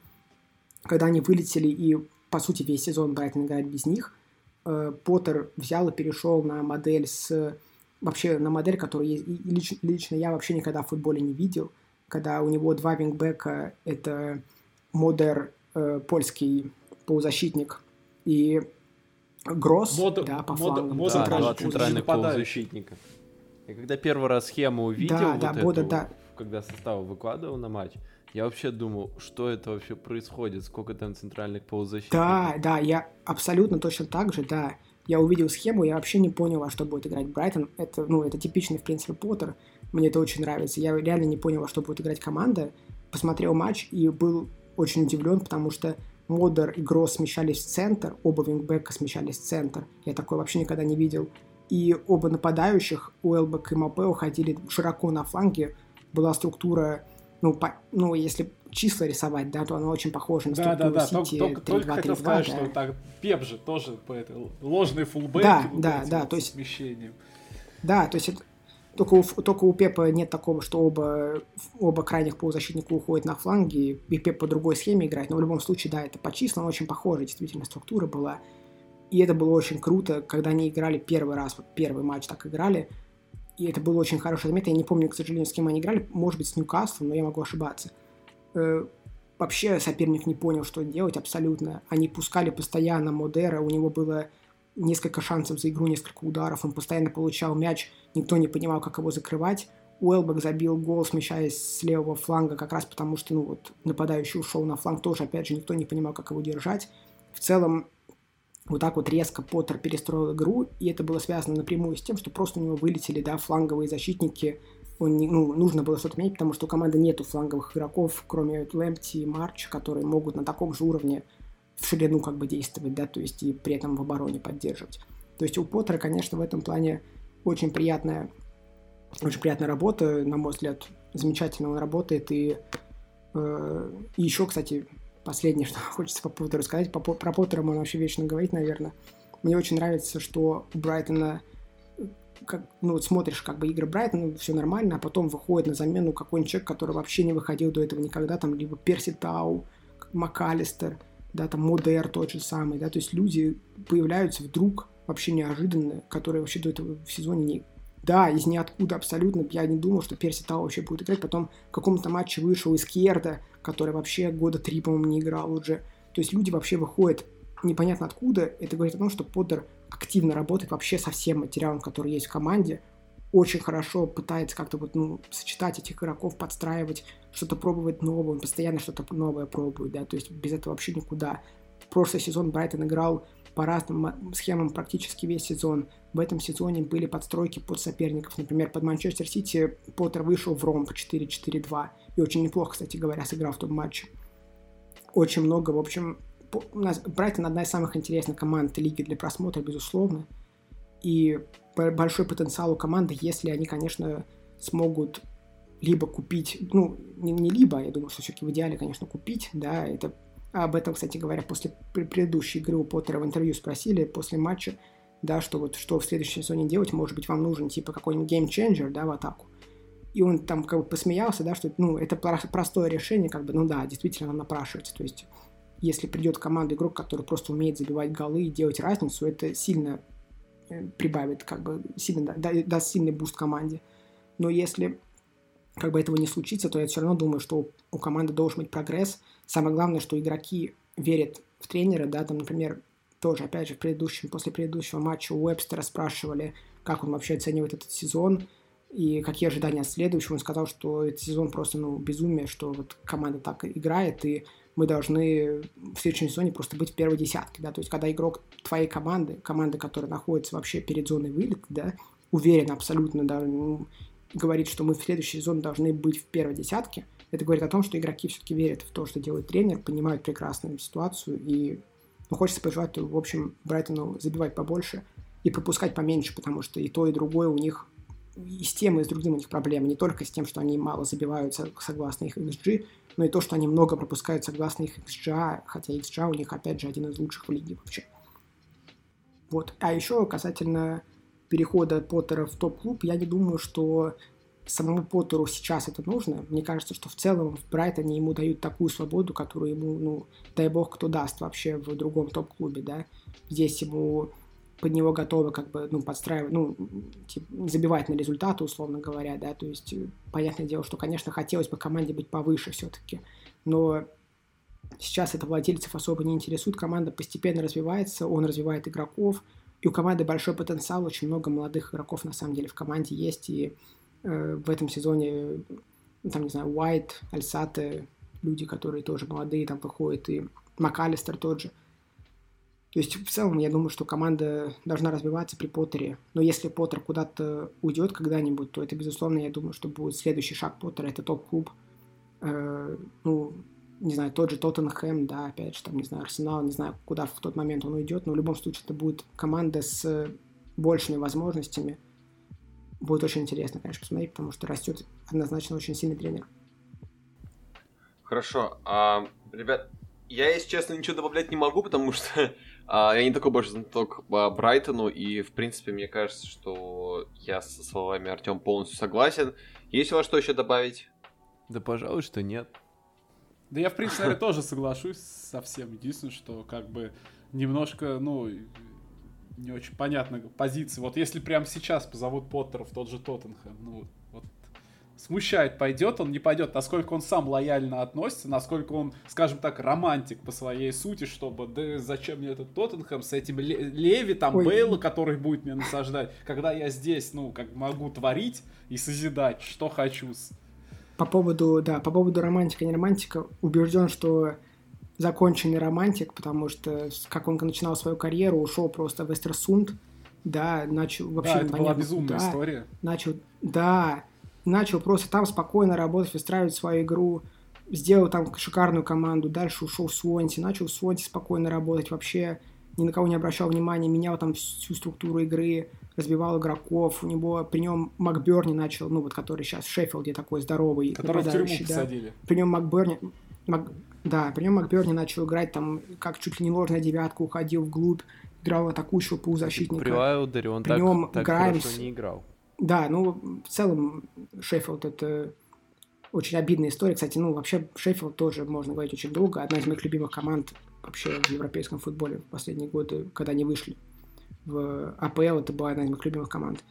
Когда они вылетели и, по сути, весь сезон Брайтон играет без них, э, Поттер взял и перешел на модель с... Вообще на модель, которую лично, лично я вообще никогда в футболе не видел, когда у него два вингбека, это Модер, э, польский полузащитник, и Гросс, Мод, да, по мод, флангам. Мод, да, два центральных полузащитника. И когда первый раз схему увидел, да, вот да, эту, Бода, да. когда состав выкладывал на матч, я вообще думал, что это вообще происходит, сколько там центральных полузащитников. Да, да, я абсолютно точно так же, да. Я увидел схему, я вообще не понял, а что будет играть Брайтон. Это, ну, это типичный, в принципе, Поттер. Мне это очень нравится. Я реально не понял, а что будет играть команда. Посмотрел матч и был очень удивлен, потому что Модер и Гросс смещались в центр, оба вингбека смещались в центр. Я такое вообще никогда не видел. И оба нападающих, Уэлбек и Мапе, уходили широко на фланге. Была структура, ну, по, ну если числа рисовать, да, то она очень похожа на структуру да, да, да. Сити только, 3 только хотел сказать, да. что так, Пеп же тоже по этой ложный фулбэк. Да, да, да, то есть... Смещением. Да, то есть это, только у, только у Пепа нет такого, что оба, оба крайних полузащитника уходят на фланги, и Пеп по другой схеме играет. Но в любом случае, да, это по числам очень похоже, действительно, структура была. И это было очень круто, когда они играли первый раз, вот первый матч так играли. И это было очень хорошая замета. Я не помню, к сожалению, с кем они играли. Может быть, с Ньюкаслом, но я могу ошибаться. Э, вообще соперник не понял, что делать абсолютно. Они пускали постоянно Модера, у него было несколько шансов за игру, несколько ударов, он постоянно получал мяч, никто не понимал, как его закрывать. Уэлбек забил гол, смещаясь с левого фланга, как раз потому что ну, вот, нападающий ушел на фланг, тоже, опять же, никто не понимал, как его держать. В целом, вот так вот резко Поттер перестроил игру, и это было связано напрямую с тем, что просто у него вылетели, да, фланговые защитники, он не, ну, нужно было что-то менять, потому что у команды нету фланговых игроков, кроме Лэмпти и Марч, которые могут на таком же уровне в ширину как бы действовать, да, то есть и при этом в обороне поддерживать. То есть у Поттера, конечно, в этом плане очень приятная, очень приятная работа, на мой взгляд, замечательно он работает, и, э, и еще, кстати, последнее, что хочется по Поттеру сказать, по, про Поттера можно вообще вечно говорить, наверное. Мне очень нравится, что у Брайтона как, ну, вот смотришь как бы игры Брайтона, все нормально, а потом выходит на замену какой-нибудь человек, который вообще не выходил до этого никогда, там, либо Перси Тау, МакАлистер, да, там Модер тот же самый, да, то есть люди появляются вдруг вообще неожиданно, которые вообще до этого в сезоне не... Да, из ниоткуда абсолютно. Я не думал, что Перси Тау вообще будет играть. Потом в каком-то матче вышел из Керда, который вообще года три, по-моему, не играл уже. То есть люди вообще выходят непонятно откуда. Это говорит о том, что Поттер активно работает вообще со всем материалом, который есть в команде. Очень хорошо пытается как-то вот, ну, сочетать этих игроков, подстраивать, что-то пробовать новое, он постоянно что-то новое пробует, да, то есть без этого вообще никуда. Прошлый сезон Брайтон играл по разным схемам практически весь сезон. В этом сезоне были подстройки под соперников. Например, под Манчестер Сити Поттер вышел в ромб 4-4-2. И очень неплохо, кстати говоря, сыграл в том матче. Очень много, в общем, у нас Брайтон одна из самых интересных команд лиги для просмотра, безусловно. И большой потенциал у команды, если они, конечно, смогут либо купить, ну, не, не либо, я думаю, что все-таки в идеале, конечно, купить, да, это об этом, кстати говоря, после предыдущей игры у Поттера в интервью спросили после матча, да, что вот что в следующем сезоне делать, может быть, вам нужен типа какой-нибудь геймченджер, да, в атаку. И он там как бы посмеялся, да, что, ну, это простое решение, как бы, ну да, действительно нам напрашивается. То есть, если придет команда игрок, который просто умеет забивать голы и делать разницу, это сильно прибавит, как бы, сильно да, даст сильный boost команде. Но если как бы этого не случится, то я все равно думаю, что у команды должен быть прогресс. Самое главное, что игроки верят в тренера, да, там, например, тоже, опять же, в предыдущем, после предыдущего матча у Уэбстера спрашивали, как он вообще оценивает этот сезон и какие ожидания от следующего. Он сказал, что этот сезон просто, ну, безумие, что вот команда так играет, и мы должны в следующем сезоне просто быть в первой десятке, да, то есть когда игрок твоей команды, команды, которая находится вообще перед зоной вылета, да, уверен абсолютно, да, ну, говорит, что мы в следующий сезон должны быть в первой десятке, это говорит о том, что игроки все-таки верят в то, что делает тренер, понимают прекрасную ситуацию, и ну, хочется пожелать, в общем, Брайтону забивать побольше и пропускать поменьше, потому что и то, и другое у них и с тем, и с другим у них проблемы. Не только с тем, что они мало забиваются согласно их XG, но и то, что они много пропускают согласно их XG, хотя XG у них, опять же, один из лучших в лиге вообще. Вот. А еще касательно перехода Поттера в топ-клуб, я не думаю, что самому Поттеру сейчас это нужно. Мне кажется, что в целом в Брайтоне ему дают такую свободу, которую ему, ну, дай бог, кто даст вообще в другом топ-клубе, да. Здесь ему под него готовы как бы, ну, подстраивать, ну, типа, забивать на результаты, условно говоря, да, то есть, понятное дело, что, конечно, хотелось бы команде быть повыше все-таки, но сейчас это владельцев особо не интересует, команда постепенно развивается, он развивает игроков, и у команды большой потенциал, очень много молодых игроков на самом деле в команде есть, и э, в этом сезоне, там, не знаю, Уайт, Альсаты, люди, которые тоже молодые там выходят, и МакАлистер тот же. То есть, в целом, я думаю, что команда должна развиваться при Поттере. Но если Поттер куда-то уйдет когда-нибудь, то это, безусловно, я думаю, что будет следующий шаг Поттера. Это топ-клуб. Э, ну, не знаю, тот же Тоттенхэм, да, опять же, там, не знаю, Арсенал, не знаю, куда в тот момент он уйдет, но в любом случае это будет команда с большими возможностями. Будет очень интересно, конечно, посмотреть, потому что растет однозначно очень сильный тренер. Хорошо. А, ребят, я, если честно, ничего добавлять не могу, потому что я не такой больше знаток по Брайтону, и, в принципе, мне кажется, что я со словами Артем полностью согласен. Есть у вас что еще добавить? Да, пожалуй, что нет. Да я, в принципе, тоже соглашусь со всем. Единственное, что как бы немножко, ну, не очень понятна позиция. Вот если прямо сейчас позовут Поттера в тот же Тоттенхэм, ну, смущает, пойдет он, не пойдет, насколько он сам лояльно относится, насколько он, скажем так, романтик по своей сути, чтобы, да зачем мне этот Тоттенхэм с этим Леви, там, Ой. Бейла, который будет меня насаждать, когда я здесь, ну, как могу творить и созидать, что хочу. По поводу, да, по поводу романтика, не романтика, убежден, что законченный романтик, потому что как он начинал свою карьеру, ушел просто в Эстерсунд, да, начал вообще... Да, это была безумная да, история. Начал, да, начал просто там спокойно работать, выстраивать свою игру, сделал там шикарную команду, дальше ушел в Свонти, начал в Свонти спокойно работать, вообще ни на кого не обращал внимания, менял там всю структуру игры, разбивал игроков, у него при нем Макберни начал, ну вот который сейчас в Шеффилде такой здоровый, который в тюрьму да. посадили. При нем Макберни, Мак, да, при нем Макберни начал играть там, как чуть ли не ложная девятка, уходил вглубь, играл атакующего полузащитника. При Уайлдере он при так, нем так Граймс, хорошо не играл. Да, ну, в целом Шеффилд это очень обидная история. Кстати, ну, вообще Шеффилд тоже можно говорить очень долго. Одна из моих любимых команд вообще в европейском футболе в последние годы, когда они вышли в АПЛ, это была одна из моих любимых команд.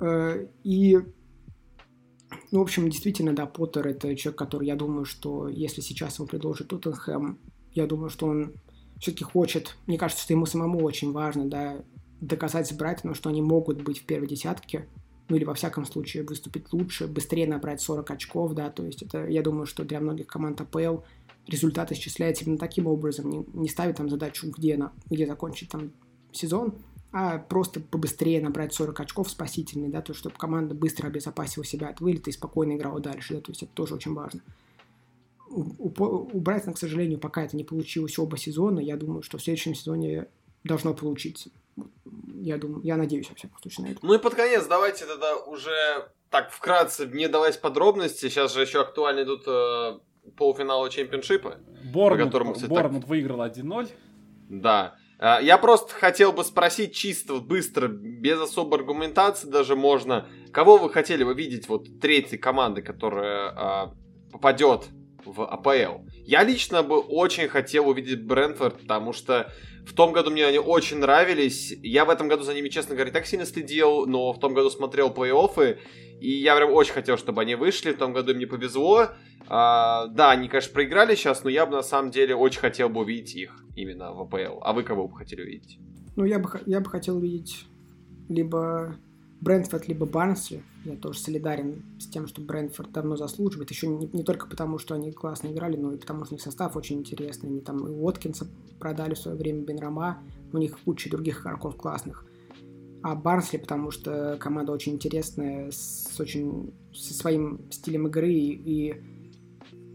Э, и, ну, в общем, действительно, да, Поттер это человек, который, я думаю, что если сейчас ему предложит Тоттенхэм, я думаю, что он все-таки хочет, мне кажется, что ему самому очень важно, да, доказать с Брайтоном, что они могут быть в первой десятке, ну или во всяком случае выступить лучше, быстрее набрать 40 очков, да, то есть это, я думаю, что для многих команд АПЛ результат исчисляется именно таким образом, не, не ставить там задачу, где, на, где закончить там сезон, а просто побыстрее набрать 40 очков спасительный, да, то есть чтобы команда быстро обезопасила себя от вылета и спокойно играла дальше, да, то есть это тоже очень важно. У, у, у Брайтона, к сожалению, пока это не получилось оба сезона, я думаю, что в следующем сезоне должно получиться. Я думаю, я надеюсь, во всяком случае, на это. Ну и под конец давайте тогда уже так вкратце не давать подробности. Сейчас же еще актуально идут э, полуфиналы чемпионшипа. Борнмут, которому, кстати, Борнмут так... выиграл 1-0. Да. Э, я просто хотел бы спросить чисто быстро, без особой аргументации даже можно, кого вы хотели бы видеть вот третьей команды, которая э, попадет в АПЛ. Я лично бы очень хотел увидеть Брентфорд, потому что в том году мне они очень нравились. Я в этом году за ними, честно говоря, так сильно следил, но в том году смотрел плей-оффы, и я прям очень хотел, чтобы они вышли. В том году им не повезло. А, да, они, конечно, проиграли сейчас, но я бы на самом деле очень хотел бы увидеть их именно в АПЛ. А вы кого бы хотели увидеть? Ну, я бы, я бы хотел увидеть либо Брентфорд либо Барнсли. Я тоже солидарен с тем, что Брентфорд давно заслуживает. Еще не, не только потому, что они классно играли, но и потому, что у них состав очень интересный. Они там и Уоткинса продали в свое время, Бенрама. У них куча других игроков классных. А Барнсли, потому что команда очень интересная, с очень со своим стилем игры и, и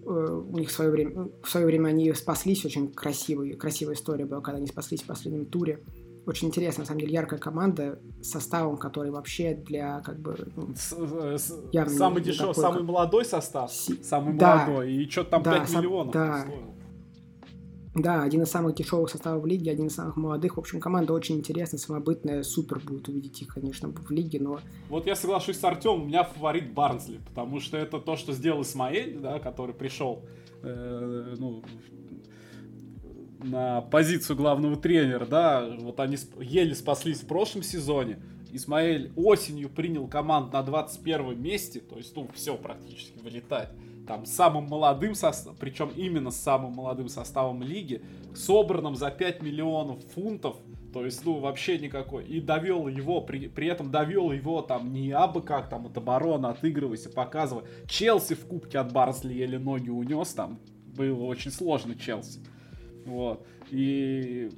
э, у них в свое время в свое время они спаслись очень красивая красивая история была, когда они спаслись в последнем туре очень интересная, на самом деле, яркая команда с составом, который вообще для, как бы, ну, с, э, с, явно самый дешевый, такой, самый как... молодой состав, Си... самый да, молодой, и что там да, 5 сам... миллионов да. Да, один из самых дешевых составов в лиге, один из самых молодых. В общем, команда очень интересная, самобытная. Супер будет увидеть их, конечно, в лиге, но... Вот я соглашусь с Артемом, у меня фаворит Барнсли, потому что это то, что сделал Исмаэль, да, который пришел э, ну, на позицию главного тренера, да, вот они еле спаслись в прошлом сезоне. Исмаэль осенью принял команду на 21 месте, то есть, ну, все практически вылетает. Там самым молодым составом, причем именно с самым молодым составом лиги, собранным за 5 миллионов фунтов, то есть, ну, вообще никакой. И довел его, при, при этом довел его там не абы как, там, от обороны, отыгрывайся, показывай. Челси в кубке от Барнсли еле ноги унес, там, было очень сложно Челси. Вот. И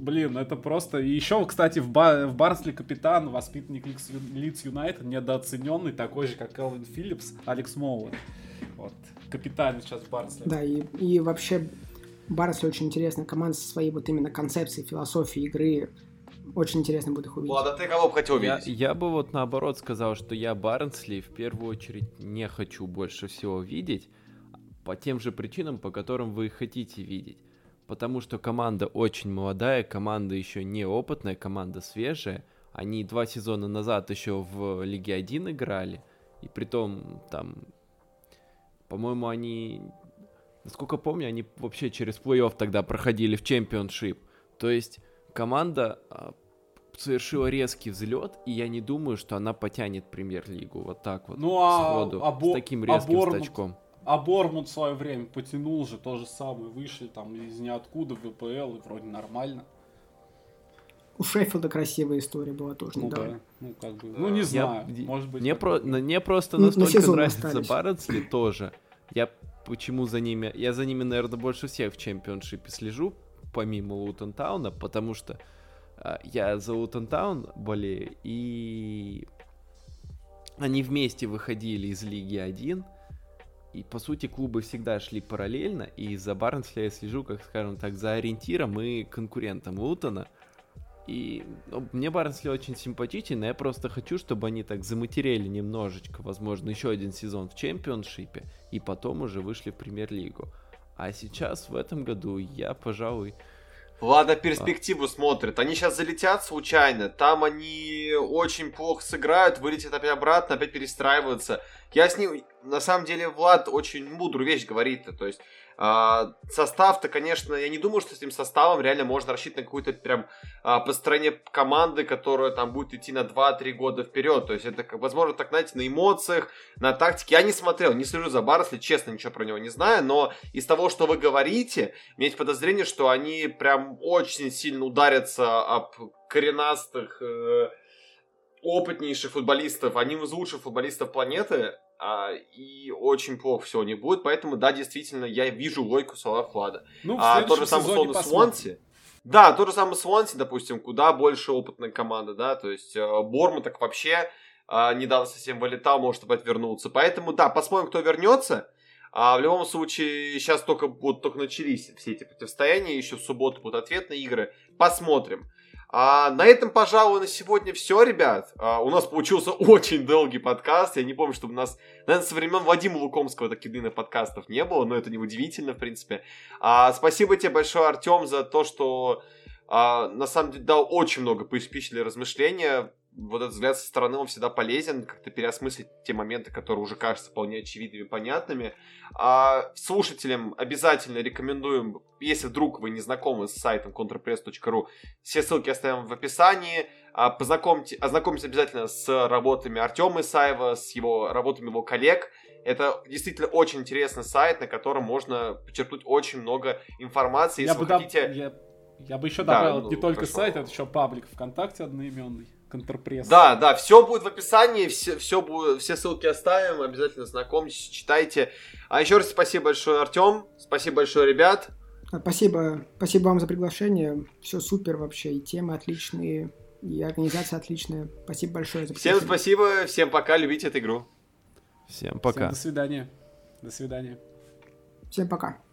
Блин, это просто... И еще, кстати, в, ба... в Барнсли капитан, воспитанник Лидс Юнайтед, недооцененный, такой же, как Элвин Филлипс, Алекс Моуэн. Вот. Капитан сейчас в Барнсли. Да, и, и вообще Барнсли очень интересная команда со своей вот именно концепцией, философией игры. Очень интересно будет их увидеть. Ладно, ты кого бы хотел увидеть? Я, я бы вот наоборот сказал, что я Барнсли в первую очередь не хочу больше всего видеть, по тем же причинам, по которым вы хотите видеть потому что команда очень молодая, команда еще неопытная, команда свежая. Они два сезона назад еще в Лиге 1 играли, и при том там, по-моему, они, насколько помню, они вообще через плей-офф тогда проходили в чемпионшип. То есть команда а, совершила резкий взлет, и я не думаю, что она потянет премьер-лигу вот так вот ну, а, сходу, а, с таким резким а Борнмут, скачком. А Бормут в свое время потянул же то же самое. Вышли там из ниоткуда в ВПЛ и вроде нормально. У Шеффилда красивая история была тоже ну, недавно. Да. Ну, как бы, ну, не знаю. Я, может быть. Мне, про, мне просто ну, настолько нравится Барнсли тоже. Я почему за ними... Я за ними, наверное, больше всех в чемпионшипе слежу, помимо Лутон Тауна, потому что э, я за Лутон Таун болею, и они вместе выходили из Лиги 1, и, по сути, клубы всегда шли параллельно, и за Барнсли я слежу, как скажем так, за ориентиром и конкурентом Лутона. И ну, мне Барнсли очень симпатичен, я просто хочу, чтобы они так заматерели немножечко, возможно, еще один сезон в чемпионшипе, и потом уже вышли в премьер-лигу. А сейчас, в этом году, я, пожалуй, Ладно, перспективу смотрят. Они сейчас залетят случайно. Там они очень плохо сыграют, вылетят опять обратно, опять перестраиваются. Я с ним, на самом деле, Влад очень мудрую вещь говорит. То есть а, состав-то, конечно, я не думаю, что с этим составом реально можно рассчитывать на какую-то прям а, построение команды, которая там будет идти на 2-3 года вперед. То есть это, возможно, так, знаете, на эмоциях, на тактике. Я не смотрел, не слежу за Барнсли, честно, ничего про него не знаю, но из того, что вы говорите, у меня есть подозрение, что они прям очень сильно ударятся об коренастых э, опытнейших футболистов, одним из лучших футболистов планеты, а, и очень плохо все не будет, поэтому, да, действительно, я вижу логику вклада. Ну, а, тот же самый условно. Свонси. Да, тот же самый Свонси, допустим, куда больше опытная команда, да, то есть э, Борму так вообще э, недавно совсем вылетал, может быть вернуться. Поэтому, да, посмотрим, кто вернется. А в любом случае, сейчас только, вот, только начались все эти противостояния, еще в субботу будут ответные игры. Посмотрим. А, на этом, пожалуй, на сегодня все, ребят. А, у нас получился очень долгий подкаст. Я не помню, чтобы у нас, наверное, со времен Вадима Лукомского таких длинных подкастов не было, но это не удивительно, в принципе. А, спасибо тебе большое, Артем, за то, что а, на самом деле дал очень много пищи размышления. Вот этот взгляд со стороны, он всегда полезен, как-то переосмыслить те моменты, которые уже кажутся вполне очевидными и понятными. А слушателям обязательно рекомендуем, если вдруг вы не знакомы с сайтом contrapress.ru, все ссылки оставим в описании. А, познакомьте, ознакомьтесь обязательно с работами Артема Исаева, с его работами его коллег. Это действительно очень интересный сайт, на котором можно почерпнуть очень много информации. Я Если бы, вы доб- хотите... я, я бы еще Да, добавил ну, не только хорошо. сайт, это еще паблик ВКонтакте одноименный, Контрпресс. Да, да, все будет в описании, все, все, будет, все ссылки оставим, обязательно знакомьтесь, читайте. А еще раз спасибо большое, Артем, спасибо большое, ребят. Спасибо, спасибо вам за приглашение. Все супер вообще, и темы отличные, и организация отличная. Спасибо большое за Всем спасибо, всем пока, любите эту игру. Всем Всем пока. до свидания. До свидания. Всем пока.